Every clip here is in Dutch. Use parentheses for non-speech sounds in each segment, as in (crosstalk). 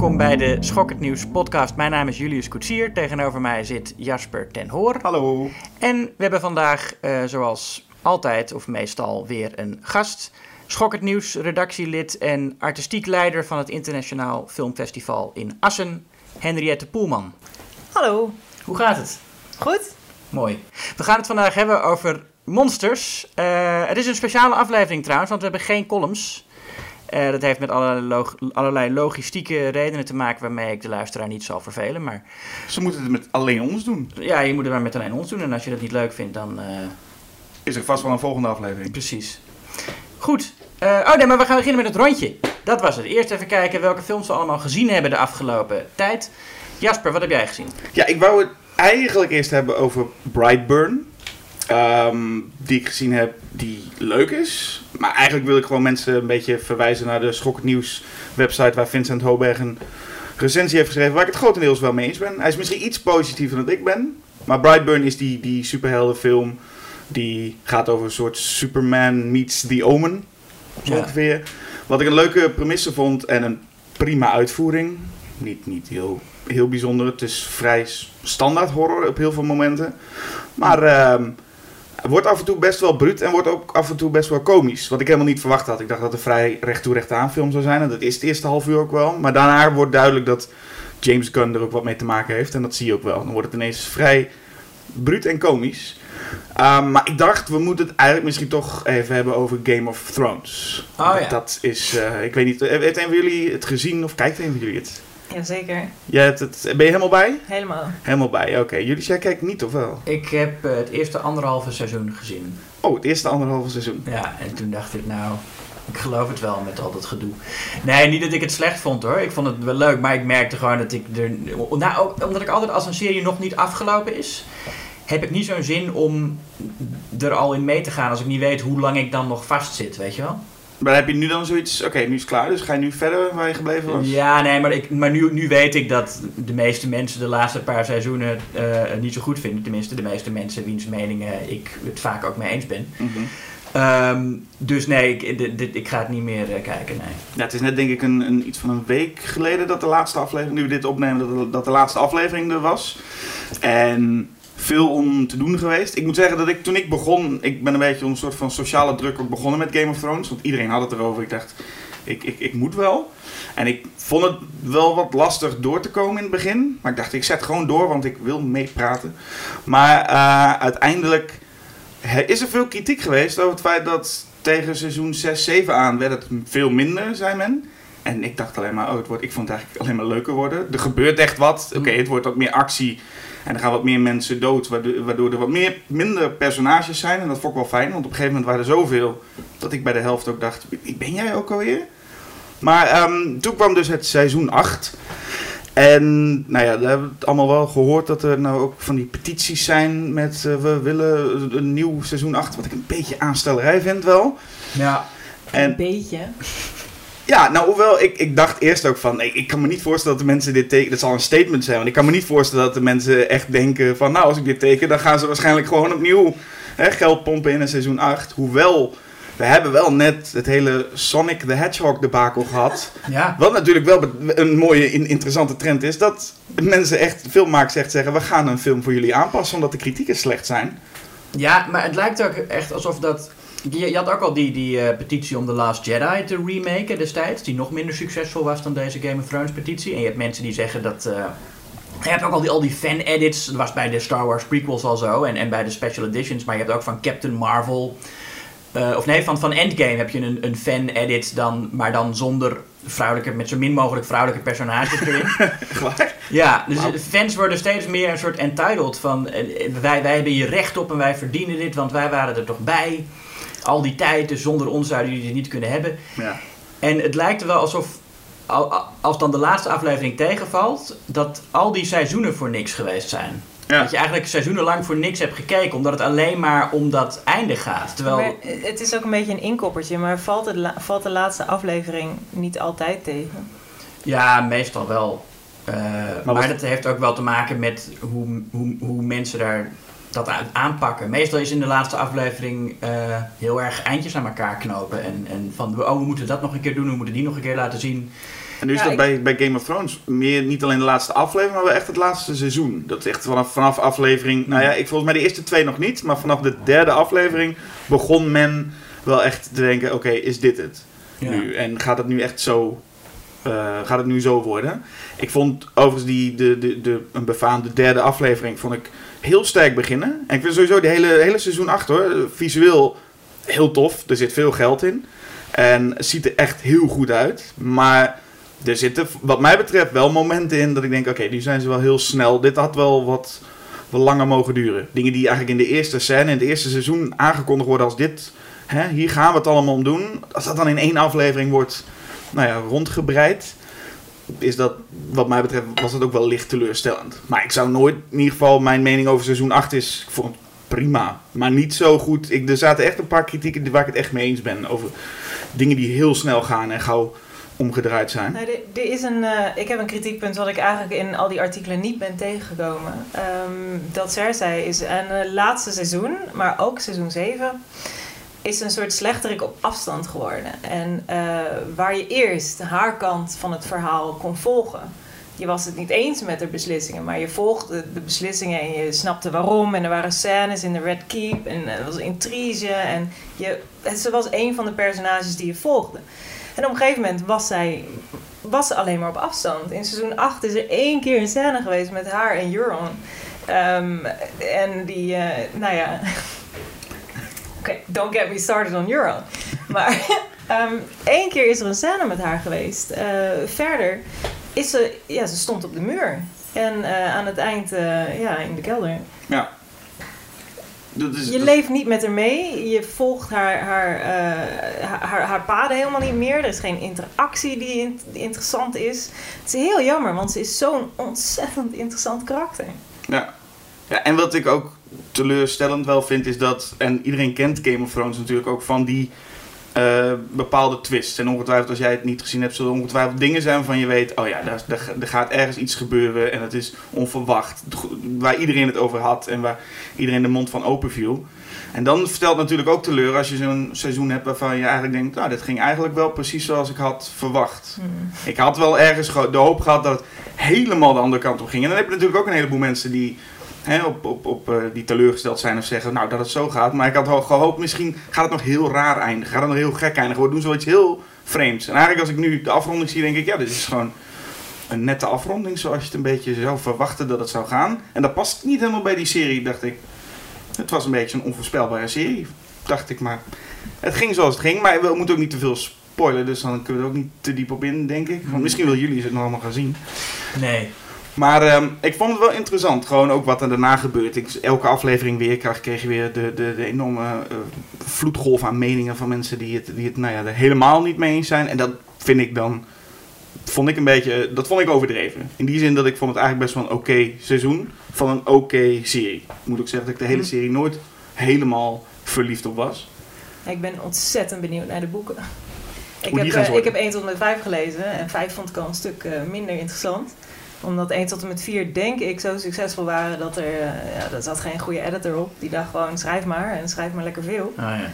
welkom bij de Schok het Nieuws podcast. Mijn naam is Julius Koetsier. Tegenover mij zit Jasper ten Hoor. Hallo. En we hebben vandaag, uh, zoals altijd of meestal, weer een gast. Schok het Nieuws redactielid en artistiek leider van het Internationaal Filmfestival in Assen, Henriette Poelman. Hallo. Hoe gaat het? Goed. Mooi. We gaan het vandaag hebben over monsters. Uh, het is een speciale aflevering trouwens, want we hebben geen columns. Uh, dat heeft met allerlei, log allerlei, logistieke redenen te maken waarmee ik de luisteraar niet zal vervelen. Maar... Ze moeten het met alleen ons doen. Ja, je moet het maar met alleen ons doen. En als je dat niet leuk vindt, dan... Uh... Is er vast wel een volgende aflevering. Precies. Goed. Uh, oh nee, maar we gaan beginnen met het rondje. Dat was het. Eerst even kijken welke films we allemaal gezien hebben de afgelopen tijd. Jasper, wat heb jij gezien? Ja, ik wou het eigenlijk eerst hebben over Brightburn. Um, die ik gezien heb, die leuk is. Maar eigenlijk wil ik gewoon mensen een beetje verwijzen naar de Schok Nieuws website waar Vincent Hoberg een recensie heeft geschreven waar ik het grotendeels wel mee eens ben. Hij is misschien iets positiever dan ik ben. Maar Brightburn is die, die superheldenfilm die gaat over een soort Superman meets The Omen. Zo ja. ongeveer. Wat ik een leuke premisse vond en een prima uitvoering. Niet, niet heel, heel bijzonder. Het is vrij standaard horror op heel veel momenten. Maar... Uh, wordt af en toe best wel bruut en wordt ook af en toe best wel komisch. Wat ik helemaal niet verwacht had. Ik dacht dat het een vrij recht toe recht aan film zou zijn. En dat is het eerste half uur ook wel. Maar daarna wordt duidelijk dat James Gunn er ook wat mee te maken heeft. En dat zie je ook wel. Dan wordt het ineens vrij bruut en komisch. Um, maar ik dacht, we moeten het eigenlijk misschien toch even hebben over Game of Thrones. Oh, ja. Dat is, uh, ik weet niet, heeft een van jullie het gezien of kijkt een van jullie het? Jazeker. Jij hebt het, ben je helemaal bij? Helemaal. Helemaal bij, oké. Okay. Jullie, jij kijkt niet of wel? Ik heb uh, het eerste anderhalve seizoen gezien. Oh, het eerste anderhalve seizoen? Ja, en toen dacht ik nou, ik geloof het wel met al dat gedoe. Nee, niet dat ik het slecht vond hoor. Ik vond het wel leuk, maar ik merkte gewoon dat ik er... Nou, ook omdat ik altijd als een serie nog niet afgelopen is heb ik niet zo'n zin om er al in mee te gaan als ik niet weet hoe lang ik dan nog vast zit, weet je wel? Maar heb je nu dan zoiets, oké, nu is het klaar, dus ga je nu verder waar je gebleven was? Ja, nee, maar, ik, maar nu, nu weet ik dat de meeste mensen de laatste paar seizoenen uh, niet zo goed vinden. Tenminste, de meeste mensen wiens meningen ik het vaak ook mee eens ben. Mm -hmm. um, dus nee, ik, dit, dit, ik ga het niet meer uh, kijken, nee. Ja, het is net denk ik een, een, iets van een week geleden dat de laatste aflevering, nu we dit opnemen, dat de, dat de laatste aflevering er was. En veel om te doen geweest. Ik moet zeggen dat ik toen ik begon, ik ben een beetje onder een soort van sociale druk ook begonnen met Game of Thrones. Want iedereen had het erover. Ik dacht, ik, ik, ik moet wel. En ik vond het wel wat lastig door te komen in het begin. Maar ik dacht, ik zet gewoon door, want ik wil meepraten. Maar uh, uiteindelijk is er veel kritiek geweest over het feit dat tegen seizoen 6, 7 aan werd het veel minder, zei men. En ik dacht alleen maar, oh, het wordt, ik vond het eigenlijk alleen maar leuker worden. Er gebeurt echt wat. Oké, het wordt wat meer actie. En er gaan wat meer mensen dood, waardoor er wat meer, minder personages zijn. En dat vond ik wel fijn, want op een gegeven moment waren er zoveel dat ik bij de helft ook dacht: wie ben jij ook alweer? Maar um, toen kwam dus het seizoen 8. En nou ja, we hebben het allemaal wel gehoord dat er nou ook van die petities zijn met uh, we willen een nieuw seizoen 8. Wat ik een beetje aanstellerij vind wel. Ja. En, een beetje. Ja, nou, hoewel ik, ik dacht eerst ook van, ik, ik kan me niet voorstellen dat de mensen dit tekenen. Dat zal een statement zijn, want ik kan me niet voorstellen dat de mensen echt denken van, nou, als ik dit teken, dan gaan ze waarschijnlijk gewoon opnieuw hè, geld pompen in een seizoen 8. Hoewel, we hebben wel net het hele Sonic the Hedgehog debakel gehad. Ja. Wat natuurlijk wel een mooie, interessante trend is, dat mensen echt, filmmakers echt zeggen, we gaan een film voor jullie aanpassen, omdat de kritieken slecht zijn. Ja, maar het lijkt ook echt alsof dat je, je, had ook al die, die uh, petitie om The Last Jedi te remaken destijds, die nog minder succesvol was dan deze Game of Thrones petitie. En je hebt mensen die zeggen dat. Uh, je hebt ook al die, al die fan-edits, dat was bij de Star Wars prequels al zo, en, en bij de special editions, maar je hebt ook van Captain Marvel. Uh, of nee, van, van Endgame heb je een, een fan-edit, dan, maar dan zonder vrouwelijke, met zo min mogelijk vrouwelijke personages erin. (laughs) ja, dus wow. fans worden steeds meer een soort entitled van wij, wij hebben hier recht op en wij verdienen dit, want wij waren er toch bij al die tijd, dus zonder ons zouden jullie het niet kunnen hebben. Ja. En het lijkt er wel alsof, als dan de laatste aflevering tegenvalt, dat al die seizoenen voor niks geweest zijn. Ja. Dat je eigenlijk seizoenenlang voor niks hebt gekeken, omdat het alleen maar om dat einde gaat. Terwijl... Maar het is ook een beetje een inkoppertje, maar valt, het valt de laatste aflevering niet altijd tegen? Ja, meestal wel. Uh, maar, maar dat heeft ook wel te maken met hoe, hoe, hoe mensen daar dat aanpakken. Meestal is in de laatste aflevering uh, heel erg eindjes aan elkaar knopen. En, en van, oh, we moeten dat nog een keer doen, we moeten die nog een keer laten zien. En nu is Ja, dat ik- bij, bij Game of Thrones meer niet alleen de laatste aflevering, maar wel echt het laatste seizoen. Dat is echt vanaf, vanaf aflevering, nou ja, ik volgens mij de eerste twee nog niet, maar vanaf de derde aflevering begon men wel echt te denken, oké, is dit het Ja. nu? En gaat het nu echt zo, eh, gaat het nu zo worden? Ik vond overigens die, de, de, de, een befaamde derde aflevering, vond ik heel sterk beginnen. En ik vind sowieso die hele, hele seizoen 8 hoor, visueel heel tof, er zit veel geld in. En het ziet er echt heel goed uit. Maar er zitten, wat mij betreft, wel momenten in dat ik denk: oké, die zijn ze wel heel snel. Dit had wel wat, wat langer mogen duren. Dingen die eigenlijk in de eerste scène, in het eerste seizoen aangekondigd worden als dit. Hè, hier gaan we het allemaal om doen. Als dat dan in één aflevering wordt nou ja, rondgebreid. Is dat, wat mij betreft, was het ook wel licht teleurstellend. Maar ik zou nooit, in ieder geval, mijn mening over seizoen 8 is. Ik vond het prima. Maar niet zo goed. Ik, er zaten echt een paar kritieken waar ik het echt mee eens ben. Over dingen die heel snel gaan en gauw omgedraaid zijn. Nou, er, is een, eh, ik heb een kritiekpunt wat ik eigenlijk in al die artikelen niet ben tegengekomen. Ehm, dat Cersei is aan het laatste seizoen, maar ook seizoen 7, is een soort slechterik op afstand geworden. En eh, waar je eerst haar kant van het verhaal kon volgen. Je was het niet eens met de beslissingen, maar je volgde de beslissingen en je snapte waarom. En er waren scènes in de Red Keep en er was intrige. En je, ze was een van de personages die je volgde. En op een gegeven moment was zij was ze alleen maar op afstand. In seizoen 8 is er één keer een scène geweest met haar en Euron. Ehm, en die, eh, nou ja. Don't get me started on Euron. Maar (laughs) ehm, één keer is er een scène met haar geweest. Eh, verder is ze, ja, ze stond op de muur. En eh, aan het eind, eh, ja, in de kelder. Ja. Dat is, Je dat- leeft niet met haar mee. Je volgt haar, haar, haar, haar, haar paden helemaal niet meer. Er is geen interactie die, in- die interessant is. Het is heel jammer, want ze is zo'n ontzettend interessant karakter. Ja. ja. En wat ik ook teleurstellend wel vind is dat, en iedereen kent Game of Thrones natuurlijk ook van die eh, bepaalde twists. En ongetwijfeld als jij het niet gezien hebt, zullen er ongetwijfeld dingen zijn van je weet, oh ja, daar, daar, er gaat ergens iets gebeuren en het is onverwacht. Waar iedereen het over had en waar iedereen de mond van open viel. En dan vertelt natuurlijk ook teleur als je zo'n seizoen hebt waarvan je eigenlijk denkt, nou, dit ging eigenlijk wel precies zoals ik had verwacht. Hmm. Ik had wel ergens ge- de hoop gehad dat het helemaal de andere kant op ging. En dan heb je natuurlijk ook een heleboel mensen die, hè, op, op, op, eh, die teleurgesteld zijn of zeggen nou, dat het zo gaat. Maar ik had wel gehoopt, misschien gaat het nog heel raar eindigen. Gaat het nog heel gek eindigen. We doen zoiets heel vreemds. En eigenlijk als ik nu de afronding zie, denk ik, ja, dit is gewoon een nette afronding. Zoals je het een beetje zou verwachten dat het zou gaan. En dat past niet helemaal bij die serie, dacht ik. Het was een beetje een onvoorspelbare serie, dacht ik. Maar het ging zoals het ging. Maar we moeten ook niet te veel spoilen. Dus dan kunnen we er ook niet te diep op in, denk ik. Want misschien willen jullie het nog allemaal gaan zien. Nee. Maar ehm, ik vond het wel interessant. Gewoon ook wat er daarna gebeurt. Ik, elke aflevering weer kreeg, kreeg je weer de, de, de enorme eh, vloedgolf aan meningen van mensen die het, die het nou ja, er helemaal niet mee eens zijn. En dat vind ik dan. Vond ik een beetje. Dat vond ik overdreven. In die zin dat ik vond het eigenlijk best wel een oké seizoen. Van een oké serie. Ik moet ook zeggen dat ik de hele Mm. serie nooit helemaal verliefd op was. Ik ben ontzettend benieuwd naar de boeken. Ik heb, eh, worden. ik heb 1 tot en met 5 gelezen en 5 vond ik al een stuk eh, minder interessant. Omdat 1 tot en met 4 denk ik zo succesvol waren dat er, eh, ja, zat geen goede editor op. Die dacht gewoon schrijf maar en schrijf maar lekker veel. Ah, ja.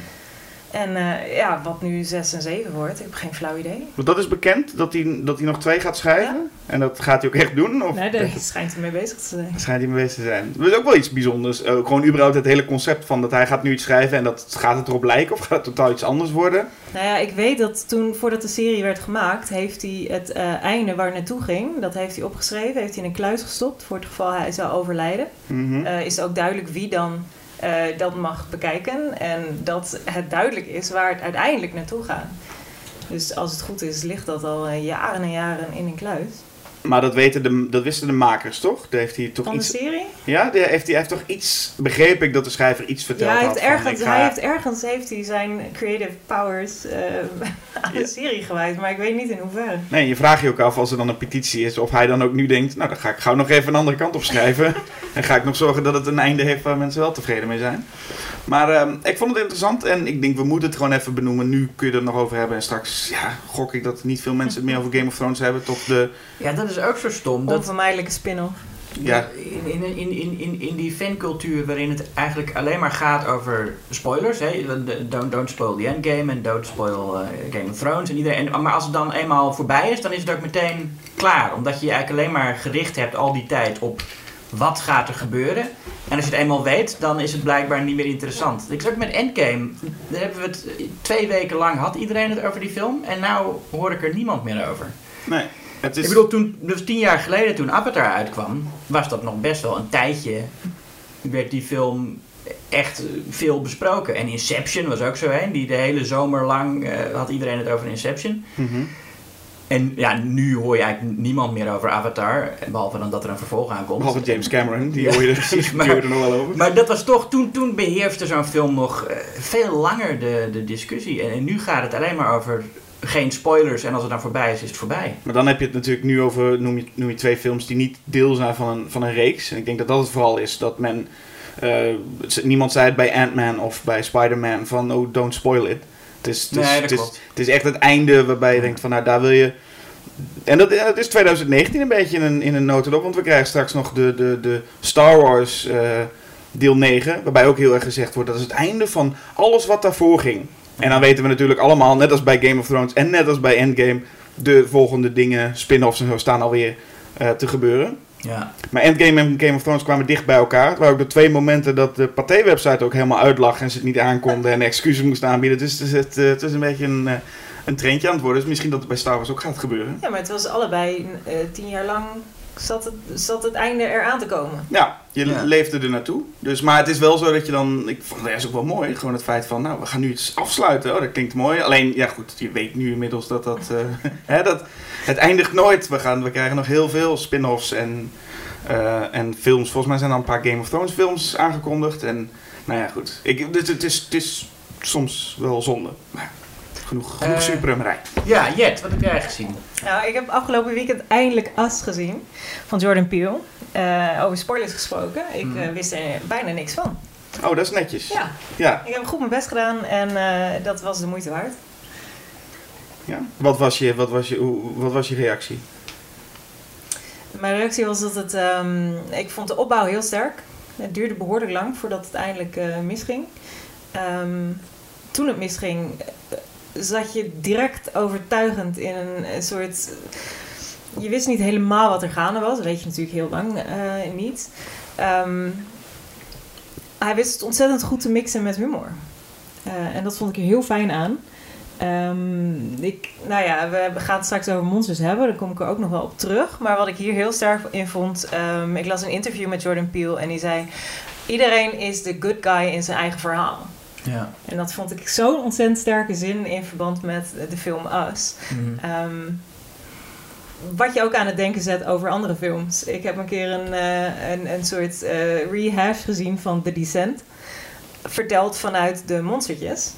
En eh, ja, wat nu 6 en 7 wordt, ik heb geen flauw idee. Want dat is bekend dat hij, dat hij nog twee gaat schrijven. En dat gaat hij ook echt doen. Of Nee, daar schijnt hij mee bezig te zijn. Schijnt hij mee bezig te zijn. Dat is ook wel iets bijzonders. Eh, gewoon überhaupt het hele concept van dat hij gaat nu iets schrijven en dat gaat het erop lijken of gaat het totaal iets anders worden. Nou ja, ik weet dat toen, voordat de serie werd gemaakt, heeft hij het eh, einde waar het naartoe ging, dat heeft hij opgeschreven, heeft hij in een kluis gestopt voor het geval hij zou overlijden. Mhm. Is ook duidelijk wie dan eh, dat mag bekijken en dat het duidelijk is waar het uiteindelijk naartoe gaat. Dus als het goed is, ligt dat al eh, jaren en jaren in een kluis. Maar dat, weten de, dat wisten de makers toch? Daar heeft hij toch Van de iets. serie? Ja, die heeft, hij heeft toch iets. Begreep ik dat de schrijver iets verteld Ja, hij had. heeft ergens, ga- hij heeft ergens heeft hij zijn creative powers eh, (laughs) aan de serie gewijd, maar ik weet niet in hoeverre. Nee, je vraagt je ook af als er dan een petitie is of hij dan ook nu denkt, nou dan ga ik gauw nog even een andere kant op schrijven. (laughs) en ga ik nog zorgen dat het een einde heeft waar mensen wel tevreden mee zijn. Maar ehm, ik vond het interessant en ik denk we moeten het gewoon even benoemen. Nu kun je er nog over hebben en straks ja, gok ik dat niet veel mensen het meer over Game of Thrones hebben tot de... ja, dat is ook zo stom. Dat, Onvermijdelijke spin-off. Ja. In, in, in, in, in, in die fancultuur waarin het eigenlijk alleen maar gaat over spoilers. Hè? Don't, don't spoil the endgame en don't spoil eh, Game of Thrones. En iedereen, en, maar als het dan eenmaal voorbij is, dan is het ook meteen klaar. Omdat je je eigenlijk alleen maar gericht hebt al die tijd op wat gaat er gebeuren. En als je het eenmaal weet, dan is het blijkbaar niet meer interessant. Ik zag met Endgame, daar hebben we het twee weken lang had iedereen het over die film. En nou hoor ik er niemand meer over. Nee. Het is... Ik bedoel, toen, dus tien jaar geleden toen Avatar uitkwam, was dat nog best wel een tijdje. Werd die film echt veel besproken. En Inception was ook zo een. Die de hele zomer lang eh, had iedereen het over Inception. Mhm. En ja, nu hoor je eigenlijk niemand meer over Avatar. Behalve dan dat er een vervolg aankomt. Behalve James Cameron, die Ja, hoor je er, (laughs) precies, maar- er nog wel over. Maar dat was toch, toen, toen beheerste zo'n film nog eh, veel langer de, de discussie. En, en nu gaat het alleen maar over geen spoilers. En als het dan voorbij is, is het voorbij. Maar dan heb je het natuurlijk nu over, noem je, noem je twee films die niet deel zijn van een, van een reeks. En ik denk dat dat het vooral is, dat men... eh, niemand zei het bij Ant-Man of bij Spider-Man van, oh, don't spoil it. Het is, het, is, Nee, het, is, klopt. het is echt het einde waarbij je Ja. denkt van, nou, daar wil je... En dat, is 2019 een beetje in een, in een notendop, want we krijgen straks nog de, de, de Star Wars eh, deel 9, waarbij ook heel erg gezegd wordt, dat is het einde van alles wat daarvoor ging. En dan weten we natuurlijk allemaal, net als bij Game of Thrones en net als bij Endgame, de volgende dingen, spin-offs en zo, staan alweer eh, te gebeuren. Ja. Maar Endgame en Game of Thrones kwamen dicht bij elkaar. Het waren ook de twee momenten dat de Pathé-website ook helemaal uitlag en ze het niet aankonden en excuses moesten aanbieden. Dus het is, het, eh, het is een beetje een, eh, een trendje aan het worden. Dus misschien dat het bij Star Wars ook gaat gebeuren. Ja, maar het was allebei eh, tien jaar lang zat het, zat het einde eraan te komen. Ja, je Ja. leefde er naartoe. Dus, maar het is wel zo dat je dan... Ik vond het ook wel mooi. Gewoon het feit van, nou, we gaan nu iets afsluiten. Oh, dat klinkt mooi. Alleen, ja goed, je weet nu inmiddels dat dat... eh, (laughs) hè, dat het eindigt nooit. We, gaan, we krijgen nog heel veel spin-offs en, eh, en films. Volgens mij zijn er een paar Game of Thrones films aangekondigd. En, nou ja, goed. Ik, dus het, is, het is soms wel zonde. Maar genoeg, genoeg superrummerij. ja, Jet, wat heb jij gezien? Nou, ik heb afgelopen weekend eindelijk As gezien van Jordan Peele. Eh, over spoilers gesproken. Ik Mhm. eh, wist er bijna niks van. Oh, dat is netjes. Ja, Ja, ik heb goed mijn best gedaan en eh, dat was de moeite waard. ja. Wat, was je, wat, was je, hoe- wat was je reactie? Mijn reactie was dat het... ehm, ik vond de opbouw heel sterk. Het duurde behoorlijk lang voordat het eindelijk eh, misging. Ehm, toen het misging, zat je direct overtuigend in een, soort... Je wist niet helemaal wat er gaande was. Dat weet je natuurlijk heel lang eh, niet. Ehm, hij wist het ontzettend goed te mixen met humor. Eh, en dat vond ik er heel fijn aan. Ehm, ik, nou ja, we gaan het straks over monsters hebben. Daar kom ik er ook nog wel op terug. Maar wat ik hier heel sterk in vond... ehm, ik las een interview met Jordan Peele en die zei... Iedereen is de good guy in zijn eigen verhaal. Ja. En dat vond ik zo'n ontzettend sterke zin in verband met de film Us. Mhm. Ehm, wat je ook aan het denken zet over andere films. Ik heb een keer een, eh, een, een soort eh, rehash gezien van The Descent. Verteld vanuit de monstertjes.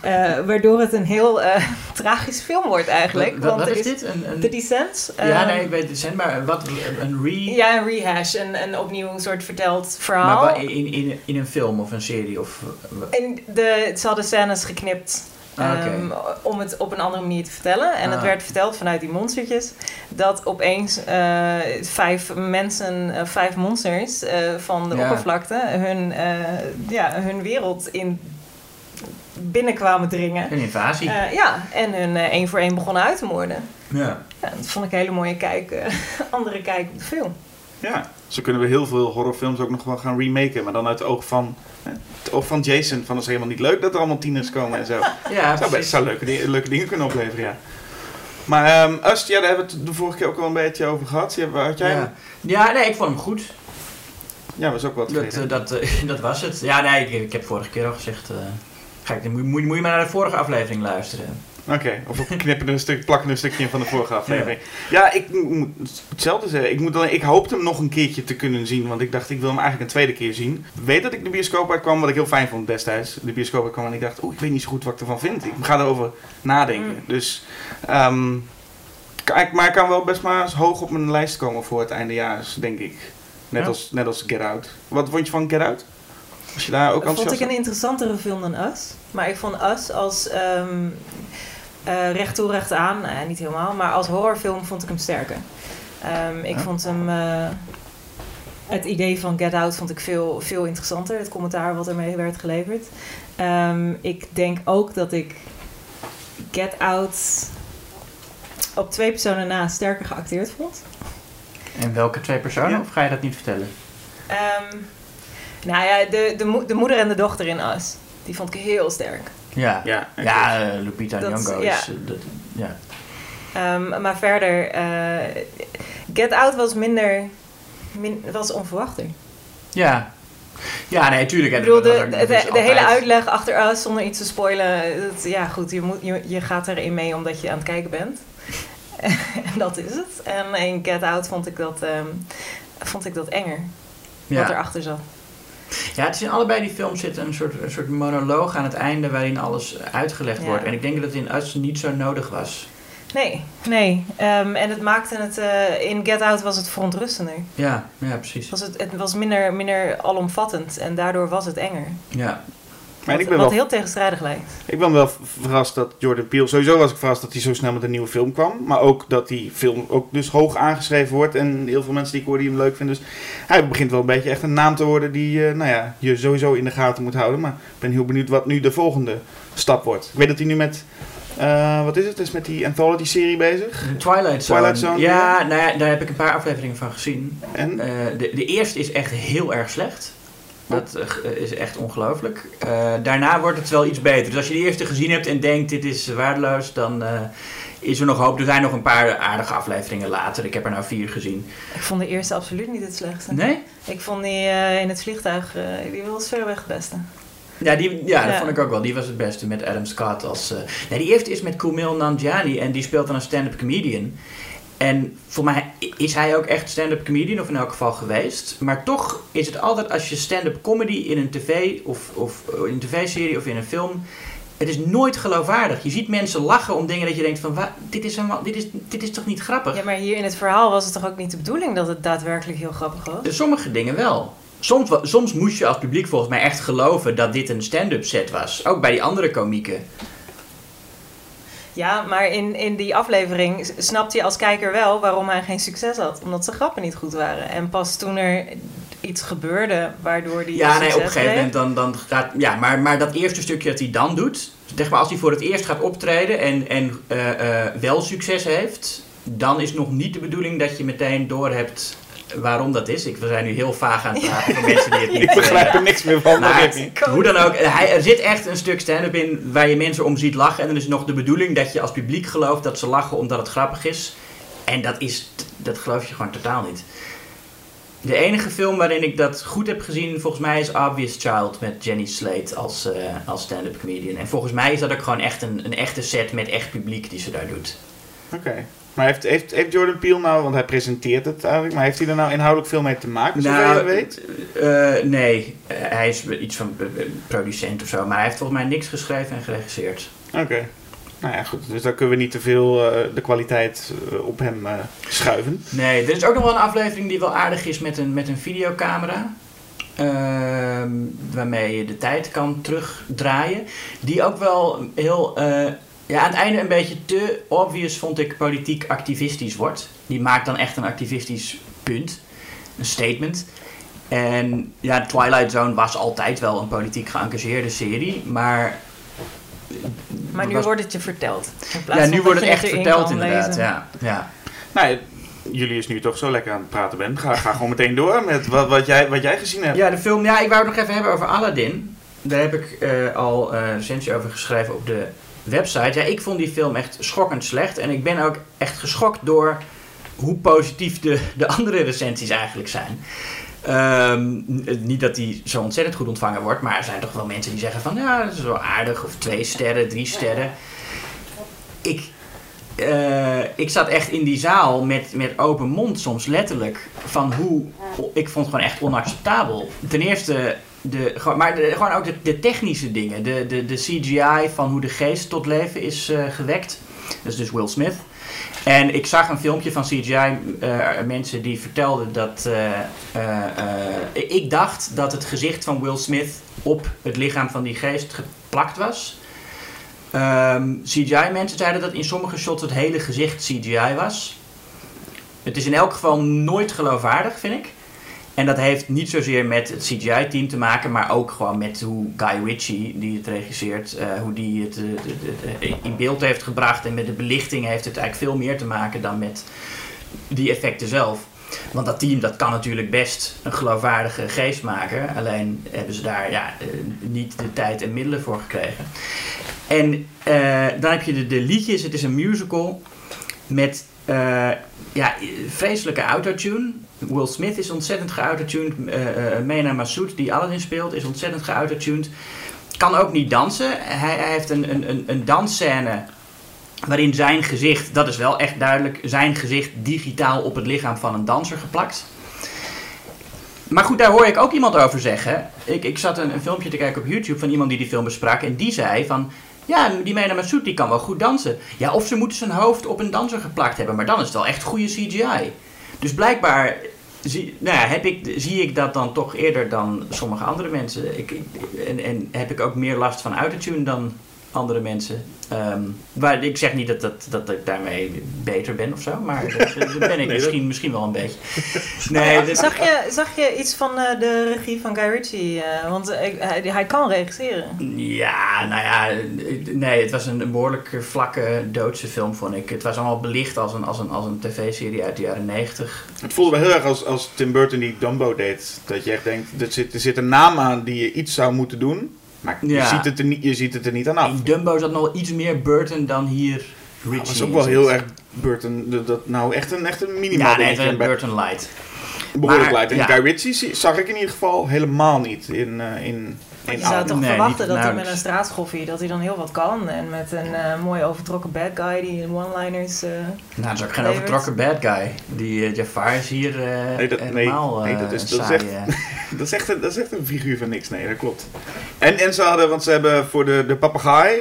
Eh, waardoor het een heel eh, (laughs) tragisch film wordt eigenlijk. Wat, want wat is dit? Een, een... The Descent. Ja, ehm, nee, ik weet. Maar wat, een re... Ja, een rehash. Een, een opnieuw een soort verteld Maar verhaal. wa- in, in, in een film of een serie? Of, En de, ze hadden scènes geknipt Ah, ehm, om het op een andere manier te vertellen. En het Ah. werd verteld vanuit die monstertjes. Dat opeens eh, vijf mensen, vijf monsters van de Ja. oppervlakte hun, ja, hun wereld in binnenkwamen dringen. een invasie. Eh, ja, en hun eh, één voor één begonnen uit te moorden. ja. Ja, dat vond ik een hele mooie kijk, eh, (laughs) andere kijk op de film. Ja, zo kunnen we heel veel horrorfilms ook nog wel gaan remaken. Maar dan uit het oog van, hè, het oog van Jason. Van dat is helemaal niet leuk dat er allemaal tieners komen en zo. (laughs) Ja, zou best zou leuke, leuke dingen kunnen opleveren, ja. Maar ehm Ust, ja, daar hebben we het de vorige keer ook al een beetje over gehad. Ja, had jij hem? Ja. ja, nee, ik vond hem goed. Ja, was ook wat Dat, dat, (laughs) dat was het. Ja, nee, ik, ik heb vorige keer al gezegd... eh, ga ik, moet, moet, moet je maar naar de vorige aflevering luisteren. Oké, of we (laughs) knippen er een stuk, plakken er een stukje in van de vorige aflevering. Ja, ik moet hetzelfde zeggen. Ik, moet alleen, ik hoopte hem nog een keertje te kunnen zien, want ik dacht ik wil hem eigenlijk een tweede keer zien. Ik weet dat ik de bioscoop uitkwam, wat ik heel fijn vond destijds. De bioscoop uitkwam en ik dacht, oeh, ik weet niet zo goed wat ik ervan vind. Ik ga erover nadenken. Mm. Dus, ehm, kijk, maar ik kan wel best maar eens hoog op mijn lijst komen voor het eindejaars, denk ik. Net, Ja. als, net als Get Out. Wat vond je van Get Out? Was je daar ook vond ik een interessantere film dan Us. Maar ik vond Us als ehm eh, recht toe recht aan, ja, niet helemaal, maar als horrorfilm vond ik hem sterker. Ehm, ik Ja. vond hem, eh, het idee van Get Out vond ik veel, veel interessanter. Het commentaar wat ermee werd geleverd. Ehm, ik denk ook dat ik Get Out op twee personen na sterker geacteerd vond. En welke twee personen? Ja. Of ga je dat niet vertellen? Ehm, nou ja, de, de, mo- de moeder en de dochter in Us. Die vond ik heel sterk. Ja, Ja, ja Lupita Dat- Nyong'o ja. is... eh, dat, ja. Ehm, maar verder, eh, Get Out was minder, min, was onverwachter. ja. Ja, nee, tuurlijk. Ik bedoel, dat de, de, dat de, hele uitleg achter Us, zonder iets te spoilen. Dat, ja, goed, je, moet, je, je gaat erin mee omdat je aan het kijken bent. (laughs) en dat is het. En in Get Out vond ik dat, ehm, vond ik dat enger, wat Ja. erachter zat. Ja, het is in allebei die films zit een soort, een soort monoloog aan het einde waarin alles uitgelegd Ja. wordt. En ik denk dat het in Us niet zo nodig was. Nee, nee. Ehm, en het maakte het... eh, in Get Out was het verontrustender. Ja, ja, precies. Was het, het was minder, minder alomvattend en daardoor was het enger. Ja, wat ik ben wat wel heel tegenstrijdig lijkt. Ik ben wel verrast dat Jordan Peele... Sowieso was ik verrast dat hij zo snel met een nieuwe film kwam. Maar ook dat die film ook dus hoog aangeschreven wordt. En heel veel mensen die ik hoor die hem leuk vinden. Dus hij begint wel een beetje echt een naam te worden die eh, nou ja, je sowieso in de gaten moet houden. Maar ik ben heel benieuwd wat nu de volgende stap wordt. Ik weet dat hij nu met... eh, wat is het? Is met die anthology-serie bezig. Twilight Zone. Twilight Zone, Ja, nou ja, daar heb ik een paar afleveringen van gezien. En Eh, de, de eerste is echt heel erg slecht. Dat eh, is echt ongelooflijk. Eh, daarna wordt het wel iets beter. Dus als je de eerste gezien hebt en denkt dit is waardeloos, dan eh, is er nog hoop. Er zijn nog een paar aardige afleveringen later. Ik heb er nou vier gezien. Ik vond de eerste absoluut niet het slechtste. Nee? Ik vond die eh, in het vliegtuig, eh, die was verreweg het beste. Ja, die, ja, dat Ja. vond ik ook wel. Die was het beste met Adam Scott als... eh nee, die eerste is met Kumail Nanjiani en die speelt dan een stand-up comedian. En voor mij is hij ook echt stand-up comedian, of in elk geval geweest. Maar toch is het altijd als je stand-up comedy in een tv of, of eh, in een tv-serie of in een film... Het is nooit geloofwaardig. Je ziet mensen lachen om dingen dat je denkt van... "Wa- dit, is dit, is, dit is toch niet grappig? Ja, maar hier in het verhaal was het toch ook niet de bedoeling dat het daadwerkelijk heel grappig was? Sommige dingen wel. Soms, soms moest je als publiek volgens mij echt geloven dat dit een stand-up set was. Ook bij die andere komieken. Ja, maar in, in die aflevering snapte je als kijker wel waarom hij geen succes had. Omdat zijn grappen niet goed waren. En pas toen er iets gebeurde waardoor die Ja, nee, op een gegeven moment dan, dan gaat... Ja, maar, maar dat eerste stukje dat hij dan doet... Zeg maar, als hij voor het eerst gaat optreden en, en eh, eh, wel succes heeft... Dan is nog niet de bedoeling dat je meteen doorhebt waarom dat is. Ik, we zijn nu heel vaag aan het (laughs) praten voor mensen die het niet... ik begrijp er niks meer van. Maar dat weet ik niet. hoe dan ook, hij, er zit echt een stuk stand-up in waar je mensen om ziet lachen. En dan is nog de bedoeling dat je als publiek gelooft dat ze lachen omdat het grappig is. En dat, is, dat geloof je gewoon totaal niet. De enige film waarin ik dat goed heb gezien, volgens mij is Obvious Child met Jenny Slate als, eh, als stand-up comedian. En volgens mij is dat ook gewoon echt een, een echte set met echt publiek die ze daar doet. Oké. Maar heeft, heeft, heeft Jordan Peele nou, want hij presenteert het eigenlijk, maar heeft hij er nou inhoudelijk veel mee te maken, zover je weet? eh, nee, Eh, hij is iets van eh, producent of zo, maar hij heeft volgens mij niks geschreven en geregisseerd. Oké. Nou ja, goed. Dus dan kunnen we niet te veel eh, de kwaliteit eh, op hem eh, schuiven. Nee, er is ook nog wel een aflevering die wel aardig is met een, met een videocamera. Ehm, waarmee je de tijd kan terugdraaien. Die ook wel heel. Ja, aan het einde een beetje te obvious vond ik politiek activistisch wordt. Die maakt dan echt een activistisch punt. Een statement. En ja, Twilight Zone was altijd wel een politiek geëngageerde serie. Maar. Maar nu was- wordt het je verteld. Ja, nu wordt het echt verteld inderdaad. lezen. Ja, ja. Nou, jullie is nu toch zo lekker aan het praten bent. Ga, ga gewoon meteen door met wat, wat, jij, wat jij gezien hebt. Ja, de film. Ja, ik wou het nog even hebben over Aladdin. Daar heb ik eh, al eh, een recensie over geschreven op de website. Ja, ik vond die film echt schokkend slecht. En ik ben ook echt geschokt door hoe positief de, de andere recensies eigenlijk zijn. Ehm, niet dat die zo ontzettend goed ontvangen wordt, maar er zijn toch wel mensen die zeggen van ja, dat is wel aardig, of twee sterren, drie sterren. Ik, eh, ik zat echt in die zaal met, met open mond, soms letterlijk, van hoe. Ik vond het gewoon echt onacceptabel. Ten eerste, de, maar gewoon ook de, technische dingen, de, de, de CGI van hoe de geest tot leven is eh, gewekt. Dat is dus Will Smith. En ik zag een filmpje van CGI-mensen die vertelden dat. eh, eh, eh, ik dacht dat het gezicht van Will Smith op het lichaam van die geest geplakt was. Ehm, CGI-mensen zeiden dat in sommige shots het hele gezicht CGI was. Het is in elk geval nooit geloofwaardig, vind ik. En dat heeft niet zozeer met het CGI-team te maken, maar ook gewoon met hoe Guy Ritchie, die het regisseert, eh, hoe die het eh, de- de- in beeld heeft gebracht. En met de belichting heeft het eigenlijk veel meer te maken dan met die effecten zelf. Want dat team dat kan natuurlijk best een geloofwaardige geest maken. Alleen hebben ze daar ja, eh, niet de tijd en middelen voor gekregen. En eh, dan heb je de, de liedjes. Het is een musical met eh, ja, vreselijke autotune. Will Smith is ontzettend geautotuned. Eh Mena Massoud, die Aladdin speelt, is ontzettend geautotuned. Kan ook niet dansen. Hij, hij heeft een, een, een, een dansscène waarin zijn gezicht, dat is wel echt duidelijk, zijn gezicht digitaal op het lichaam van een danser geplakt. Maar goed, daar hoor ik ook iemand over zeggen. Ik, ik zat een, een filmpje te kijken op YouTube van iemand die die film besprak. En die zei van, ja, die Mena Massoud die kan wel goed dansen. Ja, of ze moeten zijn hoofd op een danser geplakt hebben. Maar dan is het wel echt goede CGI. Dus blijkbaar zie, nou ja, heb ik, zie ik dat dan toch eerder dan sommige andere mensen. Ik, en, en heb ik ook meer last van autotune dan andere mensen. Ehm, maar ik zeg niet dat, dat, dat ik daarmee beter ben of zo, maar dat, dat ben (laughs) ik Nee, misschien, misschien wel een beetje. Nee, dit- Zag je, zag je iets van eh, de regie van Guy Ritchie? eh, want eh, hij, hij kan regisseren. Ja, nou ja, nee, het was een behoorlijk vlakke doodse film, vond ik. Het was allemaal belicht als een, als een, als een tv-serie uit de jaren 90. Het voelde wel heel erg als, als Tim Burton die Dumbo deed. Dat je echt denkt, er zit, er zit een naam aan die je iets zou moeten doen. Maar je, Ja. ziet het er niet, je ziet het er niet aan af. In Dumbo zat nog iets meer Burton dan hier Ritchie. Het was in ook wel heel erg Burton. Dat, dat- nou, echt een, echt een minimaal Ja, nee, een Burton Light. Behoorlijk maar, light. En ja. Guy Ritchie zag ik in ieder geval helemaal niet in, eh, in Je zou toch Nee, verwachten niet dat hij met een straatschoffie dat hij dan heel wat kan. En met een eh, mooi overtrokken bad guy die in one-liners... eh, Nou, dat is ook geen overtrokken bad guy. Die eh, Jafar is hier eh Nee, dat- nee, helemaal nee, dat is- dat is saai, echt-. (laughs) Dat is, echt een, dat is echt een figuur van niks. Nee, dat klopt. En, en ze hadden, want ze hebben voor de, de papegaai...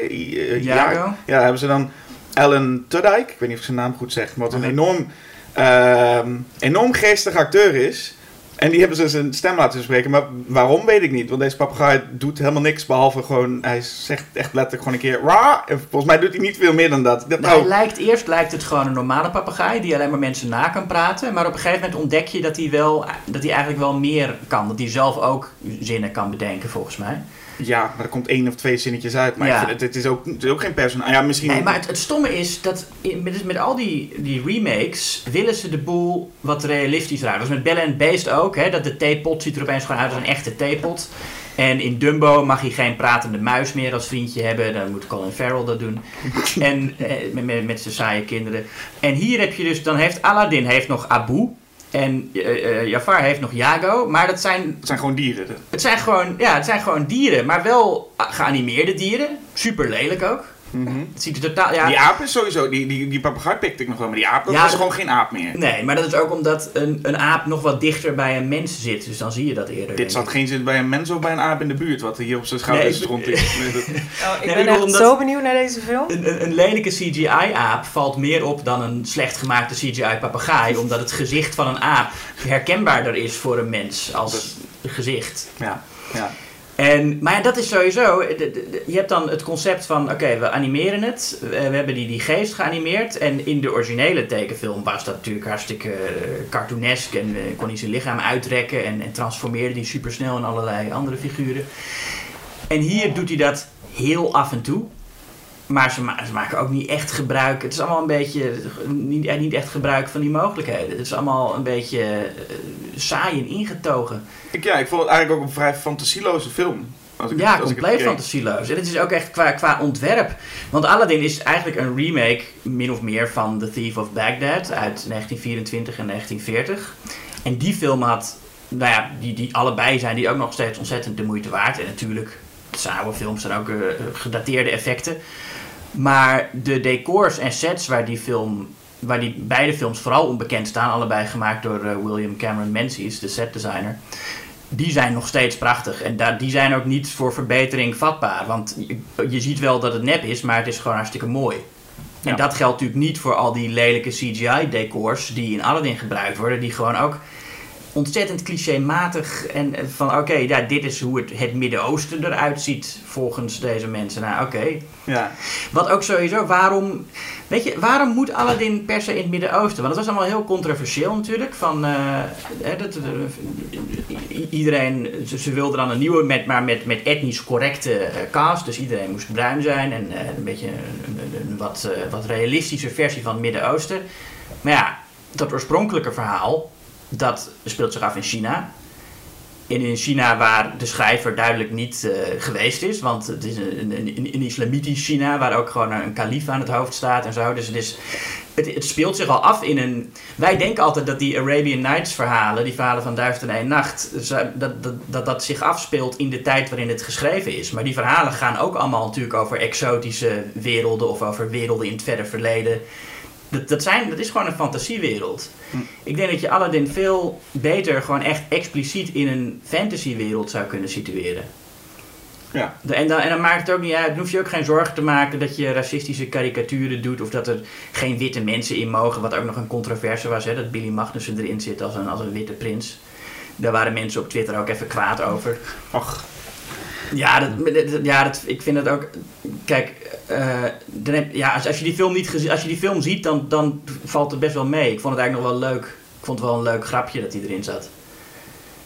Ja, ja, hebben ze dan Alan Tudyk. Ik weet niet of ik zijn naam goed zeg. Maar wat een enorm, ehm, enorm geestig acteur is. En die hebben ze zijn stem laten spreken. Maar waarom weet ik niet. Want deze papegaai doet helemaal niks. Behalve gewoon, hij zegt echt letterlijk gewoon een keer... Ra! En volgens mij doet hij niet veel meer dan dat. Dacht, Nou, oh, hij lijkt, eerst lijkt het gewoon een normale papegaai die alleen maar mensen na kan praten. Maar op een gegeven moment ontdek je dat hij, wel, dat hij eigenlijk wel meer kan. Dat hij zelf ook zinnen kan bedenken, volgens mij. Ja, maar er komt één of twee zinnetjes uit. Maar Ja. het, het, is ook, het is ook geen personage. Ja, misschien... Nee, maar het, het stomme is dat met, met al die, die remakes willen ze de boel wat realistischer houden. Dus met Belle and Beast ook, hè, dat de theepot ziet er opeens gewoon uit als een echte theepot. En in Dumbo mag hij geen pratende muis meer als vriendje hebben. Dan moet Colin Farrell dat doen. (laughs) en eh, met, met, met zijn saaie kinderen. En hier heb je dus, dan heeft Aladdin heeft nog Abu. En eh, eh, Jafar heeft nog Jago. Maar dat zijn Het zijn gewoon dieren. het zijn gewoon, ja, het zijn gewoon dieren, maar wel geanimeerde dieren. Super lelijk ook. Het ziet er totaal. Ja, Die aap is sowieso, die, die, die papegaai pikte ik nog wel, maar die aap, dat Ja, was dat- gewoon geen aap meer. Nee, maar dat is ook omdat een, een aap nog wat dichter bij een mens zit. Dus dan zie je dat eerder. Dit zat geen zin bij een mens of bij een aap in de buurt, wat hier op zijn schouders Nee, rond is. (laughs) Nee, dat- Oh, ik Nee, ben echt omdat- zo benieuwd naar deze film. Een, een, een lelijke CGI-aap valt meer op dan een slecht gemaakte CGI-papegaai. (laughs) omdat het gezicht van een aap herkenbaarder is voor een mens als gezicht. ja, ja. En, maar ja, dat is sowieso. je hebt dan het concept van: oké, we animeren het. We, we hebben die, die geest geanimeerd. En in de originele tekenfilm was dat natuurlijk hartstikke eh, cartoonesk. En eh, kon hij zijn lichaam uitrekken. En, en transformeerde die supersnel in allerlei andere figuren. En hier doet hij dat heel af en toe. Maar ze, ma- ze maken ook niet echt gebruik. Het is allemaal een beetje. Niet, eh, niet echt gebruik van die mogelijkheden. Het is allemaal een beetje eh, saai en ingetogen. Ik, ja, ik vond het eigenlijk ook een vrij fantasieloze film. Als ik, Ja, als ik het compleet fantasieloos. En het is ook echt qua, qua ontwerp. Want Aladdin is eigenlijk een remake, min of meer, van The Thief of Baghdad uit 1924 en 1940. En die film had, nou ja, die, die allebei zijn die ook nog steeds ontzettend de moeite waard. En natuurlijk, het zijn oude films, zijn ook eh, gedateerde effecten. Maar de decors en sets waar die film, waar die beide films vooral onbekend staan, allebei gemaakt door eh, William Cameron Menzies, de setdesigner die zijn nog steeds prachtig. En daar, die zijn ook niet voor verbetering vatbaar. Want je, je ziet wel dat het nep is, maar het is gewoon hartstikke mooi. Ja. En dat geldt natuurlijk niet voor al die lelijke CGI-decors die in Aladdin gebruikt worden. Die gewoon ook ontzettend clichématig. En eh, van oké, ja, dit is hoe het, het Midden-Oosten eruit ziet volgens deze mensen. Nou, oké. Ja. Wat ook sowieso, waarom... Weet je, waarom moet Aladdin per se in het Midden-Oosten? Want dat was allemaal heel controversieel natuurlijk. Van, eh, dat, eh, iedereen, ze, ze wilden dan een nieuwe, met, maar met, met etnisch correcte cast. Dus iedereen moest bruin zijn. En een beetje een, een- een wat, wat realistische versie van het Midden-Oosten. Maar ja, dat oorspronkelijke verhaal, dat speelt zich af in China. In, in China waar de schrijver duidelijk niet eh, geweest is. Want het is een, een, een, islamitisch China waar ook gewoon een kalif aan het hoofd staat en zo. Dus het, is, het, speelt zich al af in een... Wij denken altijd dat die Arabian Nights verhalen, die verhalen van Duizend en één Nacht... Dat dat, dat dat zich afspeelt in de tijd waarin het geschreven is. Maar die verhalen gaan ook allemaal natuurlijk over exotische werelden... of over werelden in het verre verleden. Dat, dat, zijn, dat is gewoon een fantasiewereld. Hm. Ik denk dat je Aladdin veel beter gewoon echt expliciet in een fantasywereld zou kunnen situeren. Ja. En dan, en dan maakt het ook niet uit, dan hoef je ook geen zorgen te maken dat je racistische karikaturen doet of dat er geen witte mensen in mogen, wat ook nog een controverse was, hè, dat Billy Magnussen erin zit als een, als een witte prins. Daar waren mensen op Twitter ook even kwaad over. Ach, Ja, dat, ja ik vind het ook. Kijk, eh, dan ja, als, als, je die film niet als je die film ziet, dan, dan valt het best wel mee. Ik vond het eigenlijk nog wel leuk. Ik vond het wel een leuk grapje dat hij erin zat.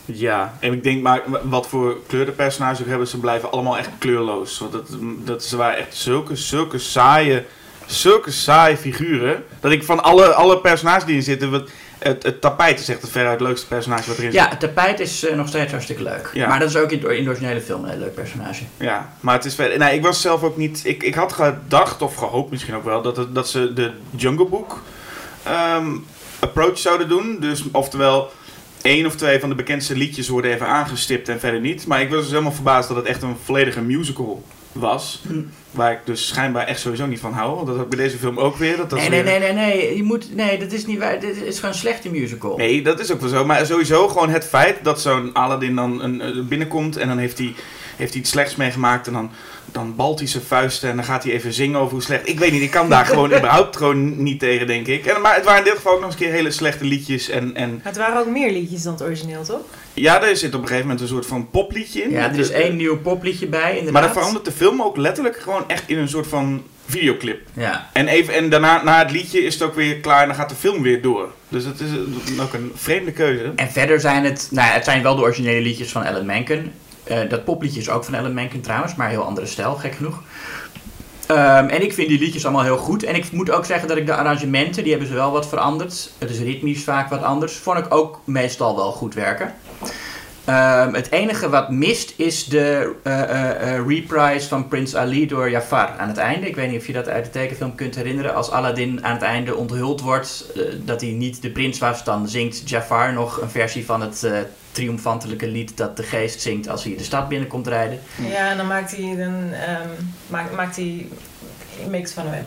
ja. En ik denk maar, wat voor kleur de personages ook hebben, ze blijven allemaal echt kleurloos. Want dat, dat, ze waren echt zulke, zulke saaie, zulke saaie figuren. Dat ik van alle, alle personages die erin zitten, het, het tapijt is echt het veruit leukste personage wat erin Ja, zit. het tapijt is eh, nog steeds hartstikke leuk. Ja. Maar dat is ook in, in de originele film een heel leuk personage. Ja, maar het is verder. Nee, ik was zelf ook niet. Ik, ik had gedacht, of gehoopt misschien ook wel, dat, het, dat ze de Jungle Book ehm, approach zouden doen. Dus oftewel, één of twee van de bekendste liedjes worden even aangestipt en verder niet. Maar ik was dus helemaal verbaasd dat het echt een volledige musical was. Waar ik dus schijnbaar echt sowieso niet van hou. Want dat ik bij deze film ook weer. Dat dat Nee, nee, weer- nee, nee, nee. Je moet, nee, dat is niet waar. Dit is gewoon een slechte musical. Nee, dat is ook wel zo. Maar sowieso gewoon het feit dat zo'n Aladdin dan een, een- binnenkomt en dan heeft hij, heeft hij iets slechts meegemaakt en dan, dan balt hij zijn vuisten en dan gaat hij even zingen over hoe slecht. Ik weet niet, ik kan daar (laughs) gewoon überhaupt gewoon niet tegen, denk ik. En, maar het waren in dit geval ook nog eens een keer hele slechte liedjes. En, en Het waren ook meer liedjes dan het origineel, toch? Ja, er zit op een gegeven moment een soort van popliedje in. Ja, er is De- één nieuw popliedje bij, inderdaad. Maar dan verandert de film ook letterlijk gewoon echt in een soort van videoclip. Ja. En, even, en daarna, na het liedje is het ook weer klaar en dan gaat de film weer door. Dus het is ook een vreemde keuze. En verder zijn het, nou ja, het zijn wel de originele liedjes van Alan Menken. Eh, dat popliedje is ook van Alan Menken trouwens, maar een heel andere stijl, gek genoeg. Ehm, en ik vind die liedjes allemaal heel goed. En ik moet ook zeggen dat ik de arrangementen, die hebben ze wel wat veranderd. Het is ritmisch vaak wat anders. Vond ik ook meestal wel goed werken. Ehm, het enige wat mist is de eh, reprise van Prince Ali door Jafar aan het einde. Ik weet niet of je dat uit de tekenfilm kunt herinneren. Als Aladdin aan het einde onthuld wordt dat hij niet de prins was, dan zingt Jafar nog een versie van het triomfantelijke lied dat de geest zingt als hij de stad binnenkomt rijden. Ja, en dan maakt hij een, ehm, maakt, maakt hij mix van hem.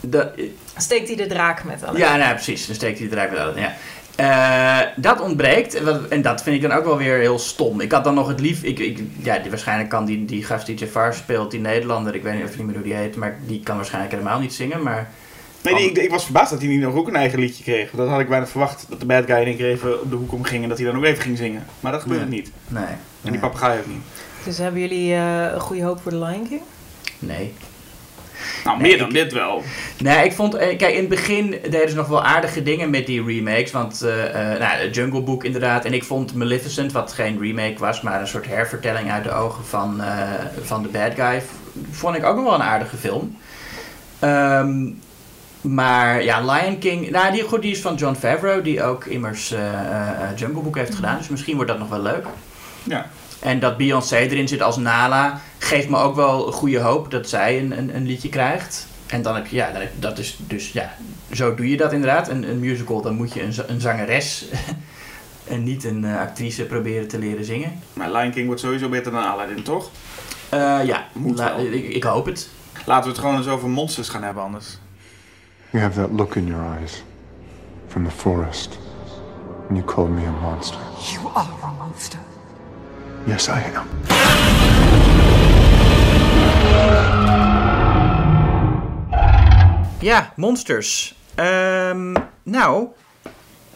Dat, Steekt hij de draak met alle. Ja, nou, precies. Dan steekt hij het eruit met Aladdin, ja. Eh, dat ontbreekt. En dat vind ik dan ook wel weer heel stom. Ik had dan nog het lief... Ik, ik, ja, die, waarschijnlijk kan die, die gast die Jafar speelt, die Nederlander... Ik weet niet of niet meer hoe die heet, maar die kan waarschijnlijk helemaal niet zingen. Maar Nee, die, ik, ik was verbaasd dat hij niet nog ook een eigen liedje kreeg. Dat had ik bijna verwacht. Dat de bad guy in één keer even op de hoek omging en dat hij dan ook even ging zingen. Maar dat gebeurde Nee. niet. nee. En nee. die papegaai ook niet. Dus hebben jullie eh, een goede hoop voor de Lion King? Nee. Nou, Nee, meer dan ik- dit wel. Nee, ik vond... eh, Kijk, in het begin deden ze nog wel aardige dingen met die remakes. Want, eh eh nou, Jungle Book inderdaad. En ik vond Maleficent, wat geen remake was... maar een soort hervertelling uit de ogen van, van de bad guy... vond ik ook nog wel een aardige film. Ehm, maar ja, Lion King... Nou, die, goed, die is van John Favreau... die ook immers Jungle Book heeft gedaan. Dus misschien wordt dat nog wel leuk. Ja. En dat Beyoncé erin zit als Nala geeft me ook wel goede hoop dat zij een, een, een liedje krijgt. En dan heb je, ja, dan heb, dat is dus, ja, zo doe je dat inderdaad. Een, een musical, dan moet je een, een zangeres (laughs) en niet een eh, actrice proberen te leren zingen. Maar Lion King wordt sowieso beter dan Aladdin, toch? Eh, ja, Moet la- wel. ik, ik hoop het. Laten we het gewoon eens over monsters gaan hebben anders. You have that look in your eyes from the forest when you called me a monster. You are a monster. Yes, I am. Ja, monsters. Ehm, nou,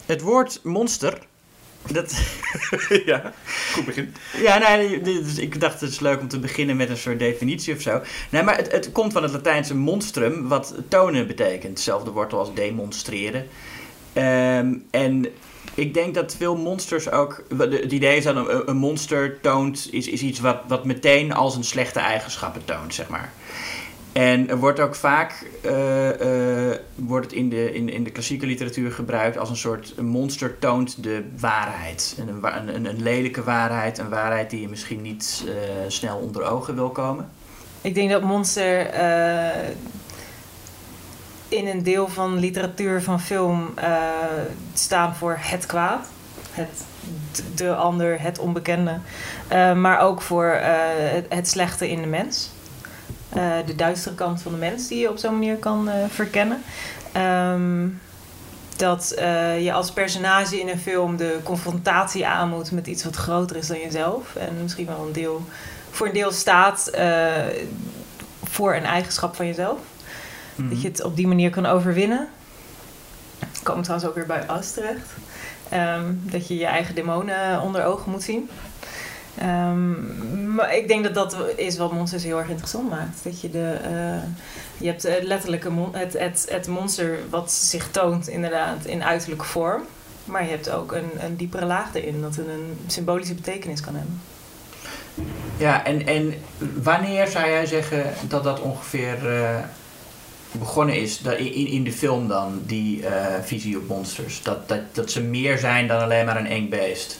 het woord monster Dat, (laughs) ja, goed begin. ja, nee, dus ik dacht het is leuk om te beginnen met een soort definitie of zo. Nee, maar het, het komt van het Latijnse monstrum, wat tonen betekent. Hetzelfde wortel als demonstreren. Ehm, en ik denk dat veel monsters ook. Het idee is dat een, monster toont. Is, is iets wat, wat meteen als een slechte eigenschappen toont, zeg maar. En er wordt ook vaak. eh, eh, wordt het in de, in, in de klassieke literatuur gebruikt als een soort. Een monster toont de waarheid. En een, een, een lelijke waarheid. Een waarheid die je misschien niet eh, snel onder ogen wil komen. Ik denk dat monster in een deel van literatuur, van film, eh, staan voor het kwaad. Het, de ander, het onbekende. Eh, maar ook voor eh, het, het slechte in de mens. De duistere kant van de mens die je op zo'n manier kan verkennen. Ehm, dat je als personage in een film de confrontatie aan moet met iets wat groter is dan jezelf. En misschien wel een deel, voor een deel staat voor een eigenschap van jezelf. Dat je het op die manier kan overwinnen. Komen trouwens ook weer bij As terecht. Ehm, dat je je eigen demonen onder ogen moet zien. Ehm, maar ik denk dat dat is wat monsters heel erg interessant maakt. Dat je de... eh, je hebt eh, letterlijk mon- het, het, het monster wat zich toont inderdaad in uiterlijke vorm. Maar je hebt ook een, een diepere laag erin. Dat het een symbolische betekenis kan hebben. Ja, en, en wanneer zou jij zeggen dat dat ongeveer eh, begonnen is? Dat in, in de film dan, die eh, visie op monsters? Dat, dat, dat ze meer zijn dan alleen maar een eng beest?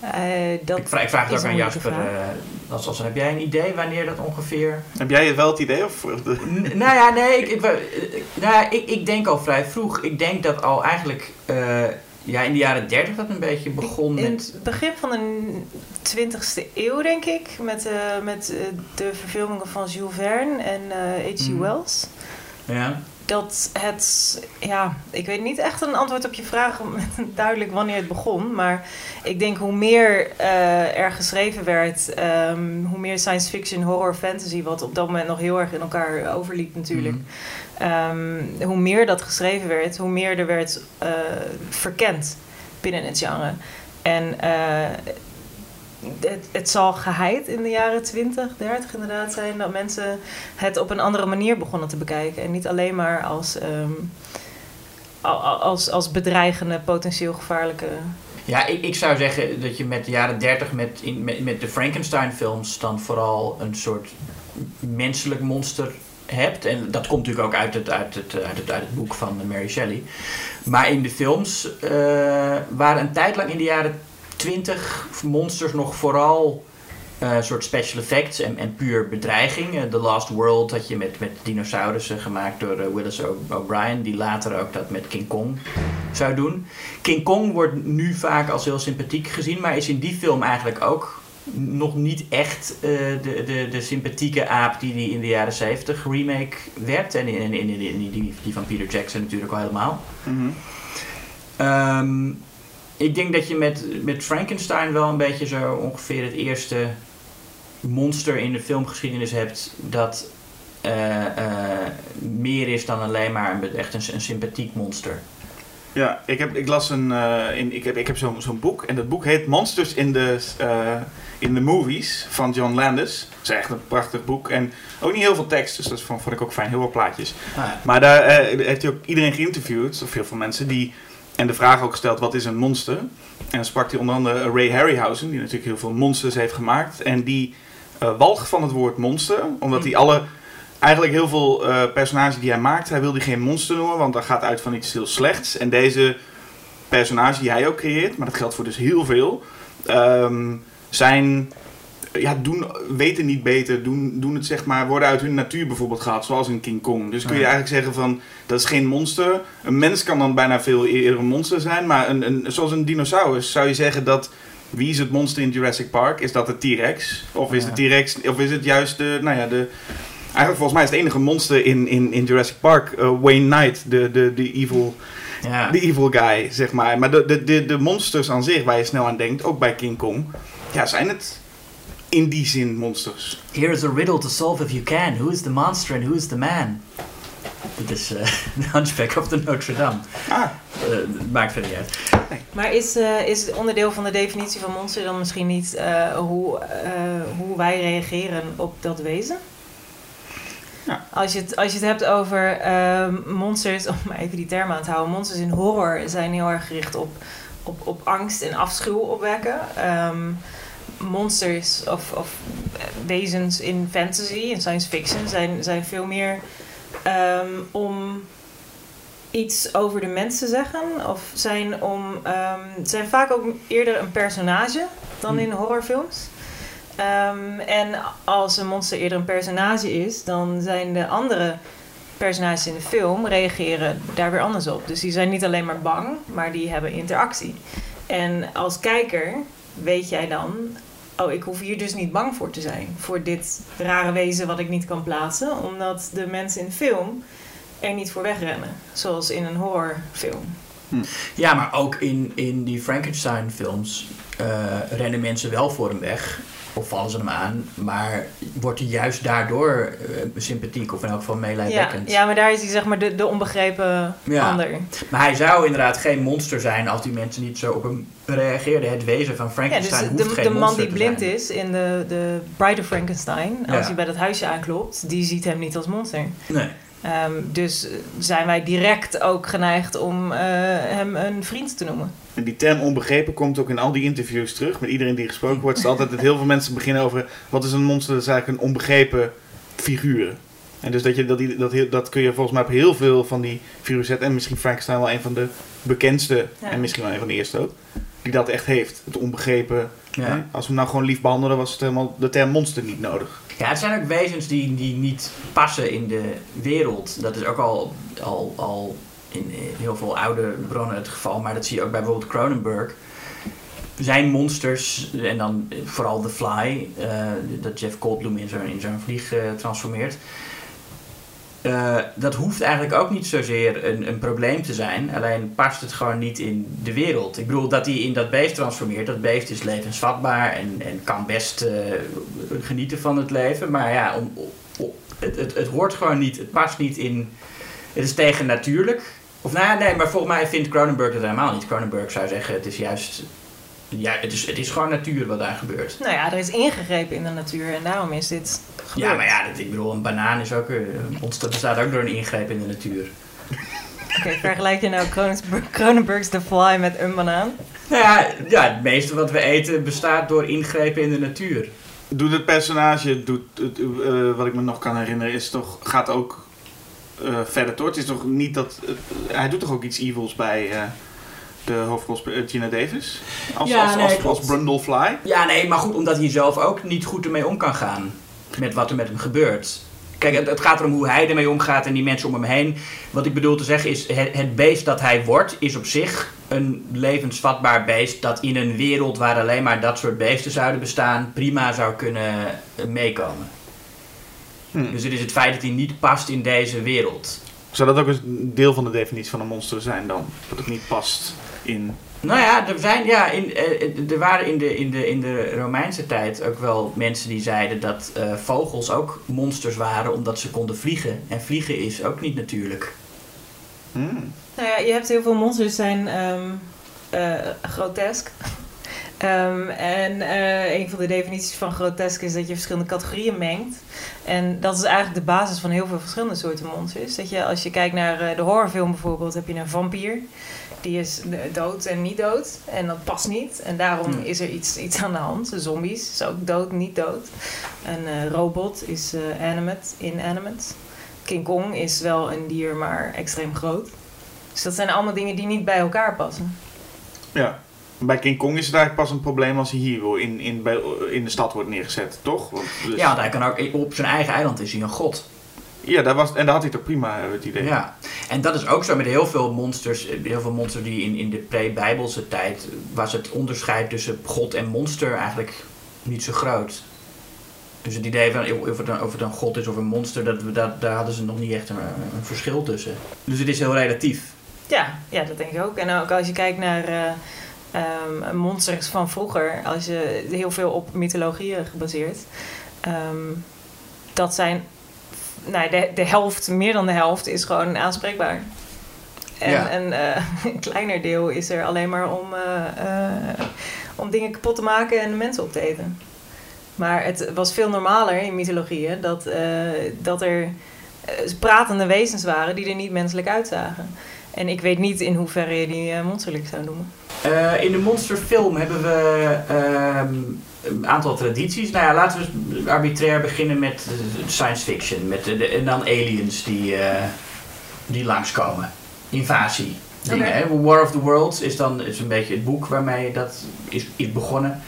Eh, dat ik vraag, ik vraag het ook aan Jasper. eh, als, als, heb jij een idee wanneer dat ongeveer... Heb jij wel het idee? Of, N- nou ja, nee, ik, ik, nou ja, ik, ik denk al vrij vroeg. Ik denk dat al eigenlijk eh, ja, in de jaren dertig dat een beetje begon In met... het begin van de 20e eeuw, denk ik, met, eh, met eh, de verfilmingen van Jules Verne en eh H.G. Mhm. Wells. Ja, Dat het, ja, ik weet niet echt een antwoord op je vraag met duidelijk wanneer het begon. Maar ik denk hoe meer eh, er geschreven werd, ehm, hoe meer science fiction, horror, fantasy, wat op dat moment nog heel erg in elkaar overliep natuurlijk. Mhm. Ehm, hoe meer dat geschreven werd, hoe meer er werd eh, verkend binnen het genre. En eh, het, het zal geheid in de jaren 20, 30 inderdaad zijn dat mensen het op een andere manier begonnen te bekijken. En niet alleen maar als, ehm, als, als bedreigende, potentieel gevaarlijke. Ja, ik, ik zou zeggen dat je met de jaren 30 met, in, met, met de Frankenstein-films dan vooral een soort menselijk monster hebt. En dat komt natuurlijk ook uit het, uit het, uit het, uit het boek van Mary Shelley. Maar in de films eh, waren een tijd lang in de jaren 20 monsters nog vooral een soort special effects en, en puur bedreiging. Eh, The Last World had je met, met dinosaurussen gemaakt door eh, Willis O'Brien, die later ook dat met King Kong zou doen. King Kong wordt nu vaak als heel sympathiek gezien, maar is in die film eigenlijk ook nog niet echt de, de, de sympathieke aap die die in de jaren 70 remake werd. En in, in, in, in- in die, die van Peter Jackson natuurlijk al helemaal. Mhm. Ehm, ik denk dat je met, met Frankenstein wel een beetje zo ongeveer het eerste monster in de filmgeschiedenis hebt dat eh, eh, meer is dan alleen maar een, echt een, een sympathiek monster. Ja, ik, heb, ik las een. eh, in, ik heb, ik heb zo'n zo'n boek. En dat boek heet Monsters in the, in the Movies van John Landis. Dat is echt een prachtig boek. En ook niet heel veel tekst, dus dat vond, vond ik ook fijn. Heel veel plaatjes. Maar daar heeft hij ook iedereen geïnterviewd, of heel veel mensen, die. En de vraag ook gesteld: wat is een monster? En dan sprak hij onder andere Ray Harryhausen, die natuurlijk heel veel monsters heeft gemaakt. En die eh walgt van het woord monster, omdat hij alle. Eigenlijk heel veel eh, personages die hij maakt, hij wil die geen monster noemen, want dat gaat uit van iets heel slechts. En deze personage die hij ook creëert, maar dat geldt voor dus heel veel, ehm, zijn, ja, doen, weten niet beter, doen, doen het zeg maar, worden uit hun natuur bijvoorbeeld gehaald, zoals in King Kong. Dus kun je eigenlijk zeggen van, dat is geen monster. Een mens kan dan bijna veel eerder een monster zijn, maar een, een, zoals een dinosaurus zou je zeggen dat, wie is het monster in Jurassic Park? Is dat de T-Rex? Of is de T-Rex, of is het juist de, nou ja, de... Eigenlijk volgens mij is het enige monster in, in, in Jurassic Park eh, Wayne Knight, de, de, de evil Ja. de evil guy, zeg maar. Maar de, de, de, de monsters aan zich, waar je snel aan denkt, ook bij King Kong, ja, zijn het in die zin monsters. Here is a riddle to solve if you can. Who is the monster and who is the man? Dit is eh (laughs) The Hunchback of the Notre Dame. Ah, Eh, maakt verder niet uit. Maar is, eh, is onderdeel van de definitie van monster dan misschien niet eh, hoe, eh, hoe wij reageren op dat wezen? Ja. Als, je het, als je het hebt over ehm, monsters, om maar even die term aan te houden, monsters in horror zijn heel erg gericht op, op, op angst en afschuw opwekken. Ehm, monsters of, of wezens in fantasy en science fiction zijn, zijn veel meer ehm, om iets over de mens te zeggen. Of zijn, om, ehm, zijn vaak ook eerder een personage dan Hmm. in horrorfilms. Ehm, en als een monster eerder een personage is, dan zijn de andere personages in de film reageren daar weer anders op. Dus die zijn niet alleen maar bang, maar die hebben interactie. En als kijker weet jij dan, oh, ik hoef hier dus niet bang voor te zijn. Voor dit rare wezen wat ik niet kan plaatsen, omdat de mensen in de film er niet voor wegrennen. Zoals in een horrorfilm. Ja, maar ook in, in die Frankenstein-films eh, rennen mensen wel voor hem weg. Of vallen ze hem aan. Maar wordt hij juist daardoor eh, sympathiek of in elk geval Ja, meelijwekkend. ja, maar daar is hij zeg maar de, de onbegrepen Ja. ander. Maar hij zou inderdaad geen monster zijn als die mensen niet zo op hem reageerden. Het wezen van Ja, Frankenstein dus hoeft de, geen de man die blind zijn. is in de, de Bride of Frankenstein, als Ja. hij bij dat huisje aanklopt, die ziet hem niet als monster. Nee. Ehm, dus zijn wij direct ook geneigd om eh, hem een vriend te noemen. En die term onbegrepen komt ook in al die interviews terug. Met iedereen die gesproken wordt, is het altijd dat heel veel mensen beginnen over wat is een monster. Dat is eigenlijk een onbegrepen figuur. En dus dat, je, dat, die- dat, dat kun je volgens mij op heel veel van die figuren zetten. En misschien Frankenstein wel een van de bekendste. Ja. En misschien wel een van de eerste ook. Die dat echt heeft. Het onbegrepen. Ja. Als we hem nou gewoon lief behandelen, was het helemaal de term monster niet nodig. Ja, het zijn ook wezens die, die niet passen in de wereld. Dat is ook al, al, al in heel veel oude bronnen het geval. Maar dat zie je ook bij bijvoorbeeld Cronenberg. Zijn monsters, en dan vooral The Fly, eh, dat Jeff Goldblum in zo'n in vlieg eh, transformeert. Eh, dat hoeft eigenlijk ook niet zozeer een, een probleem te zijn. Alleen past het gewoon niet in de wereld. Ik bedoel, dat hij in dat beest transformeert. Dat beest is levensvatbaar en, en kan best eh, genieten van het leven. Maar ja, om, het, het, het hoort gewoon niet. Het past niet in... Het is tegennatuurlijk. Of nou ja, nee, maar volgens mij vindt Cronenberg dat helemaal niet. Cronenberg zou zeggen, het is juist... Ja, het is, het is gewoon natuur wat daar gebeurt. Nou ja, er is ingegrepen in de natuur en daarom is dit gebeurd. Ja, maar ja, dat, ik bedoel, een banaan is ook... Een monster bestaat ook door een ingreep in de natuur. Oké, vergelijk je nou Cronenberg, Cronenberg's The Fly met een banaan? Nou ja, ja, het meeste wat we eten bestaat door ingrepen in de natuur. Doet het personage, doet, het, eh, wat ik me nog kan herinneren, is toch, gaat ook eh, verder door. Het is toch niet dat. eh, hij doet toch ook iets evils bij eh, de hoofdrolspeler Gina Davis? Als, Ja, als, nee, als, klopt. als Brundlefly. Ja, nee, maar goed, omdat hij zelf ook niet goed ermee om kan gaan. Met wat er met hem gebeurt. Kijk, het, het gaat erom hoe hij ermee omgaat en die mensen om hem heen. Wat ik bedoel te zeggen is, het, het beest dat hij wordt, is op zich een levensvatbaar beest. Dat in een wereld waar alleen maar dat soort beesten zouden bestaan, prima zou kunnen eh, meekomen. Hm. Dus het is het feit dat hij niet past in deze wereld. Zou dat ook een deel van de definitie van een monster zijn dan? Dat het niet past in. Nou ja, er, zijn, ja in, eh, er waren in de, in, de, in de Romeinse tijd ook wel mensen die zeiden dat eh, vogels ook monsters waren omdat ze konden vliegen. En vliegen is ook niet natuurlijk. Hmm. Nou ja, je hebt heel veel monsters zijn ehm, eh, grotesk. (laughs) Ehm, en eh, een van de definities van grotesk is dat je verschillende categorieën mengt. En dat is eigenlijk de basis van heel veel verschillende soorten monsters. Dat je, als je kijkt naar eh, de horrorfilm bijvoorbeeld, heb je een vampier. Die is dood en niet dood. En dat past niet. En daarom Hmm. is er iets, iets aan de hand. De zombies is ook dood, niet dood. Een eh, robot is eh, animate, inanimate. King Kong is wel een dier, maar extreem groot. Dus dat zijn allemaal dingen die niet bij elkaar passen. Ja. Bij King Kong is het eigenlijk pas een probleem als hij hier wil in, in, bij, in de stad wordt neergezet, toch? Want, dus- Ja, want hij kan ook op zijn eigen eiland is hij een god. Ja daar was, en daar had hij toch prima eh, het idee. Ja. En dat is ook zo met heel veel monsters. eh, Heel veel monsters die in, in de pre-Bijbelse tijd was het onderscheid tussen god en monster eigenlijk niet zo groot. Dus het idee van of het een, of het een god is of een monster, dat, we- dat, daar hadden ze nog niet echt een, een verschil tussen. Dus het is heel relatief. Ja, ja, dat denk ik ook. En ook als je kijkt naar eh, ehm, monsters van vroeger, als je heel veel op mythologieën gebaseerd, ehm, dat zijn, nou, de, de helft, meer dan de helft, is gewoon aanspreekbaar. En Ja. een, eh, (laughs) een kleiner deel is er alleen maar om, eh, eh, om dingen kapot te maken en de mensen op te eten. Maar het was veel normaler in mythologieën dat, eh, dat er pratende wezens waren die er niet menselijk uitzagen. En ik weet niet in hoeverre je die eh, monsterlijk zou noemen. Eh, in de monsterfilm hebben we ehm, een aantal tradities. Nou ja, laten we arbitrair beginnen met eh, science fiction. Met de, de- en dan aliens die, eh, die langskomen. Invasie. Dingen, Oké. hè? War of the Worlds is dan is een beetje het boek waarmee dat is, is begonnen.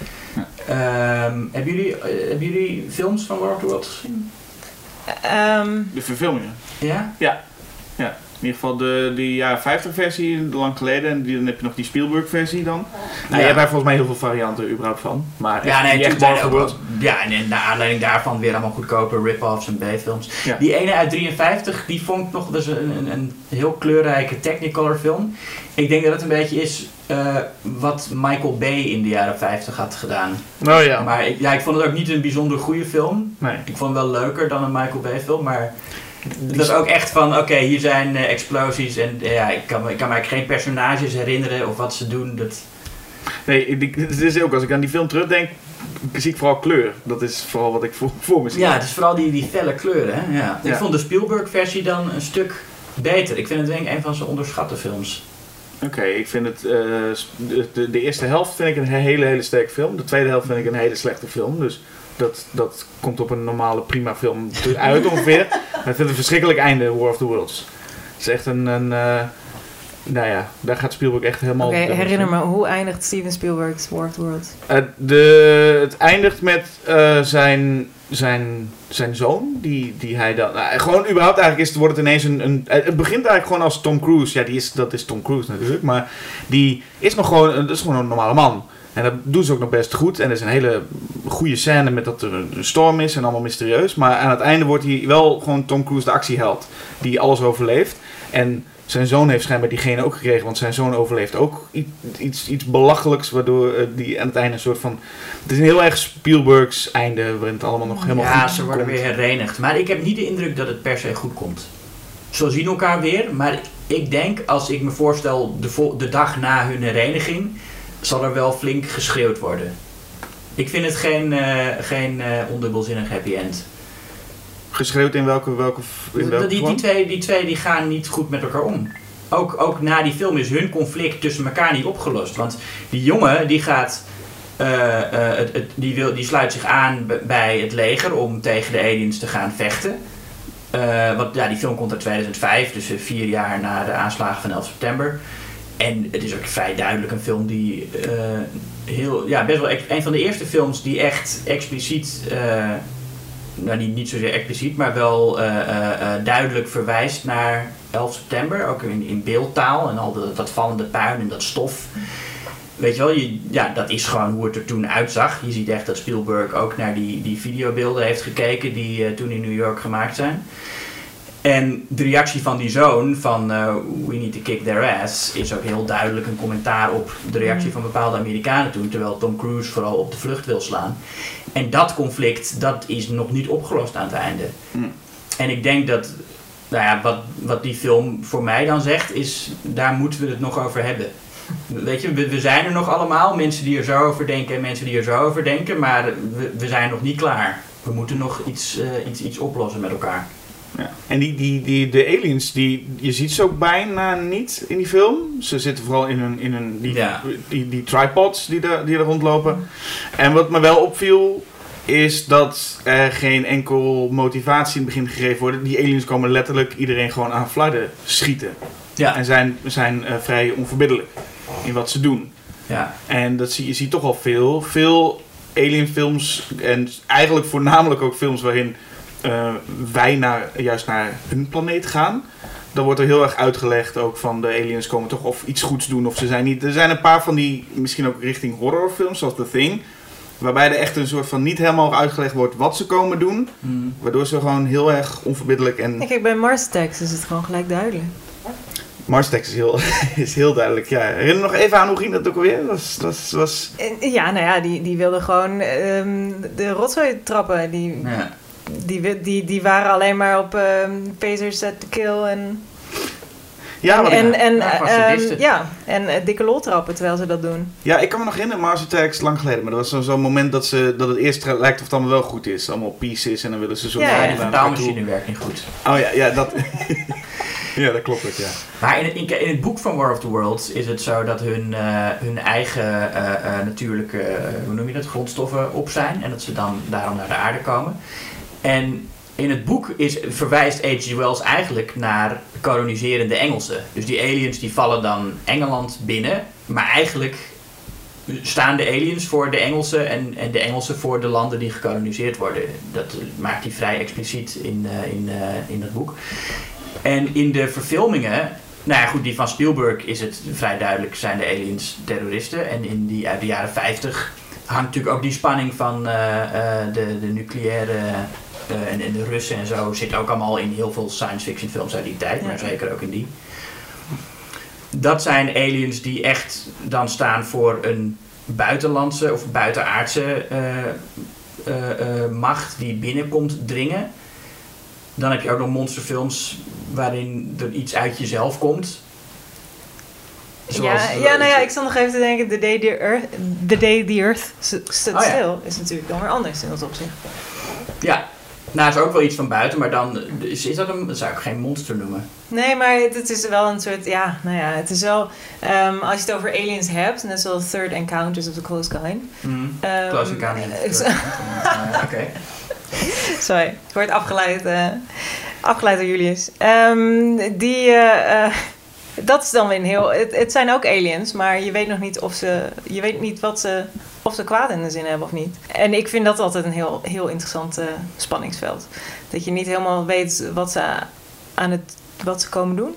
Ehm, hebben, jullie, eh, hebben jullie films van War of the Worlds gezien? Ehm, De verfilmingen. Ja? In ieder geval de, de jaren 50 versie, lang geleden. En die, dan heb je nog die Spielberg versie dan. Nou, Ja. je hebt daar volgens mij heel veel varianten überhaupt van. Maar Ja, nee, echt zijn ook wel-. Ja, en in- naar aanleiding daarvan weer allemaal goedkope rip-offs en B-films. Ja. Die ene uit 53, die vond ik nog dus een, een, een heel kleurrijke Technicolor film. Ik denk dat het een beetje is eh, wat Michael Bay in de jaren 50 had gedaan. Oh ja. Maar ik, ja, ik vond het ook niet een bijzonder goede film. Nee. Ik vond het wel leuker dan een Michael Bay film, maar het was ook echt van, oké, hier zijn eh, explosies en eh, ja, ik kan, me- ik kan me eigenlijk geen personages herinneren of wat ze doen. Dat, Nee, het is ook als ik aan die film terugdenk, zie ik vooral kleur. Dat is vooral wat ik voor, (laughs) voor me zie. Ja, het is vooral die, die felle kleuren. Hè? Ja. Ik Ja. vond de Spielberg-versie dan een stuk beter. Ik vind het denk ik een van zijn onderschatte films. Oké, ik vind het. eh, de, de, de eerste helft vind ik een hele, hele sterke film. De tweede helft vind ik een hele slechte film. Dus dat, dat komt op een normale prima film uit ongeveer. Maar (laughs) het een verschrikkelijk einde, War of the Worlds. Het is echt een. een eh, nou ja, daar gaat Spielberg echt helemaal Oké, herinner me, hoe eindigt Steven Spielberg's War of the Worlds? Eh, de, het eindigt met eh, zijn, zijn, zijn zoon, die, die hij dan... gewoon überhaupt eigenlijk is, het- wordt het ineens een, een... Het begint eigenlijk gewoon als Tom Cruise. Ja, die is, dat is Tom Cruise natuurlijk. Maar die is nog gewoon, dat is gewoon een normale man. En dat doen ze ook nog best goed. En er is een hele goede scène met dat er een storm is en allemaal mysterieus. Maar aan het einde wordt hij wel gewoon Tom Cruise de actieheld. Die alles overleeft. En zijn zoon heeft schijnbaar die gene ook gekregen. Want zijn zoon overleeft ook iets, iets belachelijks. Waardoor eh, die aan het einde een soort van... Het is een heel erg Spielbergs einde. Waarin het allemaal nog helemaal ja, goed ze worden komt. weer herenigd. Maar ik heb niet de indruk dat het per se goed komt. Ze zien elkaar weer, maar ik denk als ik me voorstel de, de dag na hun hereniging, zal er wel flink geschreeuwd worden. Ik vind het geen, eh, geen eh, ondubbelzinnig happy end. Geschreeuwd in welke, welke, in welke Die, die, twee, die twee die gaan niet goed met elkaar om. Ook, ook na die film is hun conflict tussen elkaar niet opgelost. Want die jongen die gaat. eh, het, het, die, wil, die sluit zich aan bij het leger om tegen de aliens te gaan vechten. Want ja, die film komt uit 2005, dus vier jaar na de aanslagen van 11 september. En het is ook vrij duidelijk een film die eh, heel, ja, best wel een van de eerste films die echt expliciet, eh, nou niet, niet zozeer expliciet, maar wel eh, duidelijk verwijst naar 11 september. Ook in, in beeldtaal en al dat, dat vallende puin en dat stof. Weet je wel, je, ja, dat is gewoon hoe het er toen uitzag. Je ziet echt dat Spielberg ook naar die, die videobeelden heeft gekeken die toen in New York gemaakt zijn. En de reactie van die zoon van eh, we need to kick their ass is ook heel duidelijk een commentaar op de reactie Mm. van bepaalde Amerikanen toen, terwijl Tom Cruise vooral op de vlucht wil slaan. En dat conflict, dat is nog niet opgelost aan het einde. Mm. En ik denk dat, nou ja, wat, wat die film voor mij dan zegt, is daar moeten we het nog over hebben. Weet je, we, we zijn er nog allemaal, mensen die er zo over denken en mensen die er zo over denken, maar we, we zijn nog niet klaar. We moeten nog iets, eh, iets, iets oplossen met elkaar. Ja. En die, die, die, de aliens, die, je ziet ze ook bijna niet in die film. Ze zitten vooral in een, in een die, Ja. die, die tripods die er, die er rondlopen. En wat me wel opviel, is dat er geen enkel motivatie in het begin gegeven wordt. Die aliens komen letterlijk iedereen gewoon aan flarden schieten. Ja, En zijn, zijn eh, vrij onverbiddelijk in wat ze doen. ja. En dat zie, je ziet toch al veel. Veel alienfilms en eigenlijk voornamelijk ook films waarin eh, wij naar, juist naar hun planeet gaan. Dan wordt er heel erg uitgelegd ook van de aliens komen toch of iets goeds doen of ze zijn niet. Er zijn een paar van die misschien ook richting horrorfilms zoals The Thing. Waarbij er echt een soort van niet helemaal uitgelegd wordt wat ze komen doen. Mm. Waardoor ze gewoon heel erg onverbiddelijk en... Kijk, bij Mars Attacks is het gewoon gelijk duidelijk. Mars Attacks is heel, (laughs) is heel duidelijk. Ja. Herinner nog even aan hoe ging dat ook alweer? Dat was, dat was, was ja, nou ja, die, die wilden gewoon ehm, de rotzooi trappen. Die, ja. Die, die, die waren alleen maar op ehm Phaser set to kill en... Ja, ik- en, en, Ja, ja, en eh, dikke lol trappen terwijl ze dat doen. ja, ik kan me nog herinneren, Mars Attacks lang geleden. Maar dat was zo- zo'n moment dat, ze, dat het eerst lijkt of het allemaal wel goed is. Allemaal pieces en dan willen ze zo Ja, Ja, elkaar vertaalmachine werkt niet goed. Oh ja, ja, dat... (laughs) ja, dat klopt ook, ja. Maar in het, in, in het boek van War of the Worlds is het zo dat hun, eh, hun eigen eh, eh, natuurlijke, eh, hoe noem je dat, grondstoffen op zijn. En dat ze dan daarom naar de aarde komen. En in het boek is, verwijst H.G. Wells eigenlijk naar koloniserende Engelsen. Dus die aliens die vallen dan Engeland binnen. Maar eigenlijk staan de aliens voor de Engelsen en, de Engelsen voor de landen die gekoloniseerd worden. Dat maakt hij vrij expliciet in, eh, in, eh, in dat boek. En in de verfilmingen, nou ja goed, die van Spielberg is het vrij duidelijk, zijn de aliens terroristen. En in die uit de jaren 50 hangt natuurlijk ook die spanning van eh, de, de nucleaire eh, en, en de Russen en zo, zit ook allemaal in heel veel science fiction films uit die tijd, maar zeker ook in die. Dat zijn aliens die echt dan staan voor een buitenlandse of buitenaardse eh, eh, macht die binnenkomt dringen. Dan heb je ook nog monsterfilms waarin er iets uit jezelf komt. Zoals- ja, ja, nou ja, ik stond nog even te denken, The Day the Earth, the day the earth st- stood Oh ja. still is natuurlijk dan weer anders in dat opzicht. Ja, nou is ook wel iets van buiten, maar dan is, is dat een, dat zou ik geen monster noemen. Nee, maar het, is wel een soort, ja, nou ja, het is wel, ehm, als je het over aliens hebt, net zoals Third Encounters of the Close Kind. Close Kind. (laughs) Eh, Oké. Sorry, het wordt afgeleid, eh, afgeleid door Julius. Ehm, die, eh, eh, dat is dan weer een heel. Het, het zijn ook aliens, maar je weet nog niet of ze. Je weet niet wat ze. Of ze kwaad in de zin hebben of niet. En ik vind dat altijd een heel, heel interessant eh, spanningsveld. Dat je niet helemaal weet wat ze aan het. wat ze komen doen.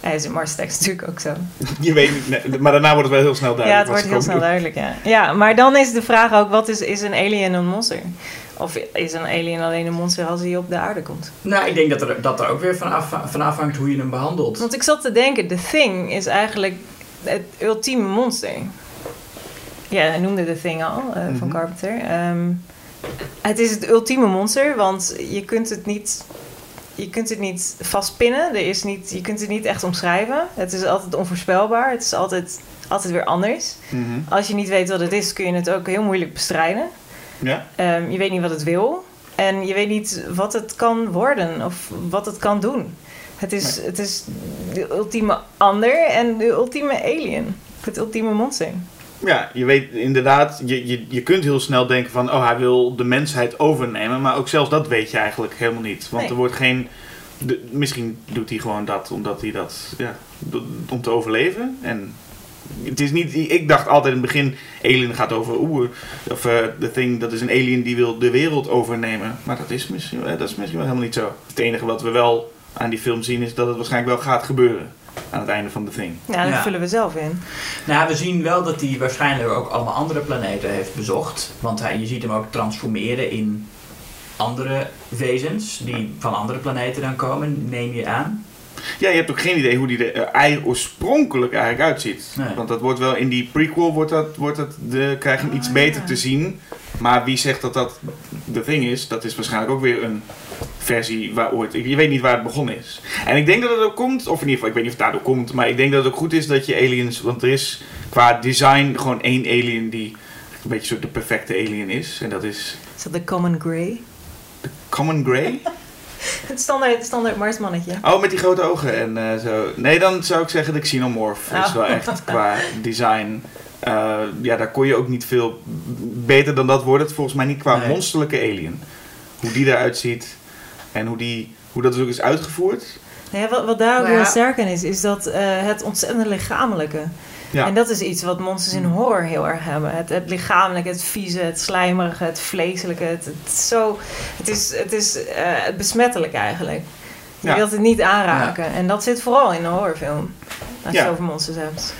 En is in Mars Attacks natuurlijk ook zo. (laughs) Je weet niet, nee, maar daarna wordt het wel heel snel Ja, duidelijk. het wat wordt heel snel duidelijk, ja. Ja, maar dan is de vraag ook, wat is, is een alien een monster? Of is een alien alleen een monster als hij op de aarde komt? Nou, ik denk dat er, dat er ook weer van, af, van afhangt hoe je hem behandelt. Want ik zat te denken, The Thing is eigenlijk het ultieme monster. Ja, hij noemde The Thing al, eh, van Mhm. Carpenter. Ehm, het is het ultieme monster, want je kunt het niet... Je kunt het niet vastpinnen. Er is niet, je kunt het niet echt omschrijven. Het is altijd onvoorspelbaar. Het is altijd, altijd weer anders. Mhm. Als je niet weet wat het is, kun je het ook heel moeilijk bestrijden. Ja? Ehm, je weet niet wat het wil. En je weet niet wat het kan worden of wat het kan doen. Het is, het is de ultieme ander en de ultieme alien. Het ultieme monster. Ja, je weet inderdaad, je, je, je kunt heel snel denken van, oh hij wil de mensheid overnemen, maar ook zelfs dat weet je eigenlijk helemaal niet. Want Nee. er wordt geen, de, misschien doet hij gewoon dat omdat hij dat, ja, om te overleven. En het is niet, ik dacht altijd in het begin, alien gaat over, oeh, of eh The Thing, dat is een alien die wil de wereld overnemen. Maar dat is misschien, eh, dat is misschien wel helemaal niet zo. Het enige wat we wel aan die film zien is dat het waarschijnlijk wel gaat gebeuren aan het einde van The Thing. Ja, dat Ja. vullen we zelf in. Nou, we zien wel dat hij waarschijnlijk ook allemaal andere planeten heeft bezocht. Want hij, je ziet hem ook transformeren in andere wezens die van andere planeten dan komen, neem je aan. Ja, je hebt ook geen idee hoe die er eh, oorspronkelijk eigenlijk uitziet. Nee. Want dat wordt wel in die prequel wordt dat, wordt dat de, krijg je hem iets Ah, beter ja. te zien. Maar wie zegt dat dat de thing is, dat is waarschijnlijk ook weer een versie waar ooit. Je weet niet waar het begonnen is. En ik denk dat het ook komt, of in ieder geval, ik weet niet of het daardoor komt, maar ik denk dat het ook goed is dat je aliens. Want er is qua design gewoon één alien die een beetje soort de perfecte alien is. En dat is Is dat de Common Grey? Common Grey. (laughs) (laughs) Het standaard, het standaard Marsmannetje. Oh, met die grote ogen en eh, zo. Nee, dan zou ik zeggen de Xenomorph is Oh. wel echt (laughs) qua design. eh, ja, daar kon je ook niet veel beter dan dat wordt het volgens mij niet qua Nee. monsterlijke alien. Hoe die eruit ziet en hoe, die, hoe dat dus ook is uitgevoerd. Ja, wat, wat daar ook Nou ja. heel sterk in is, is dat eh, het ontzettend lichamelijke. Ja. En dat is iets wat monsters in horror heel erg hebben. Het, het lichamelijke, het vieze, het slijmerige, het vleeselijke. Het, het, zo, het is, het is eh, besmettelijk eigenlijk. Je Ja. wilt het niet aanraken. En dat zit vooral in een horrorfilm. Als je het over monsters hebt.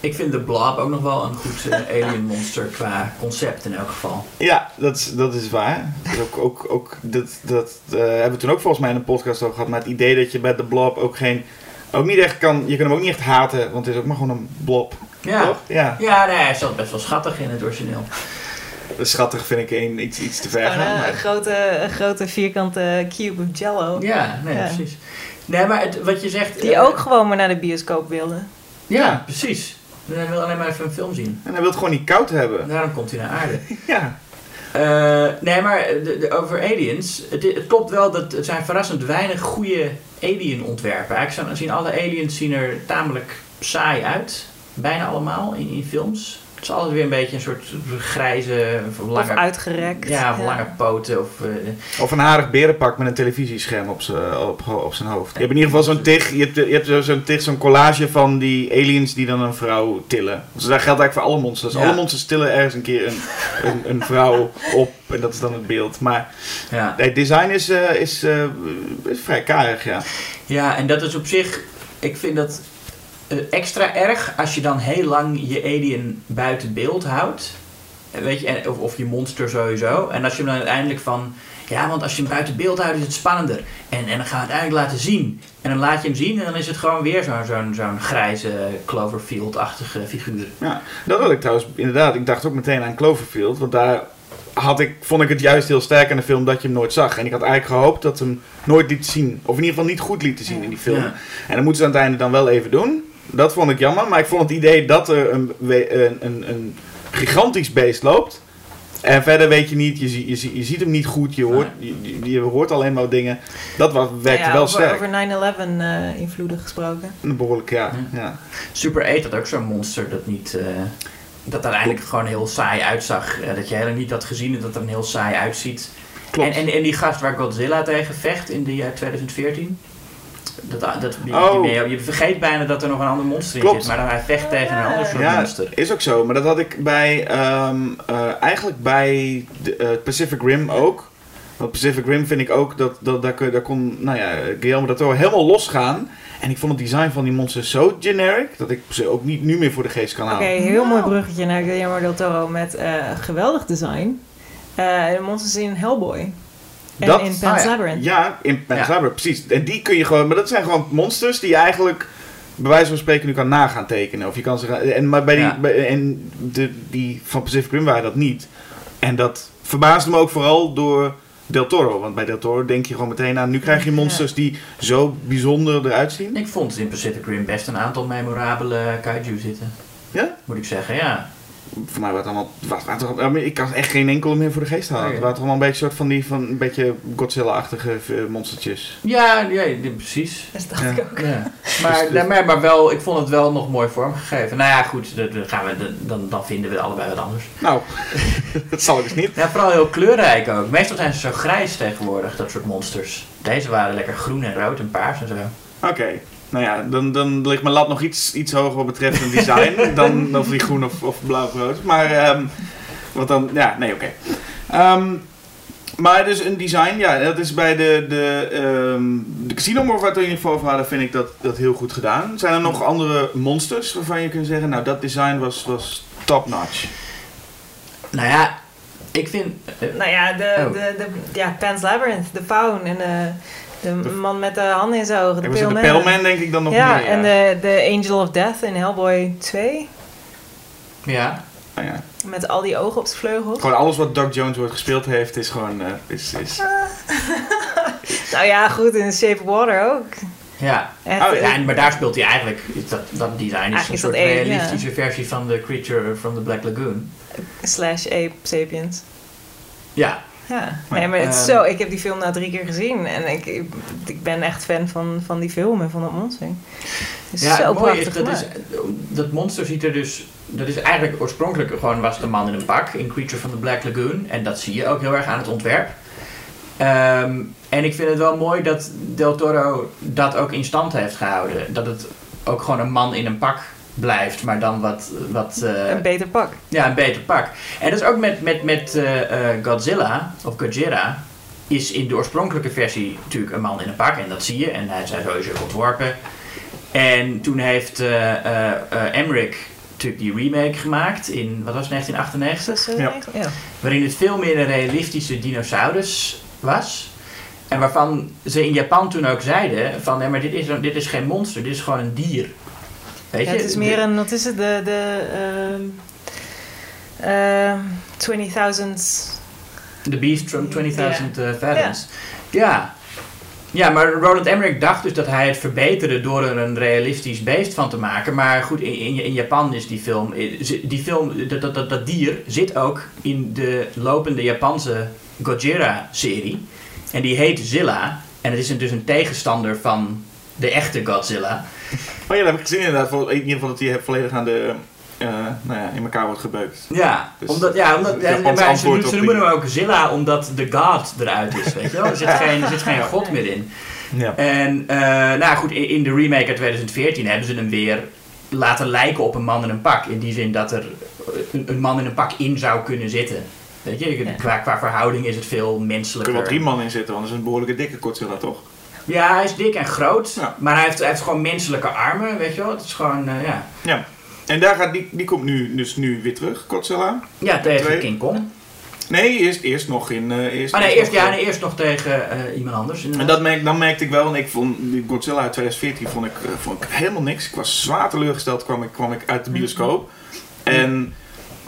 Ik vind de Blob ook nog wel een goed eh, (laughs) alien monster qua concept in elk geval. Ja, dat is, dat is waar. Dat, is ook, ook, ook, dat, dat eh, hebben we toen ook volgens mij in een podcast over gehad. Maar het idee dat je bij de blob ook geen... Ook niet echt kan... Je kunt hem ook niet echt haten, want het is ook maar gewoon een blob. Ja, Toch? Ja. ja nee, hij is wel best wel schattig in het origineel. (laughs) schattig vind ik een, iets, iets te ver gaan. een, maar- een grote, een grote vierkante cube of jello. Ja, nee, Ja. precies. Nee, maar het, wat je zegt... Die eh, ook gewoon maar naar de bioscoop wilde. Ja, precies. Hij wil alleen maar even een film zien. En hij wil het gewoon niet koud hebben. Daarom komt hij naar aarde. (laughs) Ja. Eh, nee, maar de, de- over aliens. Het, het klopt wel dat het zijn verrassend weinig goede alien ontwerpen. Eigenlijk zien alle aliens zien er tamelijk saai uit. Bijna allemaal in, in films. Het is altijd weer een beetje een soort grijze, of Of lange, uitgerekt. ja, of lange poten. Of, eh, Of een harig berenpak met een televisiescherm op zijn op, op zijn hoofd. Je hebt in ieder geval zo'n tig, je hebt, je hebt zo- zo'n tig, zo'n collage van die aliens die dan een vrouw tillen. Dus dat geldt eigenlijk voor alle monsters. Ja. Alle monsters tillen ergens een keer een, een, een vrouw op en dat is dan het beeld. Maar ja. het design is, eh, is, eh, is vrij karig, ja. ja, en dat is op zich. Ik vind dat extra erg als je dan heel lang je alien buiten beeld houdt. Eh, Weet je, of, of je monster sowieso. En als je hem dan uiteindelijk van. Ja, want als je hem buiten beeld houdt is het spannender. En, en dan gaan we het uiteindelijk laten zien. En dan laat je hem zien en dan is het gewoon weer zo'n zo'n zo'n grijze Cloverfield-achtige figuur. Ja, dat had ik trouwens inderdaad. Ik dacht ook meteen aan Cloverfield. Want daar had ik, vond ik het juist heel sterk in de film dat je hem nooit zag. En ik had eigenlijk gehoopt dat ze hem nooit liet zien. Of in ieder geval niet goed lieten zien in die film. Ja. En dan moeten ze aan het einde dan wel even doen. Dat vond ik jammer. Maar ik vond het idee dat er een, een, een, een gigantisch beest loopt. En verder weet je niet, je, zie- je, zie- je ziet hem niet goed, je hoort, je, hoort alleen maar dingen. Dat was, werkte Ja, wel over, sterk. Over 9-11 eh, invloeden gesproken. Behoorlijk, ja. Ja. ja. Super 8 had ook zo'n monster dat niet. eh, dat uiteindelijk gewoon heel saai uitzag. Eh, dat je helemaal niet had gezien en dat er een heel saai uitziet. Klopt. En, en, en die gast waar Godzilla tegen vecht in de jaar 2014. Dat, dat, die- Oh. die- je vergeet bijna dat er nog een ander monster in Klopt. zit. Maar dan hij vecht tegen een ander soort Ja, monster. is ook zo. Maar dat had ik bij, ehm, eh, eigenlijk bij de, eh, Pacific Rim ook. Want Pacific Rim vind ik ook dat, dat daar, kun- daar kon, nou ja, Guillermo del Toro helemaal losgaan. En ik vond het design van die monsters zo generic, dat ik ze ook niet nu meer voor de geest kan Oké, halen. heel mooi bruggetje naar Guillermo del Toro met eh, geweldig design. Eh, de monsters in Hellboy. En Dat- in Pan's ah ja. Labyrinth. Ja, in Pan's Ja. Labyrinth, precies. En die kun je gewoon, maar dat zijn gewoon monsters die je eigenlijk bij wijze van spreken nu kan nagaan tekenen. Of je kan ze gaan, en, maar bij die, Ja. bij- en de, die van Pacific Rim waren dat niet. En dat verbaasde me ook vooral door Del Toro. Want bij Del Toro denk je gewoon meteen aan, nu krijg je monsters die zo bijzonder eruit zien. Ik vond in Pacific Rim best een aantal memorabele kaiju zitten. Ja? Moet ik zeggen, ja. Voor mij was het allemaal, was, was ik kan echt geen enkele meer voor de geest halen. Het waren toch allemaal een beetje soort van die, van een beetje Godzilla-achtige eh, monstertjes. Ja, ja, ja, precies. Dat dacht Ja. ik ook. Ja. Maar, nee, maar, maar wel, ik vond het wel nog mooi vormgegeven. Nou ja, goed, dat- dat gaan we, dan, dan vinden we allebei wat anders. Nou, (laughs) dat zal ik dus niet. Ja, vooral heel kleurrijk ook. Meestal zijn ze zo grijs tegenwoordig, dat soort monsters. Deze waren lekker groen en rood en paars en zo. Oké. Nou ja, dan, dan ligt mijn lat nog iets, iets hoger wat betreft een design (laughs) dan, dan die groen of, of blauw of rood. Maar, ehm wat dan, ja, nee, oké. Ehm, maar dus een design, ja, dat is bij de, de, ehm de Casino waar we het in ieder geval over hadden, vind ik dat, dat heel goed gedaan. Zijn er nog andere monsters waarvan je kunt zeggen, nou, dat design was, was top notch? Nou ja, ik vind... eh, Nou ja, de, Oh. de, de, ja, Pan's Labyrinth, de faun en de, de De- man met de handen in zijn ogen, de het de. Paleman denk ik dan nog ja, meer. en de, de Angel of Death in Hellboy 2. ja, ja. Met al die ogen op zijn vleugels. Gewoon alles wat Doug Jones ooit gespeeld heeft, is gewoon, eh, is, is, (laughs) Nou ja, goed, in The Shape of Water ook. ja. Echt, Oh, ja, eh, maar daar speelt hij eigenlijk... Dat, dat design is Eigenlijk een is soort realistische versie van de Creature from the Black Lagoon. slash Ape Sapiens. Ja, Ja, nee, maar het is Ehm. zo. Ik heb die film nou drie keer gezien en ik, ik, ben echt fan van, van die film en van dat monster. Het is ja zo het mooie is prachtig dat, is, dat monster ziet er dus... Dat is eigenlijk oorspronkelijk gewoon was de man in een pak in Creature from the Black Lagoon. En dat zie je ook heel erg aan het ontwerp. Ehm, en ik vind het wel mooi dat Del Toro dat ook in stand heeft gehouden. Dat het ook gewoon een man in een pak blijft, maar dan wat... wat eh, Een beter pak. Ja, een beter pak. En dat is ook met, met, met eh, eh, Godzilla, of Gojira, is in de oorspronkelijke versie natuurlijk een man in een pak. En dat zie je. En hij is sowieso ontworpen. En toen heeft eh eh, eh, Emmerich natuurlijk die remake gemaakt in, wat was het, 1998? Is dat zo? Ja. ja. Waarin het veel meer een realistische dinosaurus was. En waarvan ze in Japan toen ook zeiden van, nee, maar dit is, een- dit is geen monster, dit is gewoon een dier. Weet Ja, je? het is meer een, wat is het, de, de, ehm, Ehm 20.000. The Beast from 20.000 eh, Fathoms. Ja. ja. maar Roland Emmerich dacht dus dat hij het verbeterde door er een realistisch beest van te maken. Maar goed, in, in, Japan is die film, eh, die film dat, dat, dat, dat dier zit ook in de lopende Japanse Gojira-serie. En die heet Zilla. En het is dus een tegenstander van de echte Godzilla. (laughs) Oh ja, dat heb ik gezien inderdaad. Voor- In ieder geval dat hij volledig aan de, eh, nou ja, in elkaar wordt gebeukt. Ja, Dus omdat, ja, omdat, ja, maar ze, ze noemen die- hem ook Zilla omdat de God eruit is, weet je wel. Er zit (laughs) geen, er zit geen god meer in. Ja. En eh, nou goed, in, in de remake uit 2014 hebben ze hem weer laten lijken op een man in een pak. In die zin dat er een, een man in een pak in zou kunnen zitten. Weet je, qua, qua verhouding is het veel Er kunnen menselijker. wel drie man in zitten, want dat is een behoorlijke dikke Godzilla toch? Ja, hij is dik en groot, Ja. maar hij heeft, hij heeft gewoon menselijke armen, weet je wel. Het is gewoon, eh, ja. Ja. En daar gaat, die, die komt nu, dus nu weer terug, Godzilla. Ja, tegen Twee. King Kong. Nee, eerst, eerst nog in... eh eerst, Oh nee, eerst eerst, nog, ja, eh, nee, eerst nog tegen eh, iemand anders. En dat merk, dan merkte ik wel, en ik vond Godzilla uit 2014 vond ik, vond ik helemaal niks. Ik was zwaar teleurgesteld, kwam ik, kwam ik uit de bioscoop. En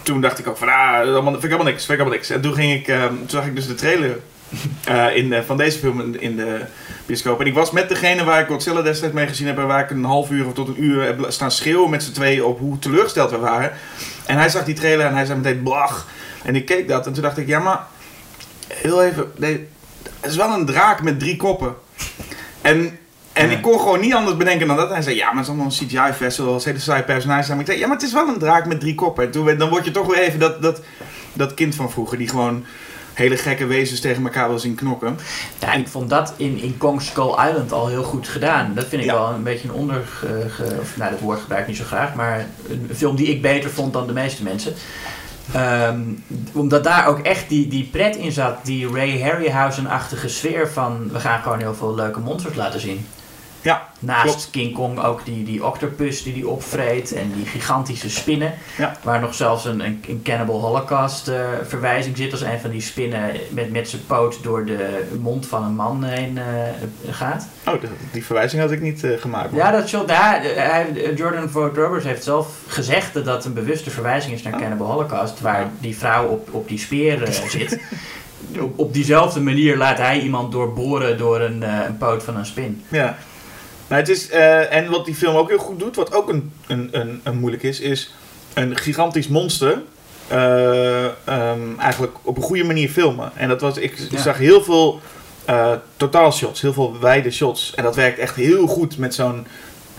toen dacht ik ook van, ah, dat vind ik helemaal niks, vind ik helemaal niks. En toen ging ik, eh, toen zag ik dus de trailer (laughs) eh, in, de- van deze film in, in de bioscoop. En ik was met degene waar ik Godzilla destijds mee gezien heb, en waar ik een half uur of tot een uur heb staan schreeuwen met z'n tweeën op hoe teleurgesteld we waren. En hij zag die trailer en hij zei meteen, blach. En ik keek dat en toen dacht ik, ja maar, heel even, nee, het is wel een draak met drie koppen. En, en Ja. ik kon gewoon niet anders bedenken dan dat. Hij zei, ja, maar het is allemaal een CGI-festival, het hele saai personage. Maar ik zei, ja, maar het is wel een draak met drie koppen. En toen, dan word je toch weer even dat, dat, dat kind van vroeger, die gewoon hele gekke wezens tegen elkaar wil zien knokken. Ja, en ik vond dat in, in Kong Skull Island al heel goed gedaan. Dat vind ik Ja. wel een beetje een onder... ge- of, nou, dat woord gebruik ik niet zo graag. Maar een film die ik beter vond dan de meeste mensen. Ehm, omdat daar ook echt die, die pret in zat. Die Ray Harryhausen-achtige sfeer van... We gaan gewoon heel veel leuke monsters laten zien. Ja, Naast klopt. King Kong ook die, die octopus die die opvreet. En die gigantische spinnen. Ja. Waar nog zelfs een, een, een Cannibal Holocaust eh, verwijzing zit. Als een van die spinnen met, met zijn poot door de mond van een man heen eh, gaat. Oh, die, die verwijzing had ik niet eh, gemaakt. Ja, dat shot, daar, Jordan Vogt Roberts heeft zelf gezegd dat dat een bewuste verwijzing is naar Oh. Cannibal Holocaust. Waar die vrouw op, op die speer zit. (laughs) Op, op diezelfde manier laat hij iemand doorboren door een, een poot van een spin. Ja. Nou, het is, eh, en wat die film ook heel goed doet, wat ook een, een, een, een moeilijk is, is een gigantisch monster eh, ehm, eigenlijk op een goede manier filmen. En dat was, ik Ja. zag heel veel eh totaalshots, heel veel wijde shots. En dat werkt echt heel goed met zo'n,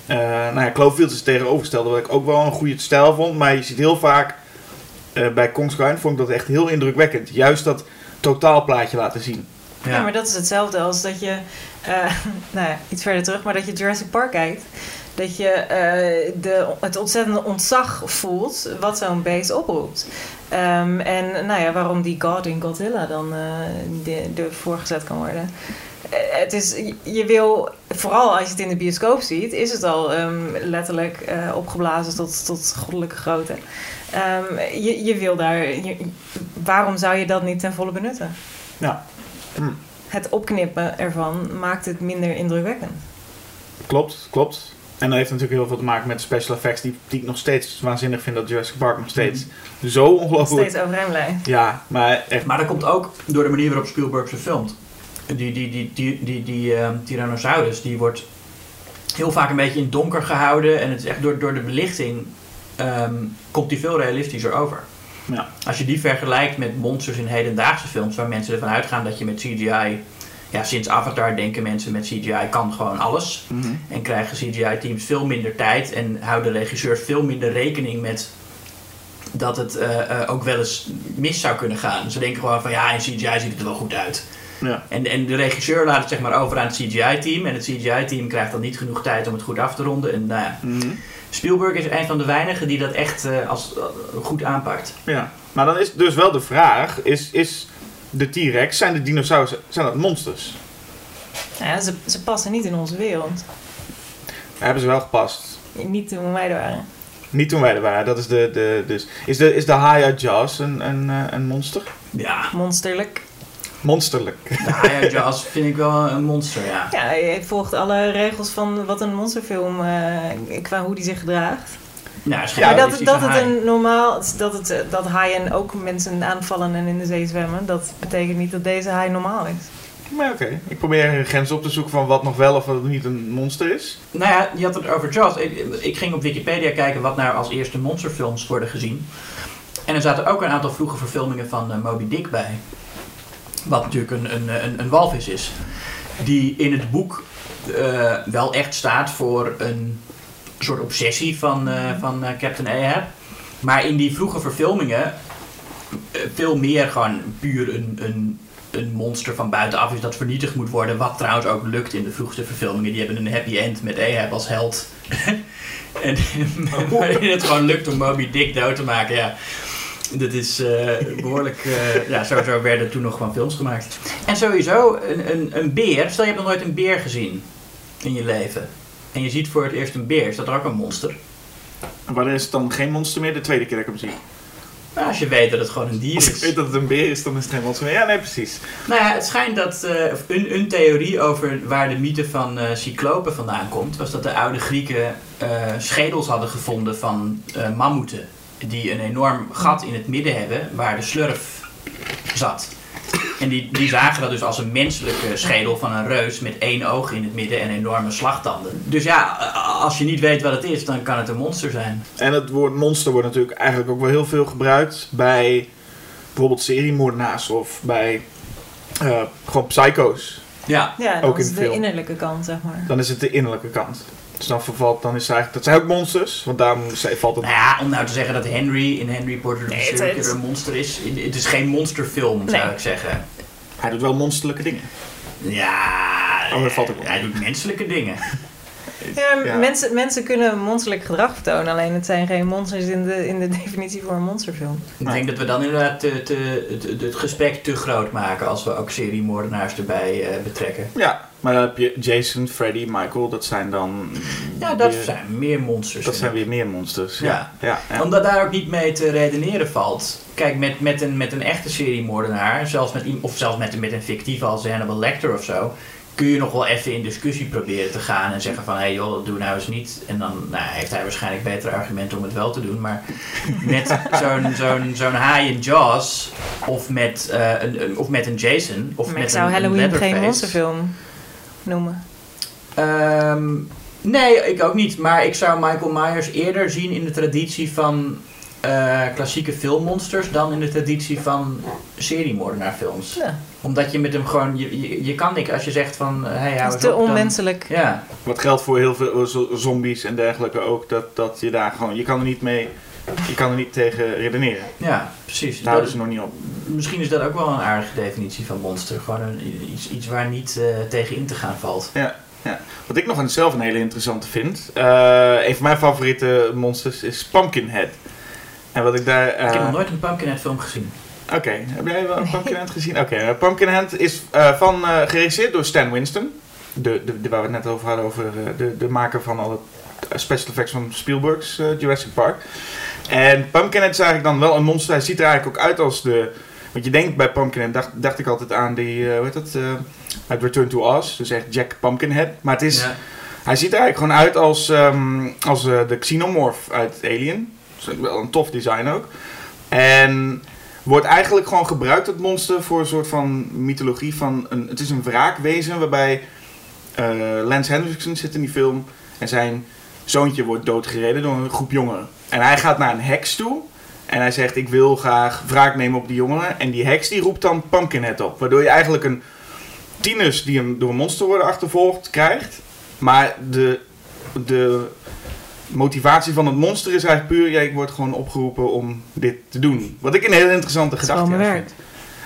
nou ja, Cloverfield is het tegenovergestelde, wat ik ook wel een goede stijl vond. Maar je ziet heel vaak, bij Kong Skull Island vond ik dat echt heel indrukwekkend. Juist dat totaalplaatje laten zien. Ja. maar dat is hetzelfde als dat je, eh, (laughs) nou ja, iets verder terug, maar dat je Jurassic Park kijkt. Dat je eh, de, het ontzettende ontzag voelt wat zo'n beest oproept. Ehm, en nou ja, waarom die God in Godzilla dan eh de, de voorgezet kan worden. Het is, je wil, vooral als je het in de bioscoop ziet, is het al ehm, letterlijk opgeblazen tot, tot goddelijke grootte. Ehm, je, je wil daar, je- waarom zou je dat niet ten volle benutten? Ja. Hm. het opknippen ervan maakt het minder indrukwekkend. Klopt, klopt. En dat heeft natuurlijk heel veel te maken met special effects, die, die ik nog steeds waanzinnig vind dat Jurassic Park nog steeds zo ongelooflijk... Steeds overeind blijft. Ja, maar echt... Maar dat komt ook door de manier waarop Spielberg ze filmt. Die, die, die, die, die, die ehm, Tyrannosaurus, die wordt heel vaak een beetje in het donker gehouden. En het is echt door, door de belichting ehm, komt die veel realistischer over. Ja. Als je die vergelijkt met monsters in hedendaagse films, waar mensen ervan uitgaan dat je met CGI, ja, sinds Avatar denken mensen met CGI kan gewoon alles. Mhm. En krijgen CGI-teams veel minder tijd en houden regisseurs veel minder rekening met dat het eh, eh, ook wel eens mis zou kunnen gaan. Ze denken gewoon van ja, in CGI ziet het er wel goed uit. Ja. En, en de regisseur laat het zeg maar over aan het CGI-team. En het CGI-team krijgt dan niet genoeg tijd om het goed af te ronden. En nou ja, Mhm. Spielberg is een van de weinigen die dat echt eh, als, eh, goed aanpakt. ja. Maar dan is dus wel de vraag, is, is de T-Rex, zijn de dinosaurussen, zijn dat monsters? Nou ja, ze, ze passen niet in onze wereld. Hebben ze wel gepast. Niet toen wij er waren. Niet toen wij er waren, dat is de... de dus, is de, is de Jaws een, een, eh, een monster? Ja, Monsterlijk. Monsterlijk. de Haya Jaws vind ik wel een monster, ja. Ja, hij volgt alle regels van wat een monsterfilm, eh, qua hoe die zich gedraagt. Nou, is Ja, maar dat, dat het een normaal, dat, het, dat haaien ook mensen aanvallen en in de zee zwemmen, dat betekent niet dat deze haai normaal is. Maar oké, ik probeer een grens op te zoeken van wat nog wel of wat niet een monster is. Nou ja, je had het over Jaws. Ik, ik ging op Wikipedia kijken wat nou als eerste monsterfilms worden gezien. En er zaten ook een aantal vroege verfilmingen van eh, Moby Dick bij. Wat natuurlijk een, een, een, een walvis is. Die in het boek eh, wel echt staat voor een soort obsessie van, eh, van eh, Captain Ahab. Maar in die vroege verfilmingen veel meer gewoon puur een, een, een monster van buitenaf is dat vernietigd moet worden. Wat trouwens ook lukt in de vroegste verfilmingen. Die hebben een happy end met Ahab als held. (laughs) en (laughs) waarin het gewoon lukt om Moby Dick dood te maken. Ja. Dat is eh, behoorlijk. eh, ja, sowieso werden toen nog gewoon films gemaakt. En sowieso, een, een, een beer. Stel je hebt nog nooit een beer gezien in je leven. En je ziet voor het eerst een beer. Is dat er ook een monster? Wanneer is het dan geen monster meer? De tweede keer dat ik hem zie. Nou, als je weet dat het gewoon een dier Als ik is. weet dat het een beer is, dan is het geen monster meer. Ja, nee, precies. Nou ja, het schijnt dat eh, een, een theorie over waar de mythe van cyclopen vandaan komt, was dat de oude Grieken schedels hadden gevonden van mammoeten. Die een enorm gat in het midden hebben waar de slurf zat. En die, die zagen dat dus als een menselijke schedel van een reus met één oog in het midden en enorme slagtanden. Dus ja, als je niet weet wat het is, dan kan het een monster zijn. En het woord monster wordt natuurlijk eigenlijk ook wel heel veel gebruikt bij bijvoorbeeld seriemoordenaars of bij eh, gewoon psycho's. Ja, Ja, Ook dat in is de de innerlijke kant, zeg maar. Dan is het de innerlijke kant. Dus dan vervalt, dan is het eigenlijk, dat zijn ook monsters, want daarom valt het. Nou ja, om nou te zeggen dat Henry in Henry Portrait of Nee, the het- een monster is. Het is geen monsterfilm, zou ik zeggen. Hij doet wel monsterlijke dingen. Ja, Oh, dat valt ook hij doet menselijke dingen. Ja, Ja. Mensen, mensen kunnen monsterlijk gedrag vertonen, alleen het zijn geen monsters in de, in de (laughs) definitie voor een monsterfilm. Ik denk dat we dan inderdaad te, te, het, het gesprek te groot maken als we ook seriemoordenaars erbij eh, betrekken. Ja, maar dan heb je Jason, Freddy, Michael, dat zijn dan. Ja, dat weer- zijn meer monsters. Dat zijn weer meer monsters. Ja. Ja, ja, ja. Omdat daar ook niet mee te redeneren valt. Kijk, met, met, een, met een echte seriemoordenaar, zelfs met, of zelfs met, een- met een fictieve als Hannibal Lecter of zo, kun je nog wel even in discussie proberen te gaan en zeggen van, hé hey joh, dat doe nou eens niet. En dan nou, heeft hij waarschijnlijk betere argumenten om het wel te doen. Maar met (laughs) zo'n zo'n zo'n haai in Jaws, of met, eh, een, een- of met een Jason, of maar met ik zou een, een Halloween geen Leatherface. monsterfilm noemen. Ehm, nee, ik ook niet. Maar ik zou Michael Myers eerder zien in de traditie van eh, klassieke filmmonsters dan in de traditie van seriemoordenaarfilms. Ja, Omdat je met hem gewoon, je, je, je kan niks als je zegt van, hé, hey, hou dat is te op, dan- onmenselijk. Ja, Wat geldt voor heel veel zo- zombies en dergelijke ook, dat, dat je daar gewoon, je kan er niet mee, je kan er niet tegen redeneren. ja, precies. Daar Dat houden is- ze nog niet op. misschien is dat ook wel een aardige definitie van monster. Gewoon een, iets, iets waar niet eh, tegen in te gaan valt. Ja, ja. Wat ik nog aan zelf een hele interessante vind, eh, een van mijn favoriete monsters is Pumpkinhead. En wat ik daar... eh, Ik heb nog nooit een Pumpkinhead film gezien. Oké, heb jij wel Pumpkinhead gezien? Oké, eh, Pumpkinhead is eh, van, eh, geregisseerd door Stan Winston. De, de, de- waar we het net over hadden, over eh, de, de maker van alle eh, special effects van Spielberg's eh, Jurassic Park. En Pumpkinhead is eigenlijk dan wel een monster. Hij ziet er eigenlijk ook uit als de... Want je denkt bij Pumpkinhead, dacht, dacht ik altijd aan die, eh hoe heet dat, eh, uit Return to Oz. Dus echt Jack Pumpkinhead. Maar het is... Ja. Hij ziet er eigenlijk gewoon uit als, ehm, als eh, de Xenomorph uit Alien. Dat is wel een tof design ook. En wordt eigenlijk gewoon gebruikt, het monster, voor een soort van mythologie van... Een, het is een wraakwezen waarbij eh, Lance Henriksen zit in die film. En zijn zoontje wordt doodgereden door een groep jongeren. En hij gaat naar een heks toe. En hij zegt, ik wil graag wraak nemen op die jongeren. En die heks die roept dan Pumpkinhead op. Waardoor je eigenlijk een tieners die een, door een monster worden achtervolgd krijgt. Maar de, de motivatie van het monster is eigenlijk puur... Ja, ik word gewoon opgeroepen om dit te doen. Wat ik een hele interessante gedachte vind. werk.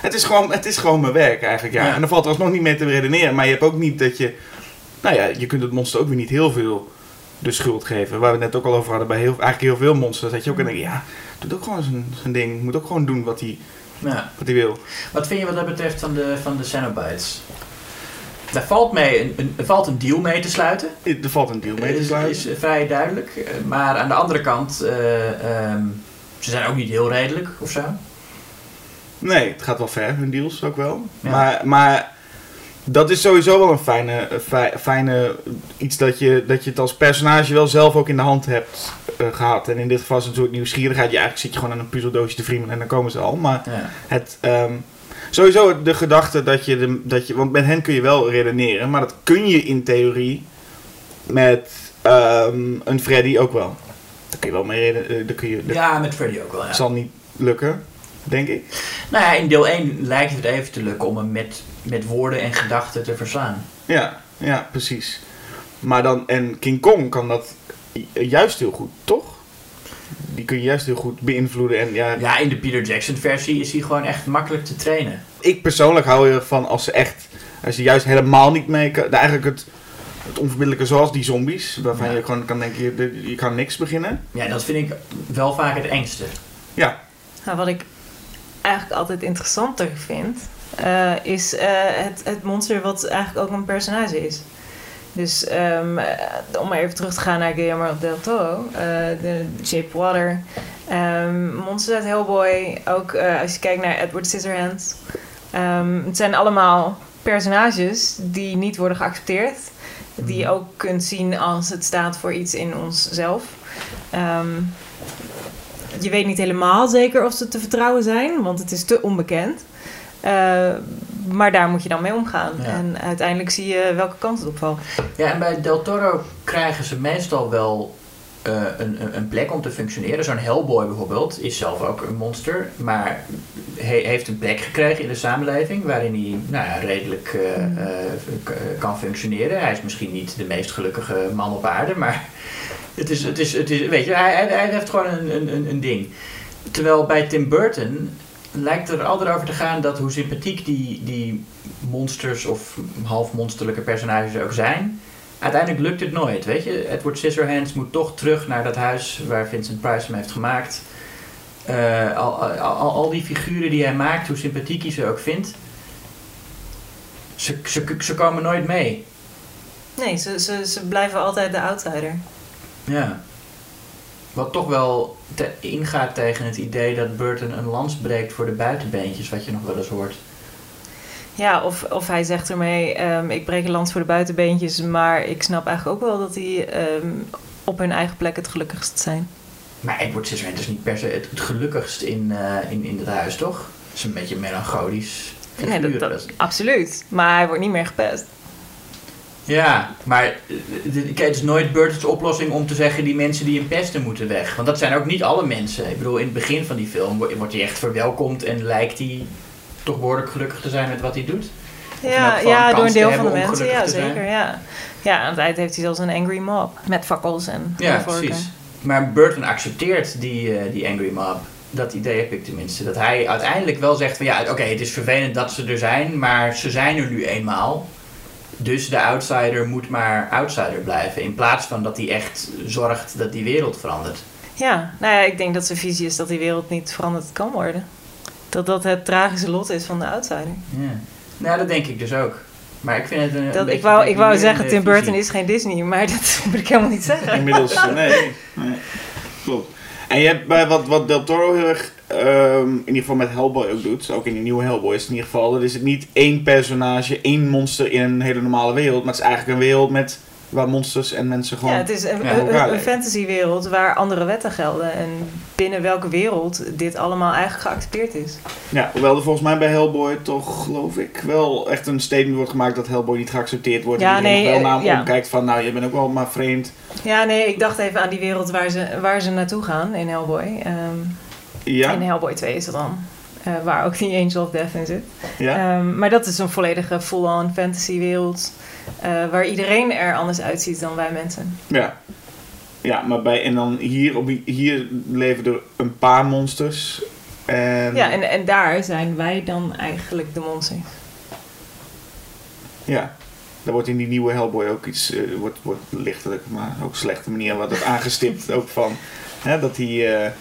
Het is gewoon, het is gewoon mijn werk eigenlijk, ja. Ja. En dan valt er alsnog niet mee te redeneren. Maar je hebt ook niet dat je... Nou ja, je kunt het monster ook weer niet heel veel de schuld geven. Waar we het net ook al over hadden bij heel, eigenlijk heel veel monsters. Dat je ook kan denken, ja, doet ook gewoon zijn, zijn ding. Moet ook gewoon doen wat hij, Ja. wat hij wil. Wat vind je wat dat betreft van de, van de Cenobites? Daar valt, mee een, een, er valt een deal mee te sluiten. Er valt een deal mee te is, sluiten. is eh, vrij duidelijk. Maar aan de andere kant, eh, ehm, ze zijn ook niet heel redelijk of zo. Nee, het gaat wel ver, hun deals ook wel. Ja. Maar, maar dat is sowieso wel een fijne, eh, fi- fijne iets dat je, dat je het als personage wel zelf ook in de hand hebt. eh, gehad. En in dit geval is het natuurlijk nieuwsgierigheid. Ja, eigenlijk zit je gewoon aan een puzzeldoosje te friemelen en dan komen ze al. Maar Ja. het, ehm, sowieso de gedachte dat je, de, dat je... Want met hen kun je wel redeneren. Maar dat kun je in theorie met ehm, een Freddy ook wel. Daar kun je wel mee redeneren. Dat kun je, ja, met Freddy ook wel. Ja. zal niet lukken, denk ik. Nou ja, in deel 1 lijkt het even te lukken om hem met, met woorden en gedachten te verslaan. Ja, ja, precies. Maar dan, en King Kong kan dat ju- juist heel goed, toch? Die kun je juist heel goed beïnvloeden. En ja, Ja, in de Peter Jackson versie is hij gewoon echt makkelijk te trainen. ik persoonlijk hou ervan als ze echt, als je juist helemaal niet mee kan. nou, Eigenlijk het, het onverbiddelijke zoals die zombies, waarvan Ja. je gewoon kan denken, je, je kan niks beginnen. Ja, dat vind ik wel vaak het engste. Ja, Nou, wat ik eigenlijk altijd interessanter vind, eh, is eh, het, het monster wat eigenlijk ook een personage is. Dus ehm, eh, om maar even terug te gaan naar Guillermo del Toro, eh, de Shape Water, ehm monsters uit Hellboy, ook als je kijkt naar Edward Scissorhands. Ehm, het zijn allemaal personages die niet worden geaccepteerd, die je ook kunt zien als het staat voor iets in onszelf. Je weet niet helemaal zeker of ze te vertrouwen zijn, want het is te onbekend. Eh, maar daar moet je dan mee omgaan. Ja. En uiteindelijk zie je welke kant het opvalt. Ja, en bij Del Toro krijgen ze meestal wel eh, een, een- plek om te functioneren. Zo'n Hellboy bijvoorbeeld is zelf ook een monster, maar he- heeft een plek gekregen in de samenleving waarin hij nou ja, redelijk eh, kan functioneren. Hij is misschien niet de meest gelukkige man op aarde, maar het is, het is, het is, weet je, hij, hij, heeft gewoon een, een- een ding. Terwijl bij Tim Burton lijkt er altijd over te gaan dat hoe sympathiek die, die monsters of half monsterlijke personages ook zijn, uiteindelijk lukt het nooit. Weet je, Edward Scissorhands moet toch terug naar dat huis waar Vincent Price hem heeft gemaakt. Eh, al, al, al, al die figuren die hij maakt, hoe sympathiek hij ze ook vindt, ze, ze, ze komen nooit mee. Nee, ze, ze, ze blijven altijd de outsider. Ja. Wat toch wel te- ingaat tegen het idee dat Burton een lans breekt voor de buitenbeentjes, wat je nog wel eens hoort. Ja, of, of hij zegt ermee, ehm, ik breek een lans voor de buitenbeentjes, maar ik snap eigenlijk ook wel dat die ehm, op hun eigen plek het gelukkigst zijn. Maar Edward Scissorhands is niet per se het, het gelukkigst in, eh, in, in het huis, toch? Het is een beetje melancholisch. Nee, dat, dat, absoluut. Maar hij wordt niet meer gepest. Ja, maar eh, kijk, het is nooit Burton's oplossing om te zeggen die mensen die hem pesten moeten weg. Want dat zijn ook niet alle mensen. Ik bedoel, in het begin van die film wo- wordt hij echt verwelkomd en lijkt hij toch behoorlijk gelukkig te zijn met wat hij doet. Ja, ja door een deel van de mensen, ja zeker. Ja. ja, aan het eind heeft hij zelfs een angry mob met fakkels en Ja, precies. Maar Burton accepteert die, eh, die angry mob. Dat idee heb ik tenminste. Dat hij uiteindelijk wel zegt van ja, oké, het is vervelend dat ze er zijn, maar ze zijn er nu eenmaal. Dus de outsider moet maar outsider blijven. In plaats van dat hij echt zorgt dat die wereld verandert. Ja, nou ja, ik denk dat zijn visie is dat die wereld niet veranderd kan worden. Dat dat het tragische lot is van de outsider. Ja. Nou, dat denk ik dus ook. Maar ik vind het een. Dat, ik wou, ik wou zeggen, Tim Burton visie. is geen Disney, maar dat (laughs) moet ik helemaal niet zeggen. inmiddels, nee, nee. Klopt. En je hebt bij wat, wat Del Toro heel erg, ehm, in ieder geval met Hellboy ook doet, ook in die nieuwe Hellboy is het in ieder geval, dat is het niet één personage, één monster in een hele normale wereld, maar het is eigenlijk een wereld met, waar monsters en mensen gewoon... Ja, het is een, fantasywereld waar andere wetten gelden. En binnen welke wereld dit allemaal eigenlijk geaccepteerd is. Ja, hoewel er volgens mij bij Hellboy toch, geloof ik, wel echt een statement wordt gemaakt dat Hellboy niet geaccepteerd wordt. Ja, en iedereen nee, wel naar eh, hem ja. omkijkt van, nou, je bent ook wel maar vreemd. Ja, nee, ik dacht even aan die wereld waar ze, waar ze naartoe gaan in Hellboy. Ehm, Ja, In Hellboy 2 is dat dan. Eh, waar ook die Angel of Death in zit. ja. Ehm, maar dat is een volledige full-on fantasy wereld. eh, waar iedereen er anders uitziet dan wij mensen. Ja. Ja, maar bij, en dan hier, op, hier leven er een paar monsters. En, Ja, en, en daar zijn wij dan eigenlijk de monsters. ja. Daar wordt in die nieuwe Hellboy ook iets, eh, wordt, wordt lichtelijk, maar ook slechte manier wat dat aangestipt ook van. Hè, dat hij,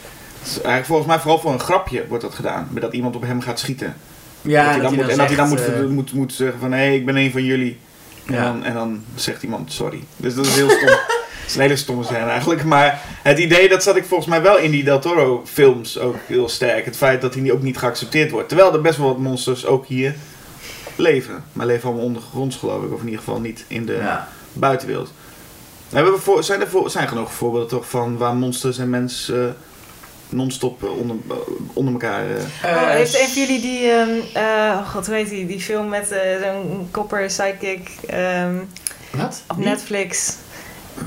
eigenlijk volgens mij vooral voor een grapje wordt dat gedaan. Met dat iemand op hem gaat schieten. Ja, dat hij dan moet, en dat hij dan moet, eh, moet, moet zeggen van, hé, hey, ik ben een van jullie. En, Ja. dan, en dan zegt iemand sorry. Dus dat is heel stom. (laughs) Het is een hele stomme scène eigenlijk. Maar het idee, dat zat ik volgens mij wel in die Del Toro films ook heel sterk. Het feit dat hij ook niet geaccepteerd wordt. Terwijl er best wel wat monsters ook hier leven. Maar leven allemaal ondergronds geloof ik. Of in ieder geval niet in de ja. buitenwereld. Hebben we voor, zijn er voor, zijn genoeg voorbeelden toch van waar monsters en mensen eh, non-stop eh, onder, onder elkaar... eh, Oh, Eh, heeft een van jullie die, ehm eh, oh god, hoe heet die, die film met eh, zo'n kopper sidekick ehm, Wat? op? Netflix?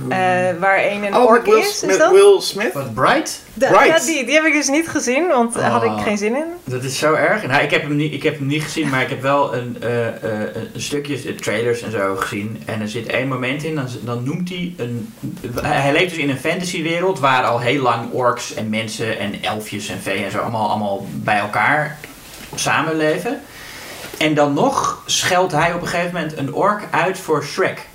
Eh, waar een een oh, ork Will, is, is met dat? Will Smith? Wat, Bright? Da-. Ja, die, die heb ik dus niet gezien, want daar had ik Oh. geen zin in. Dat is zo erg. Nou, ik heb hem niet, ik heb hem niet gezien, maar ik heb wel een, eh, eh, een stukje trailers en zo gezien. En er zit één moment in, dan, dan noemt hij een... Hij hij leeft dus in een fantasywereld waar al heel lang orks en mensen en elfjes en vee en zo allemaal, allemaal bij elkaar samenleven. En dan nog scheldt hij op een gegeven moment een ork uit voor Shrek.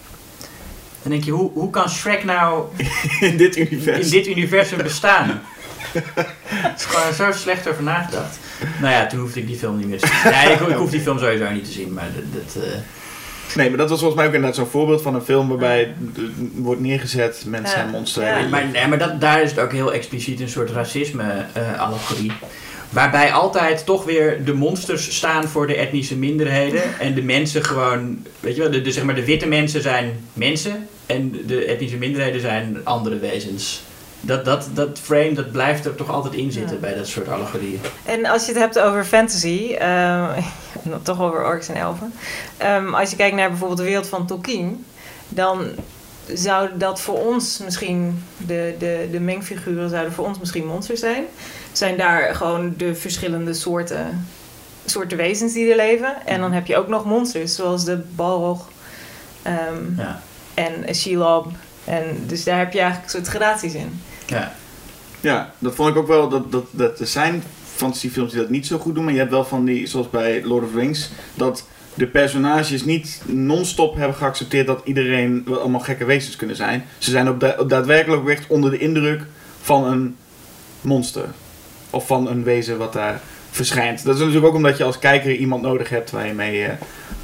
Dan denk je, hoe, hoe kan Shrek nou (laughs) in dit universum. in dit universum bestaan. Er is gewoon zo slecht over nagedacht. Nou ja, toen hoefde ik die film niet meer te zien. Nee, ik, ik hoef die film sowieso niet te zien, maar dat... dat eh, Nee, maar dat was volgens mij ook inderdaad zo'n voorbeeld van een film waarbij wordt neergezet mensen Ja. en monsters. Ja. en- maar nee, maar dat, daar is het ook heel expliciet een soort racisme-allegorie. Waarbij altijd toch weer de monsters staan voor de etnische minderheden. En de mensen gewoon... Weet je wel, de, de, zeg maar, de witte mensen zijn mensen. En de etnische minderheden zijn andere wezens. Dat, dat, dat frame, dat blijft er toch altijd in zitten Ja. bij dat soort allegorieën. En als je het hebt over fantasy, ehm, (laughs) toch over orks en elfen. Ehm, als je kijkt naar bijvoorbeeld de wereld van Tolkien, dan zou dat voor ons misschien, de, de, de mengfiguren zouden voor ons misschien monsters zijn. Zijn daar gewoon de verschillende soorten, soorten wezens die er leven. En dan heb je ook nog monsters, zoals de Balrog ehm, Ja. en Shelob. En dus daar heb je eigenlijk een soort gradaties in. Ja. Ja, dat vond ik ook wel. Dat, dat, dat er zijn fantasyfilms die dat niet zo goed doen. Maar je hebt wel van die, zoals bij Lord of the Rings, dat de personages niet non-stop hebben geaccepteerd dat iedereen wel allemaal gekke wezens kunnen zijn. Ze zijn ook da- daadwerkelijk ook echt onder de indruk van een monster. Of van een wezen wat daar verschijnt. Dat is natuurlijk ook omdat je als kijker iemand nodig hebt waar je mee... eh,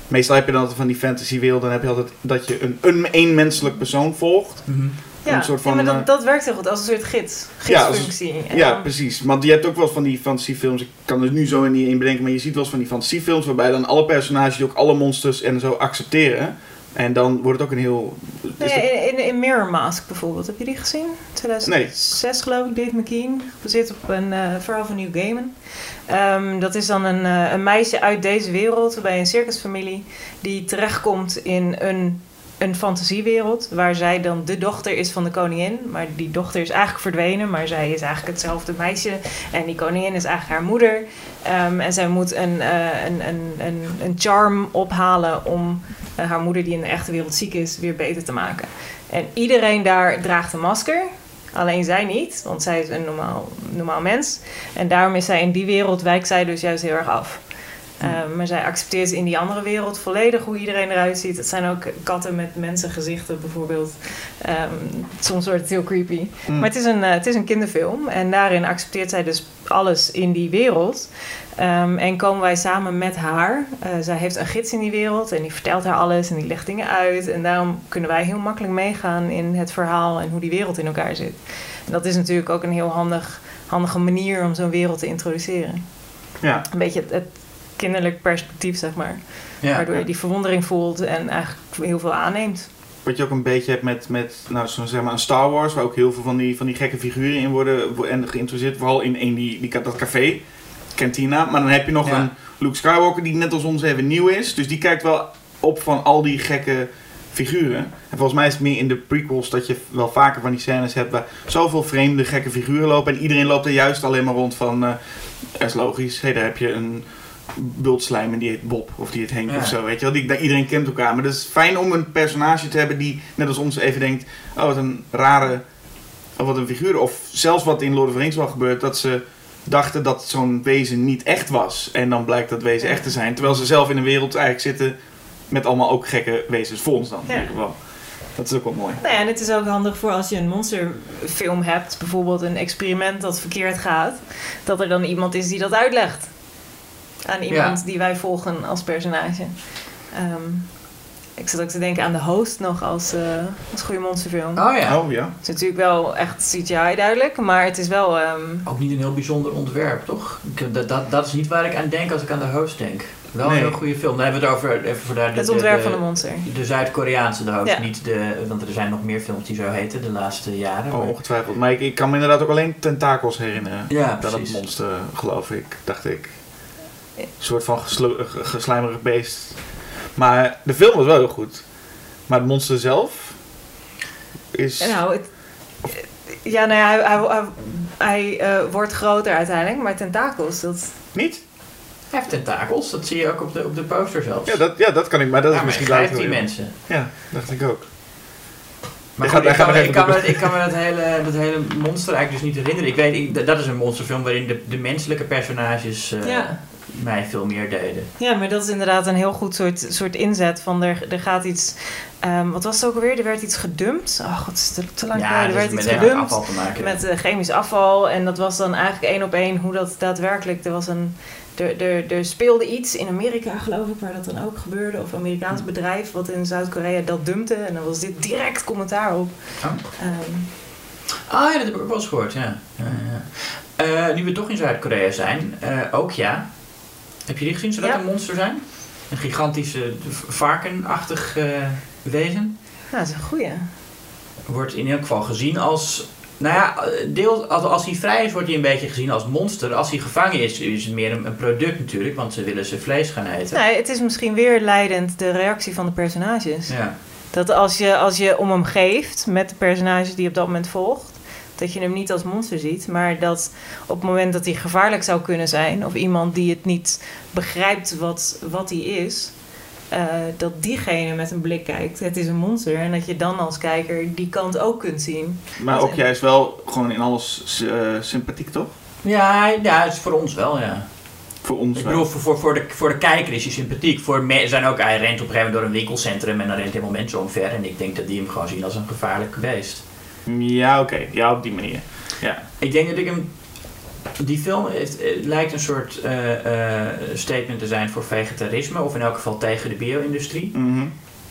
meestal heb je dan altijd van die fantasywereld, dan heb je altijd dat je een, een, een menselijk persoon volgt. Mhm. Ja, Een soort ja, van, maar eh, dat, dat werkt heel goed als een soort gids, Ja, als- gidsfunctie. Ja, dan- precies. Want je hebt ook wel eens van die fantasyefilms. Ik kan er nu zo in niet in bedenken, maar je ziet wel eens van die fantasiefilms waarbij dan alle personages ook alle monsters en zo accepteren. En dan wordt het ook een heel. Nee, dat- in, in, Mirror Mask bijvoorbeeld, heb je die gezien? 2006 geloof ik, Dave McKean, gebaseerd op een eh, verhaal van Neil Gaiman. Ehm, dat is dan een, eh, een meisje uit deze wereld, bij een circusfamilie, die terechtkomt in een, een fantasiewereld, waar zij dan de dochter is van de koningin. Maar die dochter is eigenlijk verdwenen, maar zij is eigenlijk hetzelfde meisje. En die koningin is eigenlijk haar moeder. Ehm, en zij moet een, eh, een, een, een, een charm ophalen om haar moeder, die in de echte wereld ziek is, weer beter te maken. En iedereen daar draagt een masker. Alleen zij niet, want zij is een normaal, normaal mens. En daarom is zij in die wereld, wijkt zij dus juist heel erg af. Ehm, maar zij accepteert in die andere wereld volledig hoe iedereen eruit ziet. Het zijn ook katten met mensengezichten bijvoorbeeld. Ehm, soms wordt het heel creepy. Mm. Maar het is, een, eh, het is een kinderfilm. En daarin accepteert zij dus alles in die wereld. Ehm, en komen wij samen met haar. Eh, zij heeft een gids in die wereld en die vertelt haar alles en die legt dingen uit. En daarom kunnen wij heel makkelijk meegaan in het verhaal en hoe die wereld in elkaar zit. En dat is natuurlijk ook een heel handig, handige manier om zo'n wereld te introduceren. ja. Een beetje het, het kinderlijk perspectief, zeg maar. Ja. Waardoor je die verwondering voelt en eigenlijk heel veel aanneemt. Wat je ook een beetje hebt met, met nou, zo'n zeg maar een Star Wars, waar ook heel veel van die, van die gekke figuren in worden wo- en geïntroduceerd. Vooral in, in die, die, dat café, Cantina. Maar dan heb je nog Ja. een Luke Skywalker die net als ons even nieuw is. Dus die kijkt wel op van al die gekke figuren. En volgens mij is het meer in de prequels dat je wel vaker van die scènes hebt waar zoveel vreemde gekke figuren lopen. En iedereen loopt er juist alleen maar rond van, eh dat is logisch, hé, daar heb je een bultslijm en die heet Bob of die heet Henk Ja. of zo, weet je wel. Die, iedereen kent elkaar. Maar het is fijn om een personage te hebben die net als ons even denkt, oh wat een rare, of wat een figuur. Of zelfs wat in Lord of the Rings wel gebeurt, dat ze dachten dat zo'n wezen niet echt was. En dan blijkt dat wezen echt te zijn. Terwijl ze zelf in een wereld eigenlijk zitten met allemaal ook gekke wezens voor ons dan. In Ja. ieder geval. Dat is ook wel mooi. Nou ja, en het is ook handig voor als je een monsterfilm hebt, bijvoorbeeld een experiment dat verkeerd gaat, dat er dan iemand is die dat uitlegt. Aan iemand die wij volgen als personage. Ehm, ik zat ook te denken aan de host nog als, eh, als goede monsterfilm. Oh ja. Oh ja. Het is natuurlijk wel echt CGI duidelijk, maar het is wel... ehm, Ook niet een heel bijzonder ontwerp, toch? Ik- Dat, dat, dat is niet waar ik aan denk als ik aan de host denk. Wel Nee. een heel goede film. Dan hebben we het over, even voor daar de, Het de- ontwerp de- van de monster. De Zuid-Koreaanse trouwens, Ja. niet de, want er zijn nog meer films die zo heten de laatste jaren. Oh, maar- ongetwijfeld. Maar ik, ik kan me inderdaad ook alleen tentakels herinneren. ja, Dat het monster, geloof ik, dacht ik. Een soort van ge- geslijmerig beest. Maar de film was wel heel goed. Maar het monster zelf is... Nou, het, ja, nou ja, hij, hij, hij, hij, eh, wordt groter uiteindelijk, maar tentakels, dat... Niet? Hij heeft tentakels, dat zie je ook op de, op de poster zelfs. Ja dat, ja, dat kan ik. Maar dat Ja, is maar misschien later die mensen. Ja, dacht ik ook. Maar goed, ik, kan, ik, kan me, ik kan me dat hele, dat hele monster eigenlijk dus niet herinneren. Ik weet, ik- dat is een monsterfilm waarin de, de menselijke personages eh, Ja. Mij veel meer deden. Ja, maar dat is inderdaad een heel goed soort, soort inzet van er, er gaat iets... ehm, wat was het ook alweer? Er werd iets gedumpt. Oh god, het is te, te lang Ja, geleden. Er dus werd iets gedumpt afval te maken. met eh, chemisch afval. En dat was dan eigenlijk één op één hoe dat daadwerkelijk... Er, was een, er, er, er speelde iets in Amerika, geloof ik, waar dat dan ook gebeurde. Of een Amerikaans Hm. bedrijf wat in Zuid-Korea dat dumpte. En dan was dit direct commentaar op. Oh. Ehm, Ah ja, dat heb ik ook wel eens gehoord, ja. ja, ja. Eh, nu we toch in Zuid-Korea zijn, eh, ook ja. Heb je die gezien? Zou dat Ja. een monster zijn? Een gigantische varkenachtig eh, wezen? nou, dat is een goeie. Wordt in elk geval gezien als... Nou ja, deel, als, als hij vrij is, wordt hij een beetje gezien als monster. Als hij gevangen is, is het meer een, een product natuurlijk, want ze willen zijn vlees gaan eten. Nee, het is misschien weer leidend de reactie van de personages. Ja. Dat als je, als je om hem geeft met de personages die je op dat moment volgt, dat je hem niet als monster ziet, maar dat op het moment dat hij gevaarlijk zou kunnen zijn, of iemand die het niet begrijpt wat, wat hij is, eh, dat diegene met een blik kijkt, het is een monster, en dat je dan als kijker die kant ook kunt zien. Maar ook jij is wel gewoon in alles eh, sympathiek, toch? Ja, ja, het is voor ons wel, ja. Voor ons Ik bedoel, voor, voor, voor, de, voor de kijker is hij sympathiek. Voor me, zijn ook, hij rent op een gegeven moment door een winkelcentrum en dan rent helemaal mensen omver. En ik denk dat die hem gewoon zien als een gevaarlijk beest. Ja, oké. Ja, op die manier. Ja. Ik denk dat ik hem. Die film heeft, lijkt een soort eh, eh, statement te zijn voor vegetarisme, of in elk geval tegen de bio-industrie. Mhm.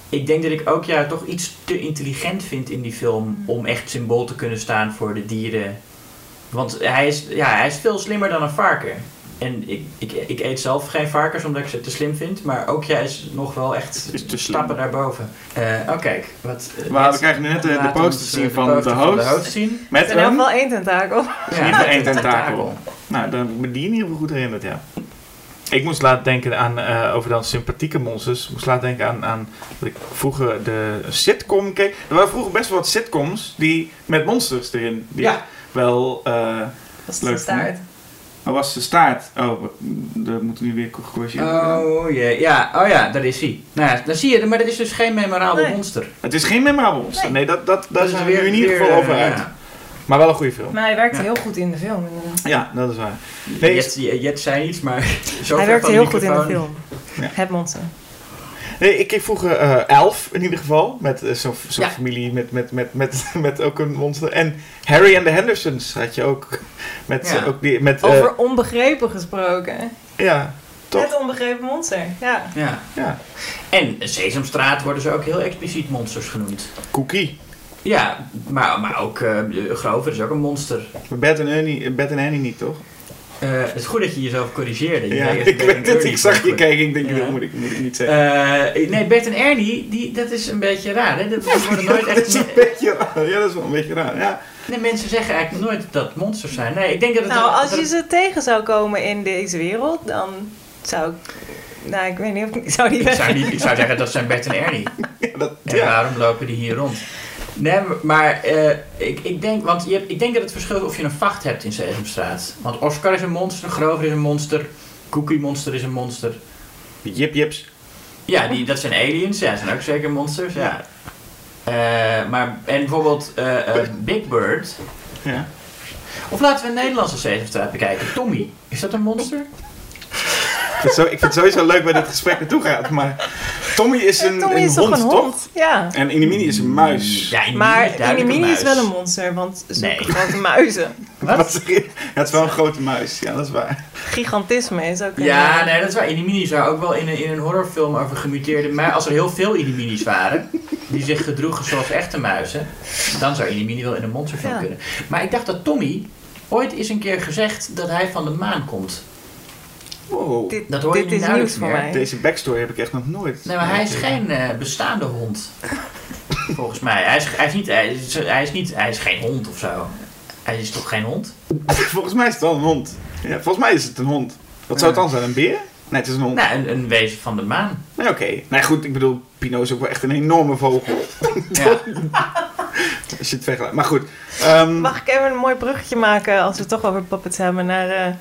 Ik denk dat ik ook ja, toch iets te intelligent vind in die film om echt symbool te kunnen staan voor de dieren. Want hij is, ja, hij is veel slimmer dan een varken. En ik, ik, ik eet zelf geen varkens omdat ik ze te slim vind, maar ook jij is nog wel echt Is te stappen daarboven. Eh oh kijk, wat... eh, Maar we krijgen nu net de, de laat poster zien eh, van de host. zien. Met een... geval één tentakel. Ja, ieder één een tentakel. Nou, dan me die in ieder geval goed herinnerd, ja. Ik moest laten denken aan, eh, over dan sympathieke monsters. Ik moest laten denken aan, aan dat ik vroeger de sitcom keek. Er waren vroeger best wel wat sitcoms die met monsters erin. Die Ja. wel... eh Dat is Leuk, maar was de staart? Oh, dat moet nu weer gecorrigeerd worden. Oh jee, ja, oh ja, daar is hij. Nou ja, dan zie je, maar dat is dus geen memorabel Nee. monster. Het is geen memorabel monster. Nee, dat, dat, daar Dat is zijn we nu weer- in ieder weer, geval over eh, uit. ja. Maar wel een goede film. Maar hij werkte Ja. heel goed in de film. inderdaad. Ja, dat is waar. Nee, Jet, Jet zei iets, maar (laughs) zo Hij werkte heel goed in de film. Ja. Het monster. Nee, ik keek vroeger eh, Elf in ieder geval. Met eh, zo'n Ja. familie met, met, met, met, (laughs) met ook een monster. En Harry and the Hendersons had je ook. Met, Ja. eh, ook die, met, eh, Over onbegrepen gesproken. ja, toch? Het onbegrepen monster. Ja. Ja. Ja. En Sesamstraat worden ze ook heel expliciet monsters genoemd. Cookie. Ja, maar, maar ook eh Grover is ook een monster. Maar Bert en, Ernie, Bert en Annie niet, toch? Eh, het is goed dat je jezelf corrigeerde. Je Ja, ik weet het. Ik zag je kijken. Ik denk, Ja. dat moet ik, moet ik niet zeggen. Eh, nee, Bert en Ernie, die, dat is een beetje raar. Hè? Dat worden nooit dat is echt... een beetje raar. Ja, dat is wel een beetje raar. Ja. Nee, mensen zeggen eigenlijk nooit dat monsters zijn. Nee, ik denk dat het... Nou, als dat je ze tegen zou komen in deze wereld, dan zou ik... Nou, ik weet niet of ik zou die ik, zou niet, ik zou zeggen dat zijn Bert en Ernie. (laughs) Ja, dat, En ja. waarom lopen die hier rond? Nee, maar eh, ik, ik, denk, want je hebt, ik denk dat het verschilt of je een vacht hebt in Sesamstraat. Want Oscar is een monster, Grover is een monster, Cookie Monster is een monster. Jip Jips. Ja, die, dat zijn aliens, ja, zijn ook zeker monsters, ja. Eh, maar, en bijvoorbeeld eh, Big Bird. Ja. Of laten we een Nederlandse Sesamstraat bekijken. Tommy, is dat een monster? Ik vind, het zo, ik vind het sowieso leuk waar dit gesprek naartoe gaat. Maar Tommy is een, Tommy een is toch hond, een toch? hond? Ja. En Inimini is een muis. Ja, Inimini Maar is Inimini is wel een monster, want zulke Nee. grote muizen. (laughs) Wat? Ja, het is wel een grote muis. Ja, dat is waar. Gigantisme is ook een... Ja, eh, nee, dat is waar. Inimini zou ook wel in een, in een horrorfilm over gemuteerde muizen... Als er heel veel Iniminis waren, die zich gedroegen zoals echte muizen... dan zou Inimini wel in een monsterfilm Ja. kunnen. Maar ik dacht dat Tommy ooit eens een keer gezegd dat hij van de maan komt. Wow. Dit, Dat hoor je dit nu is nieuws voor mij. Deze backstory heb ik echt nog nooit. Nee, maar hij is geen eh, bestaande hond. (laughs) Volgens mij. Hij is, hij, is niet, hij, is, hij, is niet, hij is geen hond of zo. Hij is toch geen hond? (laughs) Volgens mij is het wel een hond. Ja, volgens mij is het een hond. Wat zou het dan zijn? Een beer? Nee, het is een hond. Nou, een, een wezen van de maan. Nee, oké. Nee, goed, ik bedoel, Pino is ook wel echt een enorme vogel. (laughs) Ja. Als je het vergelijkt. Maar goed. ehm, Mag ik even een mooi bruggetje maken als we het toch over puppets hebben naar eh,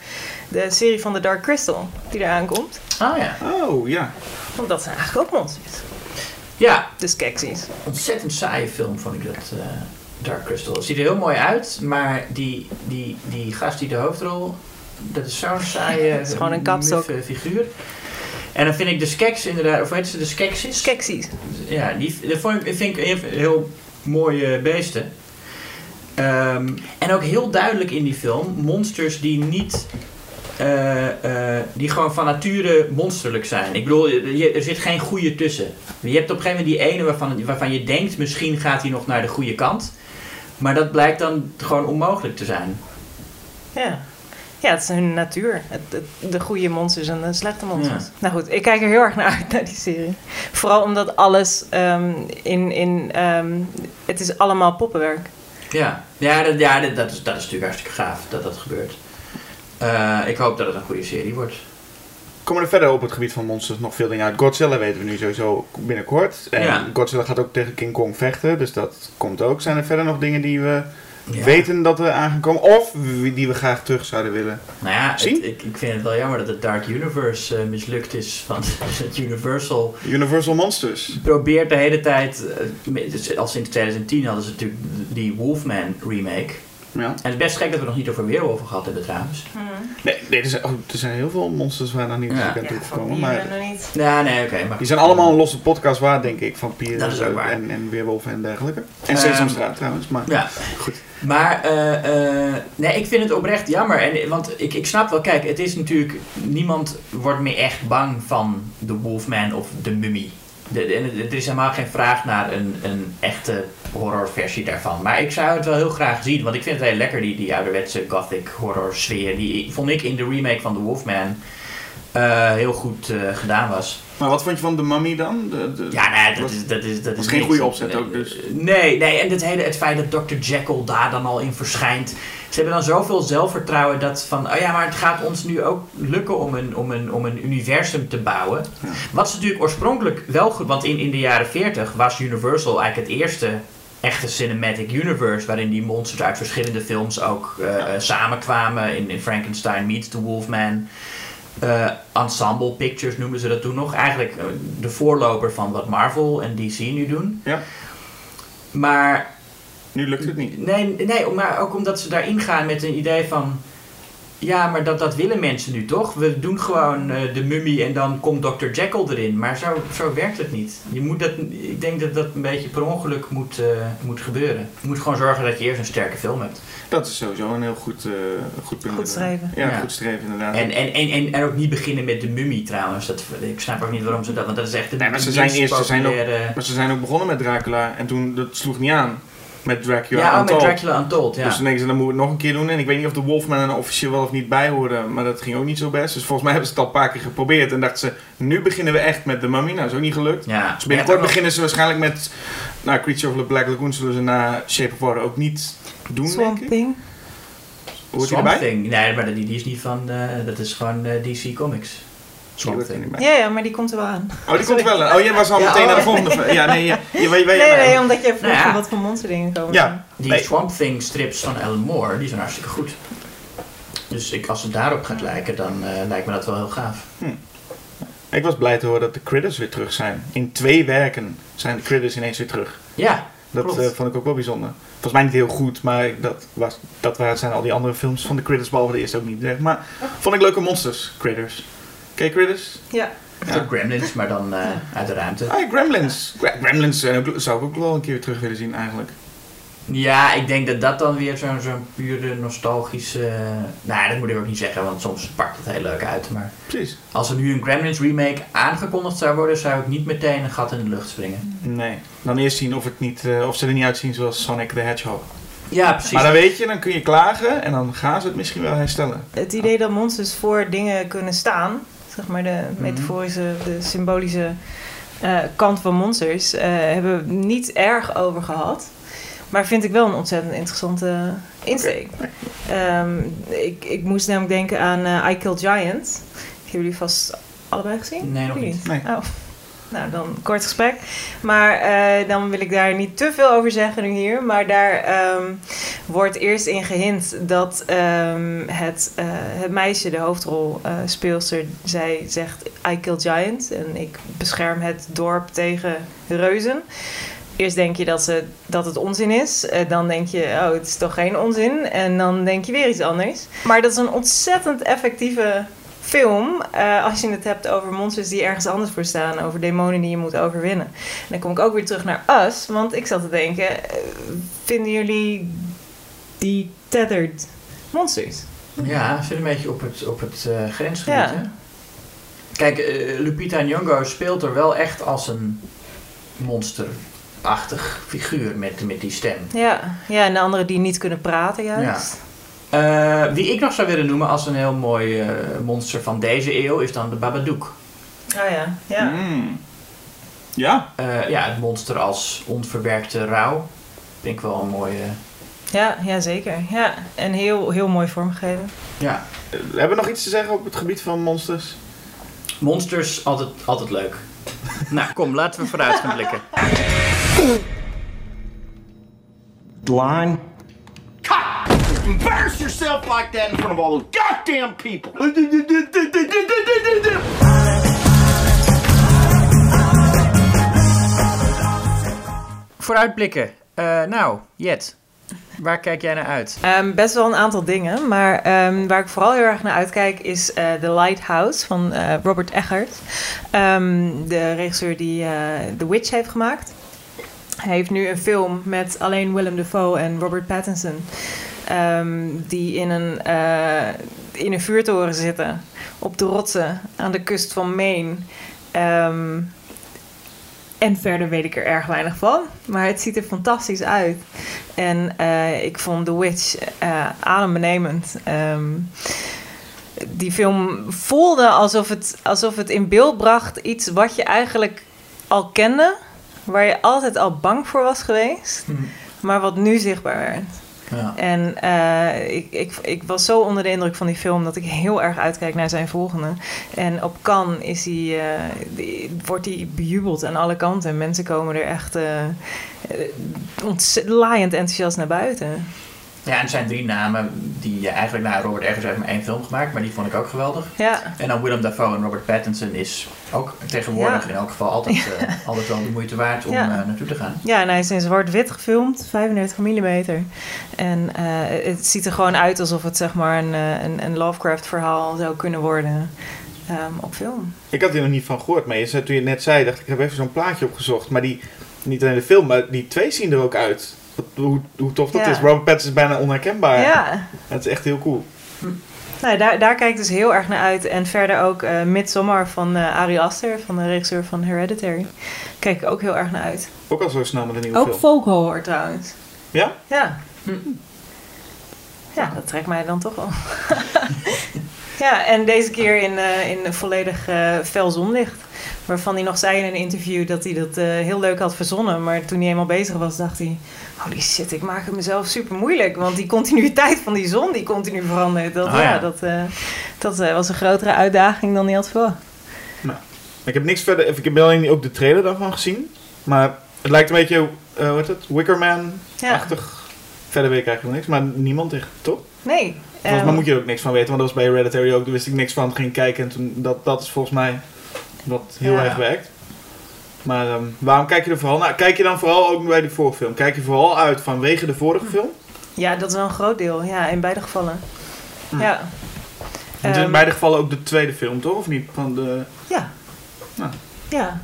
de serie van The Dark Crystal die eraan komt? Oh ja. Oh, ja. Want dat zijn eigenlijk ook monsters. Ja, De Skeksis. ontzettend saaie film vond ik dat. eh, Dark Crystal. Het ziet er heel mooi uit, maar die, die, die gast die de hoofdrol. Dat is zo'n saaie. (laughs) Het is gewoon een kapstok. figuur. En dan vind ik de skeks inderdaad, of heet ze de skeksis? Skeksis. Ja, die dat vond ik, vind ik heel, heel mooie beesten. Ehm, en ook heel duidelijk in die film, monsters die niet. Eh, eh, die gewoon van nature monsterlijk zijn. Ik bedoel, je, er zit geen goede tussen. Je hebt op een gegeven moment die ene waarvan, waarvan je denkt, misschien gaat hij nog naar de goede kant. Maar dat blijkt dan gewoon onmogelijk te zijn. Ja. Ja, het is hun natuur. Het, het- de goede monsters en de slechte monsters. Ja. Nou goed, ik kijk er heel erg naar uit, naar die serie. Vooral omdat alles ehm, in... in ehm, het is allemaal poppenwerk. Ja, ja, dat, ja dat, dat, is, dat is natuurlijk hartstikke gaaf dat dat gebeurt. Eh, ik hoop dat het een goede serie wordt. Komen er verder op het gebied van monsters nog veel dingen uit? Godzilla weten we nu sowieso binnenkort. En Ja. Godzilla gaat ook tegen King Kong vechten, dus dat komt ook. Zijn er verder nog dingen die we Ja. weten dat er aangekomen of wie- die we graag terug zouden willen? Nou ja, Zien? het- ik, ik vind het wel jammer dat het Dark Universe eh, mislukt is. Want (laughs) het Universal Universal Monsters. probeert de hele tijd, dus al sinds 2010 hadden ze natuurlijk die Wolfman remake. Ja. En het is best gek dat we nog niet over Weerwolven gehad hebben trouwens. Nee, nee er, zijn, oh, er zijn heel veel monsters waar nog niet Ja. ja. aan toegekomen. Maar nog niet. Ja, nee, oké. maar die zijn allemaal een losse podcast waard, denk ik. Van Pier Dat is ook waar. en, en Weerwolven en dergelijke. En Ehm, Sesamstraat trouwens. Maar Ja, goed. Maar eh, eh, nee, ik vind het oprecht jammer. En, want ik, ik snap wel, kijk, het is natuurlijk. Niemand wordt meer echt bang van de Wolfman of de Mummy. De, de- en het- er is helemaal geen vraag naar een, een echte horrorversie daarvan. Maar ik zou het wel heel graag zien, want ik vind het heel lekker, die, die ouderwetse gothic horror sfeer. Die vond ik in de remake van The Wolfman eh, heel goed eh, gedaan was. maar wat vond je van de Mummy dan? De, de- Ja, nee, dat was- is, dat is, dat is geen niks. goede opzet ook, dus. Nee, nee, en het, hele, het feit dat Dr. Jekyll daar dan al in verschijnt. Ze hebben dan zoveel zelfvertrouwen dat van, oh ja, maar het gaat ons nu ook lukken om een, om een, om een universum te bouwen. Ja. Wat is natuurlijk oorspronkelijk wel goed, want in, in de jaren 40 was Universal eigenlijk het eerste echte cinematic universe waarin die monsters uit verschillende films ook eh, Ja. eh, samenkwamen. In, in Frankenstein meets the Wolfman. Eh, ensemble pictures noemden ze dat toen nog. Eigenlijk de voorloper van wat Marvel en DC nu doen. Ja. Maar Nu lukt het niet. Nee, nee, maar ook omdat ze daarin gaan met een idee van... Ja, maar dat, dat willen mensen nu toch? We doen gewoon eh, de mummie en dan komt Dr. Jekyll erin. Maar zo, zo werkt het niet. Je moet dat, ik denk dat dat een beetje per ongeluk moet, eh, moet gebeuren. Je moet gewoon zorgen dat je eerst een sterke film hebt. Dat is sowieso een heel goed, eh, goed punt. Goed streven. Ja, Ja. goed streven inderdaad. En, en, en, en, en ook niet beginnen met de mummie trouwens. Dat, ik snap ook niet waarom ze dat... Want dat is echt een Nee, maar ze de zijn eerst- ze zijn ook- Maar ze zijn ook begonnen met Dracula en toen dat sloeg niet aan. Met Dracula Ja, oh, met Untold. Dracula Untold, ja. Dus toen denken ze, dan moeten we het nog een keer doen. En ik weet niet of de Wolfman er officieel wel of niet bij hoorde. Maar dat ging ook niet zo best. Dus volgens mij hebben ze het al een paar keer geprobeerd. En dachten ze, nu beginnen we echt met de Mummy. Nou, dat is ook niet gelukt. ja. Dus binnenkort Ja, beginnen ze waarschijnlijk met... Nou, Creature of the Black Lagoon zullen ze na Shape of Water ook niet doen, Swamp denk ik. Thing. Hoort Swamp? Thing. Nee, maar die, die is niet van... eh, dat is gewoon eh, DC Comics. Niet. Ja, ja, maar die komt er wel aan. Oh, die komt er wel aan. Oh, jij was al Ja, meteen oh. naar de volgende. Ja, nee, ja, je, weet, weet, Nee, nee, omdat jij vroeg Nou ja. wat voor monsterdingen komen. Ja. Die Nee. Swamp Thing strips van Alan Moore, die zijn hartstikke goed. Dus ik, als het daarop gaat lijken, dan eh, lijkt me dat wel heel gaaf. Ik was blij te horen dat de Critters weer terug zijn. In twee werken zijn de Critters ineens weer terug. Ja, Dat eh, vond ik ook wel bijzonder. Volgens mij niet heel goed, maar dat, was, dat waren, zijn al die andere films van de Critters, behalve de eerste ook niet. Maar vond ik leuke monsters, Critters. Je Critters? Ja. ja. ook Gremlins, maar dan eh, uit de ruimte. Ah, Gremlins. Gra- Gremlins ook, zou ik ook wel een keer weer terug willen zien eigenlijk. Ja, ik denk dat dat dan weer zo'n zo'n pure nostalgische... nou, dat moet ik ook niet zeggen, want soms pakt het heel leuk uit. Maar Precies. als er nu een Gremlins remake aangekondigd zou worden, zou ik niet meteen een gat in de lucht springen. Nee. Dan eerst zien of, het niet, eh, of ze er niet uitzien zoals Sonic the Hedgehog. Ja, precies. Maar dan weet je, dan kun je klagen en dan gaan ze het misschien wel herstellen. Het idee dat monsters voor dingen kunnen staan, zeg maar de metaforische, de symbolische eh, kant van monsters, eh, hebben we niet erg over gehad. Maar vind ik wel een ontzettend interessante insteek. Ehm, ik, ik moest namelijk denken aan eh, I Kill Giant. Hebben jullie vast allebei gezien? Nee, nog niet. Nee. Oh. Nou, dan kort gesprek. Maar eh, dan wil ik daar niet te veel over zeggen nu hier. Maar daar ehm, wordt eerst in gehint dat ehm, het, eh, het meisje, de hoofdrolspeelster, zij zegt I kill giant. En ik bescherm het dorp tegen reuzen. Eerst denk je dat, ze, dat het onzin is. Dan denk je, oh, het is toch geen onzin. En dan denk je weer iets anders. Maar dat is een ontzettend effectieve film. eh, als je het hebt over monsters die ergens anders voor staan. Over demonen die je moet overwinnen. En dan kom ik ook weer terug naar Us. Want ik zat te denken, eh, vinden jullie die tethered monsters? Ja, zit een beetje op het, op het eh, grensgebied. Ja. Hè? Kijk, Lupita Nyong'o speelt er wel echt als een monsterachtig figuur met, met die stem. Ja. ja, en de anderen die niet kunnen praten juist. Eh, wie ik nog zou willen noemen als een heel mooi eh, monster van deze eeuw is dan de Babadook. Oh ja, ja. Mm. Ja, Eh, ja, het monster als onverwerkte rouw. Vind ik wel een mooie. Ja, ja zeker. Ja. En heel, heel mooi vormgegeven. Ja, Eh, hebben we nog iets te zeggen op het gebied van monsters? monsters altijd, altijd leuk. (laughs) nou, kom, laten we vooruit gaan blikken. Line. Embarrass yourself like that in front of all those goddamn people. Vooruitblikken. Eh, nou, Jet, waar kijk jij naar uit? Ehm, best wel een aantal dingen, maar ehm, waar ik vooral heel erg naar uitkijk is eh, The Lighthouse van eh, Robert Eggert. Ehm, de regisseur die eh, The Witch heeft gemaakt. Hij heeft nu een film met alleen Willem Dafoe en Robert Pattinson. Ehm, die in een, eh, in een vuurtoren zitten op de rotsen aan de kust van Maine. Ehm, en verder weet ik er erg weinig van. Maar het ziet er fantastisch uit. En eh, ik vond The Witch eh adembenemend. Ehm, die film voelde alsof het, alsof het in beeld bracht iets wat je eigenlijk al kende. Waar je altijd al bang voor was geweest. Maar wat nu zichtbaar werd. En eh, ik, ik, ik was zo onder de indruk van die film dat ik heel erg uitkijk naar zijn volgende. En op Cannes is eh, die- wordt hij bejubeld aan alle kanten. Mensen komen er echt laaiend enthousiast naar buiten. Ja, en het zijn drie namen die je eigenlijk... Nou, Robert Eggers heeft maar één film gemaakt, maar die vond ik ook geweldig. Ja, En dan Willem Dafoe en Robert Pattinson is ook tegenwoordig Ja. in elk geval altijd, (laughs) eh, altijd wel de moeite waard om Ja. eh, naartoe te gaan. ja en hij is in zwart-wit gefilmd, 35 mm. En eh, het ziet er gewoon uit alsof het zeg maar een, eh, een, een Lovecraft-verhaal zou kunnen worden ehm, op film. Ik had hier nog niet van gehoord, maar je zei, toen je het net zei, dacht ik, ik heb even zo'n plaatje opgezocht. Maar die, niet alleen de film, maar die twee zien er ook uit. Hoe, hoe tof dat Ja. is. Robert Pattinson is bijna onherkenbaar. Ja, Het is echt heel cool. Nou, daar, daar kijk ik dus heel erg naar uit. En verder ook eh Midsommar van eh Ari Aster, van de regisseur van Hereditary. Kijk ik ook heel erg naar uit. Ook al zo snel met een nieuwe Ook film. folk horror trouwens. Ja? Ja. Ja, dat trekt mij dan toch wel. (laughs) ja, en deze keer in, eh, in volledig eh fel zonlicht. Waarvan hij nog zei in een interview dat hij dat eh, heel leuk had verzonnen. Maar toen hij eenmaal bezig was, dacht hij... Holy shit, ik maak het mezelf super moeilijk. Want die continuïteit van die zon die continu verandert. Dat, ja. ja. dat, dat was een grotere uitdaging dan hij had verwacht. Ik heb niks verder... Ik heb alleen ook de trailer daarvan gezien. Maar het lijkt een beetje, hoe heet het? Wickerman-achtig. Verder weet ik eigenlijk niks. Maar niemand echt, toch? Nee. Volgens mij moet je er ook niks van weten. Want dat was bij Hereditary ook. Daar wist ik niks van. Ging kijken en toen... Dat, dat is volgens mij wat heel Ja. erg werkt. Maar ehm, waarom kijk je er vooral naar? Kijk je dan vooral ook bij die vorige film? Kijk je vooral uit vanwege de vorige film? Ja, dat is wel een groot deel. Ja, in beide gevallen. Ja. Het is in Ehm, beide gevallen ook de tweede film, toch? Of niet? Van de... Ja. Ja. Ja,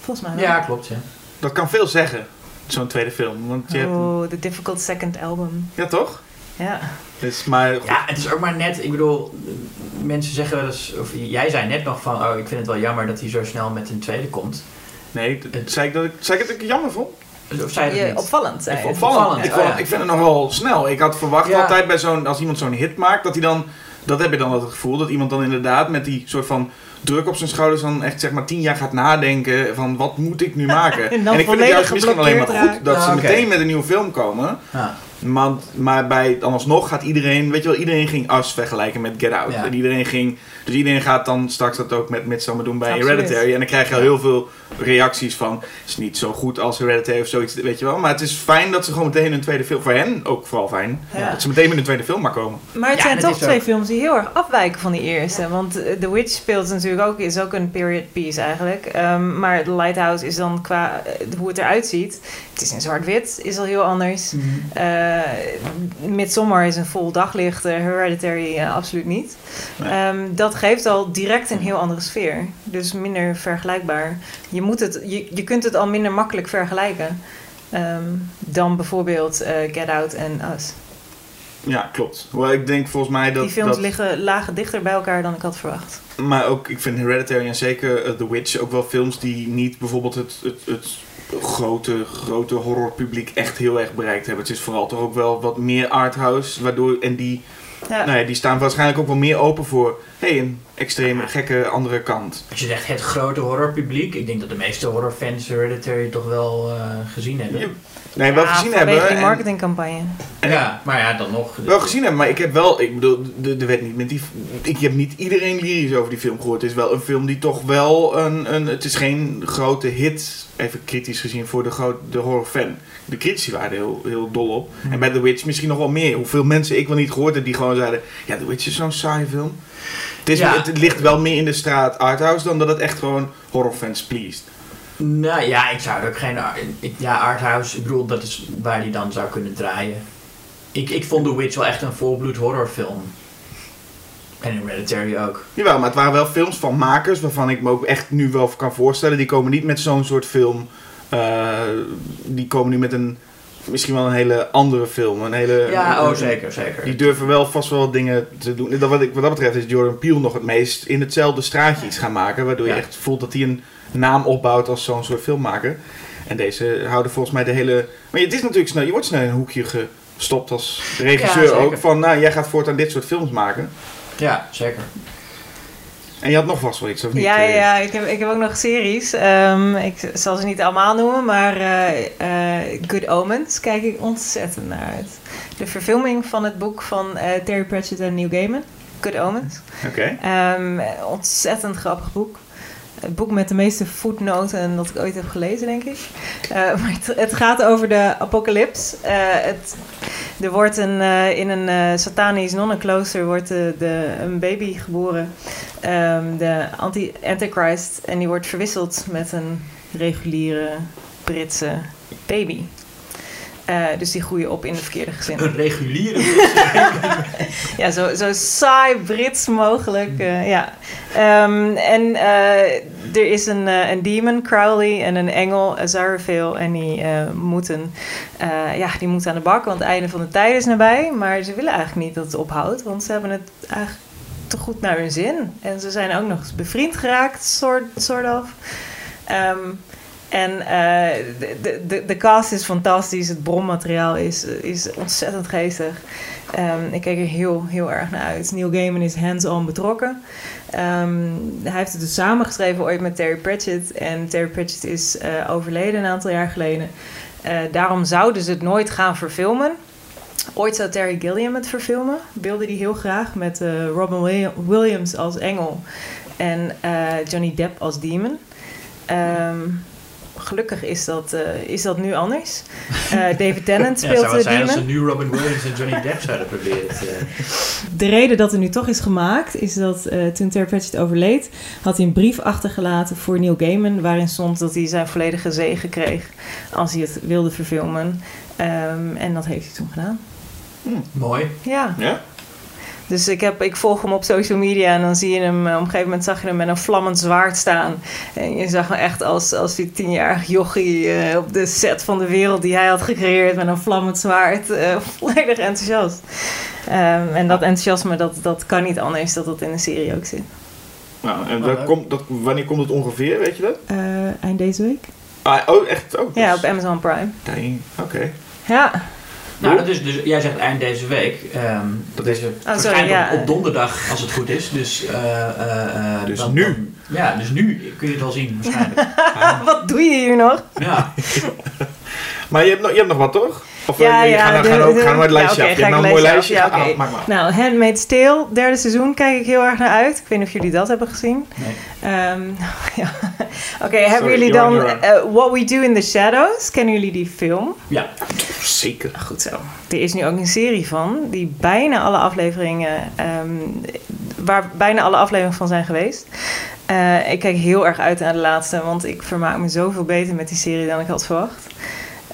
volgens mij wel. Ja, klopt, ja. Dat kan veel zeggen, zo'n tweede film. Want je hebt... Oh, The Difficult Second Album. Ja, toch? Ja. Dus, maar Ja, het is ook maar net, ik bedoel, mensen zeggen wel eens, of jij zei net nog van, oh, ik vind het wel jammer dat hij zo snel met een tweede komt. nee, d- zei ik, dat ik, zei ik dat ik het jammer vond? Of zei je niet? opvallend zijn. Even opvallend. Opvallend, Ik, oh vond, ik vind het nogal snel. Ik had verwacht Ja. altijd bij zo'n, als iemand zo'n hit maakt, dat hij dan, dat heb je dan altijd het gevoel, dat iemand dan inderdaad met die soort van druk op zijn schouders dan echt zeg maar tien jaar gaat nadenken van wat moet ik nu maken. (laughs) En dan ik vind het juist misschien alleen maar goed dat ze oké. meteen met een nieuwe film komen. Ja. Maar, maar bij, dan alsnog gaat iedereen, weet je wel, iedereen ging Us vergelijken met Get Out. Ja. En iedereen ging, dus iedereen gaat dan straks dat ook met Midsommar doen bij Absoluut. Hereditary. En dan krijg je al heel veel reacties van, het is niet zo goed als Hereditary of zoiets, weet je wel. Maar het is fijn dat ze gewoon meteen een tweede film, voor hen ook vooral fijn, Ja. dat ze meteen met een tweede film maar komen. Maar het Ja, zijn toch twee ook- films die heel erg afwijken van die eerste. Want eh, The Witch speelt natuurlijk ook, is ook een period piece eigenlijk. Ehm, maar The Lighthouse is dan qua eh, hoe het eruit ziet. Het is in zwart-wit, is al heel anders. Mhm. Eh Midsommar is een vol daglicht, eh, Hereditary eh, absoluut niet. Nee. Ehm, dat geeft al direct een heel andere sfeer. Dus minder vergelijkbaar. Je, moet het, je, je kunt het al minder makkelijk vergelijken. ehm, dan bijvoorbeeld eh, Get Out en Us. Ja, klopt. Ik denk volgens mij dat... Die films dat, liggen, lagen dichter bij elkaar dan ik had verwacht. Maar ook, ik vind Hereditary en zeker eh, The Witch ook wel films die niet bijvoorbeeld het, het, het grote, grote horrorpubliek echt heel erg bereikt hebben. Het is vooral toch ook wel wat meer arthouse, waardoor, en die, Ja. nou ja, die staan waarschijnlijk ook wel meer open voor, hey, een extreme, gekke andere kant. Als je zegt het grote horrorpubliek, ik denk dat de meeste horrorfans Hereditary toch wel eh, gezien hebben. Ja, Nee, wel Ja, gezien hebben. die marketingcampagne. en- ja, maar ja, dan nog. Wel gezien hebben, maar ik heb wel, ik bedoel, de, de werd niet met die, ik heb niet iedereen lyrisch over die film gehoord. Het is wel een film die toch wel een, een het is geen grote hit, even kritisch gezien voor de, groot, de horrorfan. De critici waren er heel, heel dol op. En bij The Witch misschien nog wel meer. Hoeveel mensen ik wel niet gehoord heb die gewoon zeiden, ja, The Witch is zo'n saaie film. Het, is, Ja. het ligt wel meer in de straat arthouse dan dat het echt gewoon horrorfans pleased. Nou ja, ik zou ook geen. ik- Ja, Arthouse, ik bedoel, dat is waar die dan zou kunnen draaien. Ik, ik vond The Witch wel echt een volbloed horrorfilm. En Hereditary ook. Jawel, maar het waren wel films van makers waarvan ik me ook echt nu wel kan voorstellen. Die komen niet met zo'n soort film. eh, die komen nu met een. Misschien wel een hele andere film. Een hele, Ja, een- oh zeker, zeker. Die durven wel vast wel dingen te doen. Dat, wat, ik, wat dat betreft is Jordan Peele nog het meest in hetzelfde straatje iets gaan maken. Waardoor Ja. je echt voelt dat hij een naam opbouwt als zo'n soort filmmaker. En deze houden volgens mij de hele... Maar het is natuurlijk snel... Je wordt snel in een hoekje gestopt als regisseur Ja, ook. Van, nou, jij gaat voortaan dit soort films maken. Ja, zeker. En je had nog vast wel iets, of niet? Ja, ja, Eh. Ik, heb, ik heb ook nog series. Ehm, ik zal ze niet allemaal noemen, maar eh, eh, Good Omens kijk ik ontzettend naar uit. De verfilming van het boek van Terry Pratchett en Neil Gaiman. Good Omens. Oké. Ehm, ontzettend grappig boek. Het boek met de meeste voetnoten dat ik ooit heb gelezen, denk ik. Eh, (laughs) maar het, gaat over de apocalyps. Eh, er wordt een, eh, in een satanisch nonnenklooster wordt de, de, een baby geboren. Ehm, de anti Antichrist. En die wordt verwisseld met een reguliere Britse baby. Eh, dus die groeien op in de verkeerde gezin. Een reguliere. (laughs) Ja, zo, zo saai Brits mogelijk. eh, ja. Ehm, en eh, er is een, een demon, Crowley, en een engel, Aziraphale. En die, moeten, ja, die moeten aan de bak, want het einde van de tijd is nabij. Maar ze willen eigenlijk niet dat het ophoudt, want ze hebben het eigenlijk te goed naar hun zin. En ze zijn ook nog eens bevriend geraakt, soort, soort of. Ehm, en eh, de, de, de, cast is fantastisch, het bronmateriaal is, is ontzettend geestig. Ehm, ik kijk er heel, heel erg naar uit. Neil Gaiman is hands-on betrokken. Ehm, hij heeft het dus samengeschreven ooit met Terry Pratchett. En Terry Pratchett is eh, overleden een aantal jaar geleden. Eh, daarom zouden ze het nooit gaan verfilmen. Ooit zou Terry Gilliam het verfilmen. Wilde hij heel graag met Robin Willi- Williams als engel. En Johnny Depp als demon. Ehm, gelukkig is dat, eh, is dat nu anders. Eh, David Tennant (laughs) Ja, speelt zou de het zijn als ze nu Robin Williams en Johnny Depp zouden proberen te... (laughs) De reden dat er nu toch is gemaakt, is dat eh, toen Terry Pratchett overleed, had hij een brief achtergelaten voor Neil Gaiman, waarin stond dat hij zijn volledige zegen kreeg als hij het wilde verfilmen. Ehm, en dat heeft hij toen gedaan. Mooi. Ja. Ja? Dus ik, heb, ik volg hem op social media en dan zie je hem, eh, op een gegeven moment zag je hem met een vlammend zwaard staan. En je zag hem echt als, als die tienjarig jochie eh, op de set van de wereld die hij had gecreëerd met een vlammend zwaard. eh, (laughs) volledig enthousiast. Ehm, en dat enthousiasme, dat, dat kan niet anders dat dat in de serie ook zit. Nou, en dat komt, dat, wanneer komt het ongeveer, weet je dat? Eh, eind deze week? Ah, oh, echt? Oh, Ja, dus- op Amazon Prime. Dang, Oké. Ja, Nou, dat is dus, jij zegt eind deze week. ehm dat is sorry, ja. op, op donderdag, als het goed is. Dus, eh, eh, eh, Dus dan- nu. dan- ja, dus nu kun je het wel zien, waarschijnlijk. (laughs) wat doe je hier nog? ja. (laughs) Maar je hebt, nog, je hebt nog wat, toch? Of Ja, eh, ja, ga, nou, de- ga, nou, de- ga nou maar het ja, lijstje af. Je hebt nou een mooi lijstje. Ja, ah, maak maar. Nou, Handmaid's Tale, derde seizoen, kijk ik heel erg naar uit. Ik weet niet of jullie dat hebben gezien. Nee. Ehm, (laughs) ja. Oké, hebben jullie dan eh, What We Do in the Shadows? Kennen jullie die film? ja. Zeker. Goed zo. Er is nu ook een serie van, die bijna alle afleveringen, ehm, waar bijna alle afleveringen van zijn geweest. Eh, ik kijk heel erg uit naar de laatste, want ik vermaak me zoveel beter met die serie dan ik had verwacht.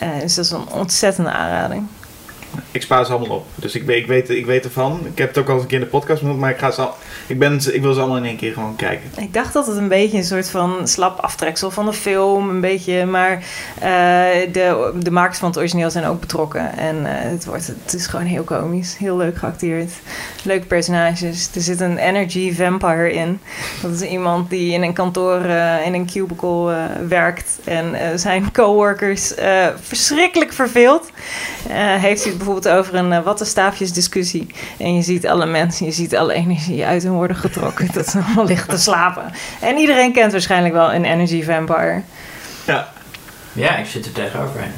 Eh, dus dat is een ontzettende aanrading. Ik spaar ze allemaal op. Dus ik weet, ik, weet, ik weet ervan. Ik heb het ook al eens een keer in de podcast genoemd. Maar ik, ga ze al, ik, ben, ik wil ze allemaal in één keer gewoon kijken. Ik dacht dat het een beetje een soort van slap aftreksel van de film, een beetje, maar eh, de, de makers van het origineel zijn ook betrokken. En eh, het, wordt, het is gewoon heel komisch, heel leuk geacteerd. Leuke personages. Er zit een energy vampire in. Dat is iemand die in een kantoor, eh, in een cubicle werkt en zijn coworkers verschrikkelijk verveelt. Heeft hij het bijvoorbeeld over een uh, wattenstaafjes discussie. En je ziet alle mensen, je ziet alle energie uit hen worden getrokken. dat ze allemaal liggen te slapen. En iedereen kent waarschijnlijk wel een energy vampire. Ja. ja, ik zit er tegenover. (laughs)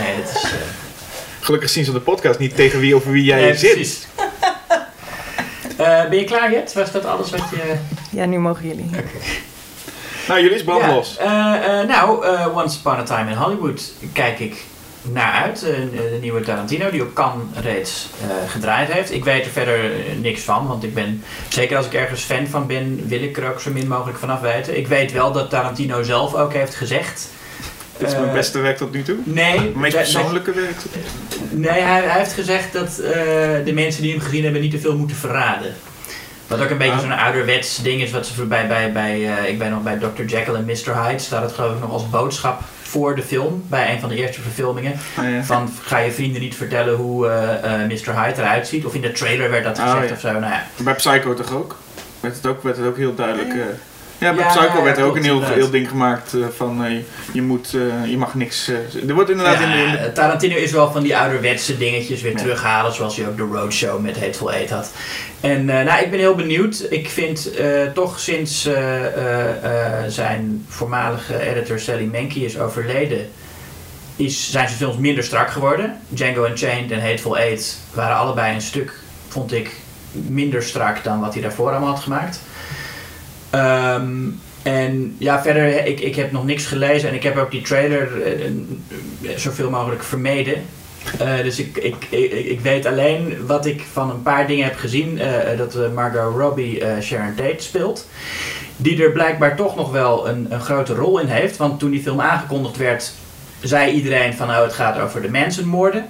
Nee, dat is... eh, Gelukkig zien ze op de podcast niet tegen wie over wie jij nee, zit. precies. Eh, ben je klaar, Jet? Was dat alles wat je... Ja, nu mogen jullie. Nou, jullie is brand Ja, los. eh, eh, nou, eh, Once Upon a Time in Hollywood kijk ik naar uit. Eh, de nieuwe Tarantino, die op Cannes reeds eh, gedraaid heeft. Ik weet er verder eh, niks van, want ik ben, zeker als ik ergens fan van ben, wil ik er ook zo min mogelijk vanaf weten. Ik weet wel dat Tarantino zelf ook heeft gezegd. Dit is mijn beste werk tot nu toe. Nee, Mijn meest persoonlijke werk. Nee, hij, hij heeft gezegd dat de mensen die hem gezien hebben niet te veel moeten verraden. Wat ook een beetje Ah. zo'n ouderwets ding is wat ze voorbij bij, bij ik ben nog bij Dr. Jekyll en Mr. Hyde, staat het geloof ik nog als boodschap voor de film, bij een van de eerste verfilmingen. Ja. Van ga je vrienden niet vertellen hoe eh, eh, Mr. Hyde eruit ziet. Of in de trailer werd dat Oh, gezegd ja. of zo. Nou ja, Bij Psycho toch ook? Werd het ook, werd het ook heel duidelijk. Ja, bij Psycho werd er ook een heel, heel ding gemaakt eh, van eh, je, moet, eh, je mag niks. er wordt inderdaad in de. in de- Ja, Tarantino is wel van die ouderwetse dingetjes weer terughalen, zoals hij ook de Roadshow met Hateful Eight had. En nou, ik ben heel benieuwd. Ik vind toch sinds zijn voormalige editor Sally Menke is overleden, is, zijn zijn films minder strak geworden. Django Unchained en Hateful Eight waren allebei een stuk, vond ik, minder strak dan wat hij daarvoor allemaal had gemaakt. Ehm, en ja, verder, ik, ik heb nog niks gelezen en ik heb ook die trailer eh, eh, zoveel mogelijk vermeden. Eh, dus ik, ik, ik, ik weet alleen wat ik van een paar dingen heb gezien. dat Margot Robbie Sharon Tate speelt. Die er blijkbaar toch nog wel een, een grote rol in heeft. Want toen die film aangekondigd werd, zei iedereen van nou het gaat over de mensenmoorden.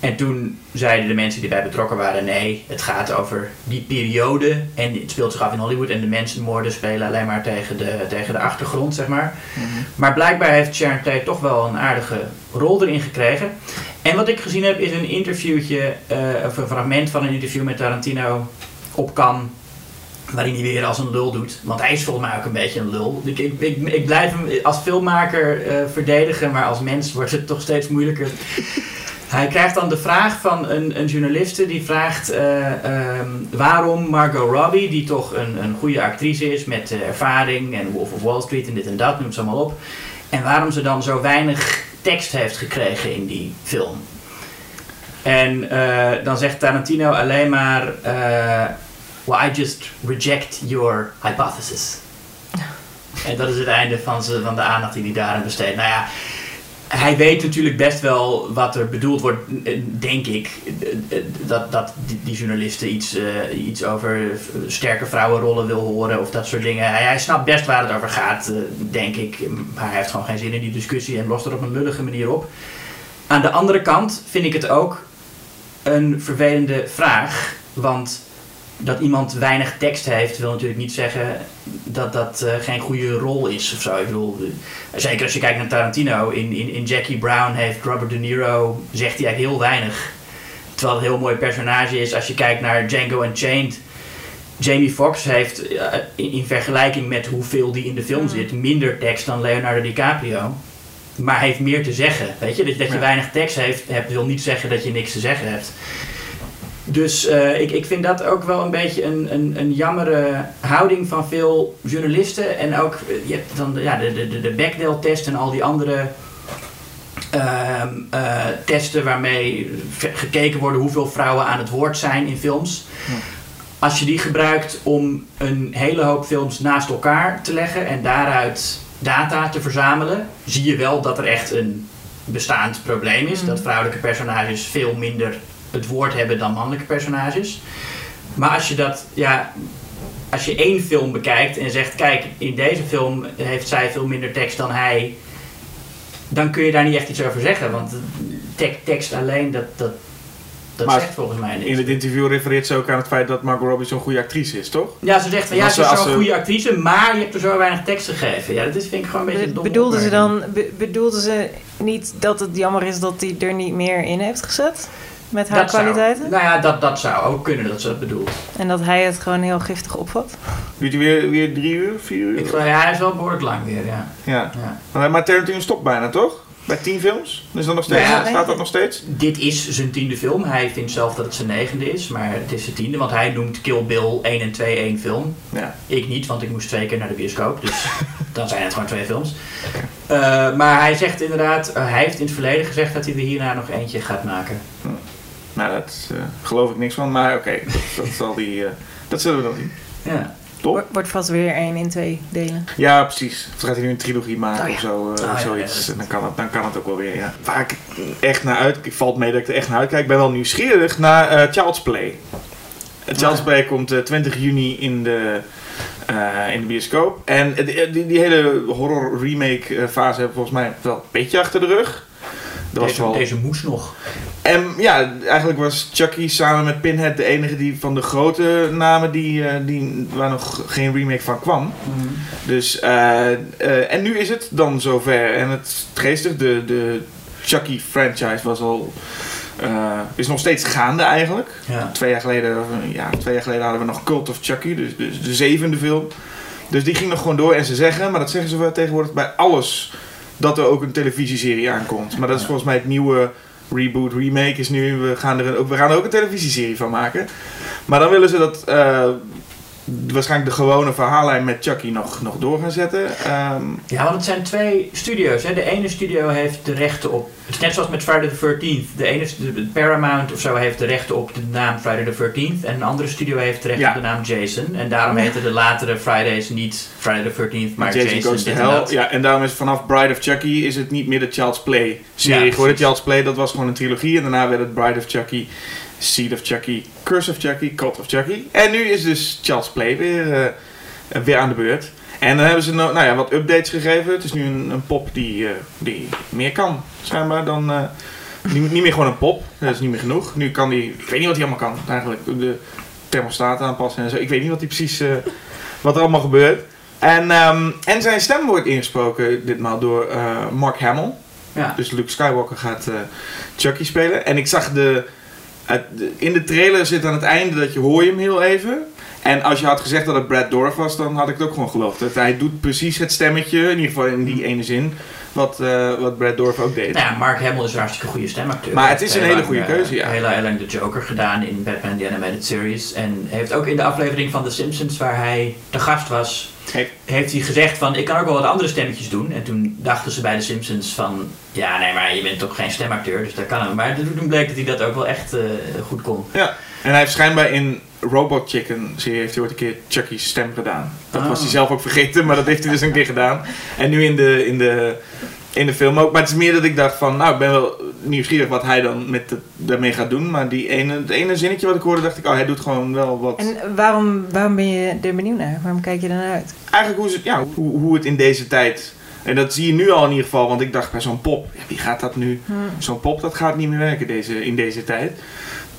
En toen zeiden de mensen die bij betrokken waren: nee, het gaat over die periode. En het speelt zich af in Hollywood. En de mensenmoorden spelen alleen maar tegen de, tegen de achtergrond, zeg maar. Maar blijkbaar heeft Sharon Tate toch wel een aardige rol erin gekregen. En wat ik gezien heb is een interviewtje, eh, of een fragment van een interview met Tarantino op Cannes. Waarin hij weer als een lul doet. Want hij is volgens mij ook een beetje een lul. Ik, ik, ik, ik blijf hem als filmmaker eh, verdedigen, maar als mens wordt het toch steeds moeilijker. Hij krijgt dan de vraag van een, een journaliste die vraagt eh, ehm, waarom Margot Robbie, die toch een, een goede actrice is met eh, ervaring en Wolf of Wall Street en dit en dat, noem ze allemaal op. En waarom ze dan zo weinig tekst heeft gekregen in die film. En eh, dan zegt Tarantino alleen maar: Well, I just reject your hypothesis. En dat is het einde van, ze, van de aandacht die hij daaraan besteedt. Nou ja, hij weet natuurlijk best wel wat er bedoeld wordt, denk ik. Dat, dat die, die journalisten iets, eh, iets over eh, sterke vrouwenrollen wil horen of dat soort dingen. Hij, hij snapt best waar het over gaat, eh, denk ik. Maar hij heeft gewoon geen zin in die discussie en lost er op een lullige manier op. Aan de andere kant vind ik het ook een vervelende vraag. Want dat iemand weinig tekst heeft, wil natuurlijk niet zeggen dat dat eh, geen goede rol is of zo. Ik bedoel, eh, zeker als je kijkt naar Tarantino, in, in, in Jackie Brown heeft Robert De Niro, zegt hij eigenlijk heel weinig. Terwijl het een heel mooi personage is. Als je kijkt naar Django Unchained, Jamie Foxx heeft eh, in, in vergelijking met hoeveel die in de film zit, minder tekst dan Leonardo DiCaprio. maar heeft meer te zeggen. Weet je, dat, dat je Ja. weinig tekst heeft, hebt, wil niet zeggen dat je niks te zeggen hebt. Dus eh, ik, ik vind dat ook wel een beetje een, een, een jammere houding van veel journalisten. En ook, eh, je hebt dan de- ja, de, de, de- de Bechdel-test en al die andere ehm, eh, testen waarmee gekeken worden hoeveel vrouwen aan het woord zijn in films. Als je die gebruikt om een hele hoop films naast elkaar te leggen en daaruit data te verzamelen, zie je wel dat er echt een bestaand probleem is. Dat vrouwelijke personages veel minder het woord hebben dan mannelijke personages. Maar als je dat, ja, als je één film bekijkt en zegt, kijk, in deze film heeft zij veel minder tekst dan hij, dan kun je daar niet echt iets over zeggen. Want tek- tekst alleen, dat, dat, dat Maar zegt volgens mij niks. In het interview refereert ze ook aan het feit dat Margot Robbie zo'n goede actrice is, toch? Ja, ze zegt van ja, ze is zo'n goede actrice, maar je hebt er zo weinig tekst gegeven. Ja, dat is, vind ik gewoon een beetje Be- dom. bedoelden ze dan be- bedoelden ze niet dat het jammer is dat hij er niet meer in heeft gezet? Met haar Dat zou- kwaliteiten? nou ja, dat, dat zou ook kunnen dat ze dat bedoelt. En dat hij het gewoon heel giftig opvat? Duurt hij weer, weer drie uur, vier uur? Ik geloof, ja, hij is wel behoorlijk lang weer, ja. Ja. ja. Maar, maar Tarantino stopt bijna, toch? Bij tien films? Dus dan nog steeds, Ja, staat dat nog steeds? Dit is zijn tiende film. Hij vindt zelf dat het zijn negende is, maar het is zijn tiende. Want hij noemt Kill Bill 1 en 2 één film. Ja. Ik niet, want ik moest twee keer naar de bioscoop. Dus (laughs) dan zijn het gewoon twee films. Eh, maar hij zegt inderdaad, eh, hij heeft in het verleden gezegd dat hij er hierna nog eentje gaat maken. Nou, dat eh, geloof ik niks van, maar oké, dat, dat, zal die, eh, dat zullen we dan zien. Ja. Top? Wordt- vast weer één in twee delen. Ja, precies. Of gaat hij nu een trilogie maken Oh ja. of zo, eh, Oh zoiets. ja, dan, kan het, dan kan het ook wel weer, ja. Waar ik echt naar uit, ik valt mee dat ik er echt naar uitkijk. Ik ben wel nieuwsgierig naar Child's Play. Uh, Child's Play komt eh, 20 juni in de, in de bioscoop. En die, die, die hele horror remake fase hebben volgens mij wel een beetje achter de rug. Dat was Deze, wel... deze moest nog. En ja, eigenlijk was Chucky samen met Pinhead de enige die van de grote namen die, eh, die, waar nog geen remake van kwam. Dus, eh, eh, en nu is het dan zover. En het geestig, de, de Chucky franchise was al, is nog steeds gaande eigenlijk. Ja. Twee jaar geleden, ja, twee jaar geleden hadden we nog Cult of Chucky, dus, dus de zevende film. Dus die ging nog gewoon door en ze zeggen, maar dat zeggen ze wel tegenwoordig bij alles, dat er ook een televisieserie aankomt. Maar dat is volgens mij het nieuwe reboot, remake is nu, we gaan er, ook, we gaan er ook een televisieserie van maken. Maar dan willen ze dat eh, waarschijnlijk de gewone verhaallijn met Chucky nog, nog door gaan zetten. Ehm, Ja, want het zijn twee studio's. Hè. De ene studio heeft de rechten op. Het is net zoals met Friday the 13th. De ene de Paramount of zo heeft de rechten op de naam Friday the 13th. En een andere studio heeft de rechten Ja. op de naam Jason. En daarom heten de latere Fridays niet Friday the 13th, maar Jason, Jason, Goes to en Hell. dat. Ja, en daarom is vanaf Bride of Chucky is het niet meer de Child's Play serie Ja, geworden. Child's Play dat was gewoon een trilogie. En daarna werd het Bride of Chucky, Seed of Chucky, Curse of Chucky, Cult of Chucky. En nu is dus Child's Play weer, eh, weer aan de beurt. En dan hebben ze nou, nou ja, wat updates gegeven. Het is nu een, een pop die, eh, die meer kan, schijnbaar, dan... eh, niet, niet meer gewoon een pop, dat is niet meer genoeg. Nu kan die, ik weet niet wat hij allemaal kan eigenlijk. De thermostaat aanpassen en zo. Ik weet niet wat hij precies, wat er allemaal gebeurt. En, ehm, en zijn stem wordt ingesproken ditmaal door Mark Hamill. Ja. Dus Luke Skywalker gaat Chucky spelen. En ik zag de, het- in de trailer zit aan het einde dat je hoor je hem heel even. En als je had gezegd dat het Brad Dourif was, dan had ik het ook gewoon geloofd. Dat hij doet precies het stemmetje, in ieder geval in die ene zin, wat, eh, wat Brad Dourif ook deed. Nou ja, Mark Hamill is een hartstikke goede stemacteur. Maar het is een hele lang, goede eh, keuze, ja. Heel, heel lang de Joker gedaan in Batman The Animated Series. En heeft ook in de aflevering van The Simpsons, waar hij te gast was, Heeft- heeft hij gezegd van, ik kan ook wel wat andere stemmetjes doen. En toen dachten ze bij The Simpsons van, ja nee, maar je bent toch geen stemacteur, dus dat kan hem. Maar toen bleek dat hij dat ook wel echt eh, goed kon. Ja, en hij heeft schijnbaar in Robot Chicken serie heeft hij ooit een keer Chucky's stem gedaan. Dat Ah. was hij zelf ook vergeten, maar dat heeft hij dus een keer gedaan. En nu in de, in de, in de film ook. Maar het is meer dat ik dacht van, nou ik ben wel nieuwsgierig wat hij dan met het, daarmee gaat doen. Maar die ene, het ene zinnetje wat ik hoorde, dacht ik, oh hij doet gewoon wel wat... En waarom, waarom ben je er benieuwd naar? Waarom kijk je er naar uit? Eigenlijk hoe, ze, ja, hoe, hoe het in deze tijd... En dat zie je nu al in ieder geval, want ik dacht bij zo'n pop, ja, wie gaat dat nu... Zo'n pop, dat gaat niet meer werken deze, in deze tijd.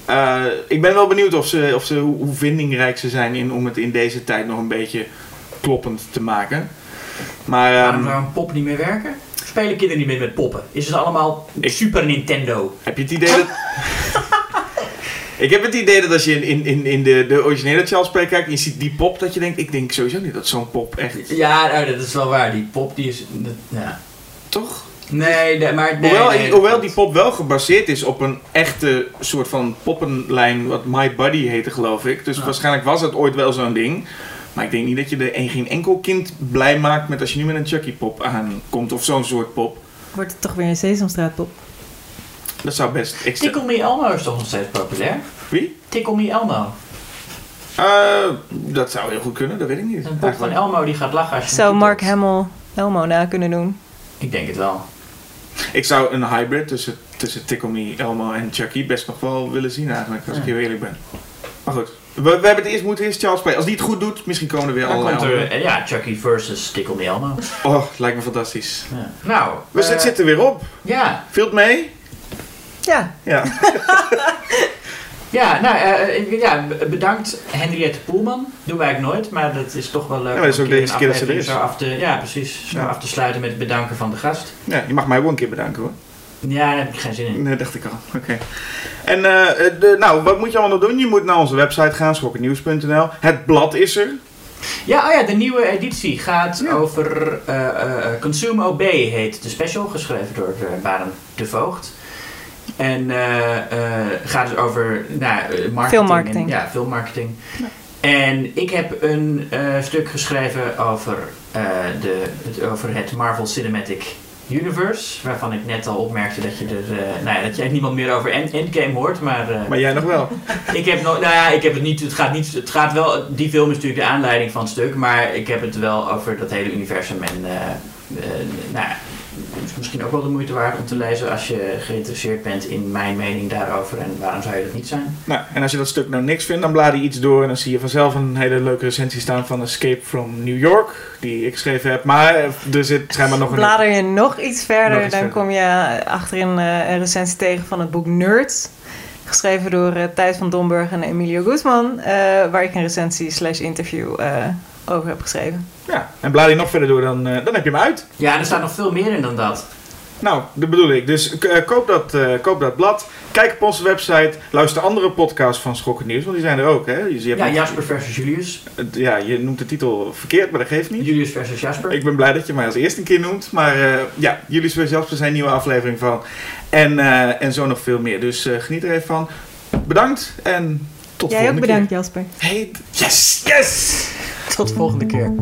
Eh, ik ben wel benieuwd of ze, of ze, hoe, hoe vindingrijk ze zijn in, om het in deze tijd nog een beetje kloppend te maken. Maar Waarom ehm, zou een pop niet meer werken? Spelen kinderen niet meer met poppen? Is het allemaal Ik- Super Nintendo? heb je het idee dat... (laughs) ik heb het idee dat als je in, in, in de, de originele Charles Play kijkt en je ziet die pop, dat je denkt, ik denk sowieso niet dat zo'n pop echt... Ja, nou, dat is wel waar. Die pop die is. dat- ja. Toch? Nee, maar... Nee, hoewel, nee, hoewel die pop wel gebaseerd is op een echte soort van poppenlijn, wat My Buddy heette geloof ik. Dus waarschijnlijk was het ooit wel zo'n ding. Maar ik denk niet dat je er een, geen enkel kind blij maakt met als je nu met een Chucky pop aankomt of zo'n soort pop. Wordt het toch weer een Sesamstraatpop? Dat zou best. Tickle Me Elmo is toch nog steeds populair? Wie? Tickle Me Elmo. Eh, dat zou heel goed kunnen, dat weet ik niet. Een pop van. Elmo die gaat lachen als je hem Zou Mark. Hamill Elmo na kunnen doen? Ik denk het wel. Ik zou een hybrid tussen, tussen Tickle Me, Elmo en Chucky best nog wel willen zien eigenlijk, als ik heel eerlijk ben. Maar goed, we, we hebben het eerst moeten eerst Charles spelen. Als die het goed doet, misschien komen er weer Dan allerlei komt er, andere. eh, ja, Chucky versus Tickle Me Elmo. Oh, lijkt me fantastisch. Ja. Nou, We eh, zitten zitten weer op. Ja, Viel het mee? Ja, Ja. (laughs) ja, nou, eh, ik- ja, bedankt Henriette Poelman. Doen wij eigenlijk nooit, maar dat is toch wel leuk. Ja, dat is om ook een de eerste keer dat ze er aflevering is. Zo af te, ja, precies. Zo Ja. af te sluiten met het bedanken van de gast. ja, je mag mij ook een keer bedanken hoor. Ja, daar heb ik geen zin in. Nee, dacht ik al. Oké. En eh, eh, de, nou, wat moet je allemaal nog doen? Je moet naar onze website gaan, schokkennieuws.nl. Het blad is er. Ja, oh ja, de nieuwe editie gaat Ja. over eh, eh, Consume OB heet de special, geschreven door uh, Barend de Voogd. En eh, eh, gaat dus over nou, marketing. Filmmarketing. En, ja, filmmarketing. En ik heb een eh, stuk geschreven over, eh, de, het, over het Marvel Cinematic Universe. Waarvan ik net al opmerkte dat je er eh, nou ja, dat jij niemand meer over End- Endgame hoort. Maar, eh, Maar jij nog wel. ik heb nog, nou ja, ik heb het niet, het gaat niet, het gaat wel, die film is natuurlijk de aanleiding van het stuk, maar ik heb het wel over dat hele universum en, eh, nou ja, is misschien ook wel de moeite waard om te lezen als je geïnteresseerd bent in mijn mening daarover en waarom zou je dat niet zijn. Nou, en als je dat stuk nou niks vindt, dan blaad je iets door en dan zie je vanzelf een hele leuke recensie staan van Escape from New York, die ik geschreven heb. Maar eh, er zit schijnbaar nog een... blader je nog iets verder, Nog iets dan verder. kom je achterin eh, een recensie tegen van het boek Nerds. Geschreven door eh, Thijs van Domburg en Emilio Guzman. eh, waar ik een recensie slash interview eh, over heb geschreven. Ja, en blaad je nog verder door, dan, eh, dan heb je hem uit. Ja, er staat nog veel meer in dan dat. Nou, dat bedoel ik. Dus eh, koop, dat, eh, koop dat blad. Kijk op onze website. Luister andere podcasts van Schokken Nieuws, want die zijn er ook. Hè? Dus je, hebt Ja, ook- Jasper versus Julius. ja, je noemt de titel verkeerd, maar dat geeft niet. Julius versus Jasper. Ik ben blij dat je mij als eerste een keer noemt. Maar eh, ja, jullie vs. Jasper zijn een nieuwe aflevering van. En, eh, en zo nog veel meer. Dus geniet er even van. Bedankt en tot Jij ook volgende bedankt Jasper. keer. Hey, yes, yes! Tot de volgende keer.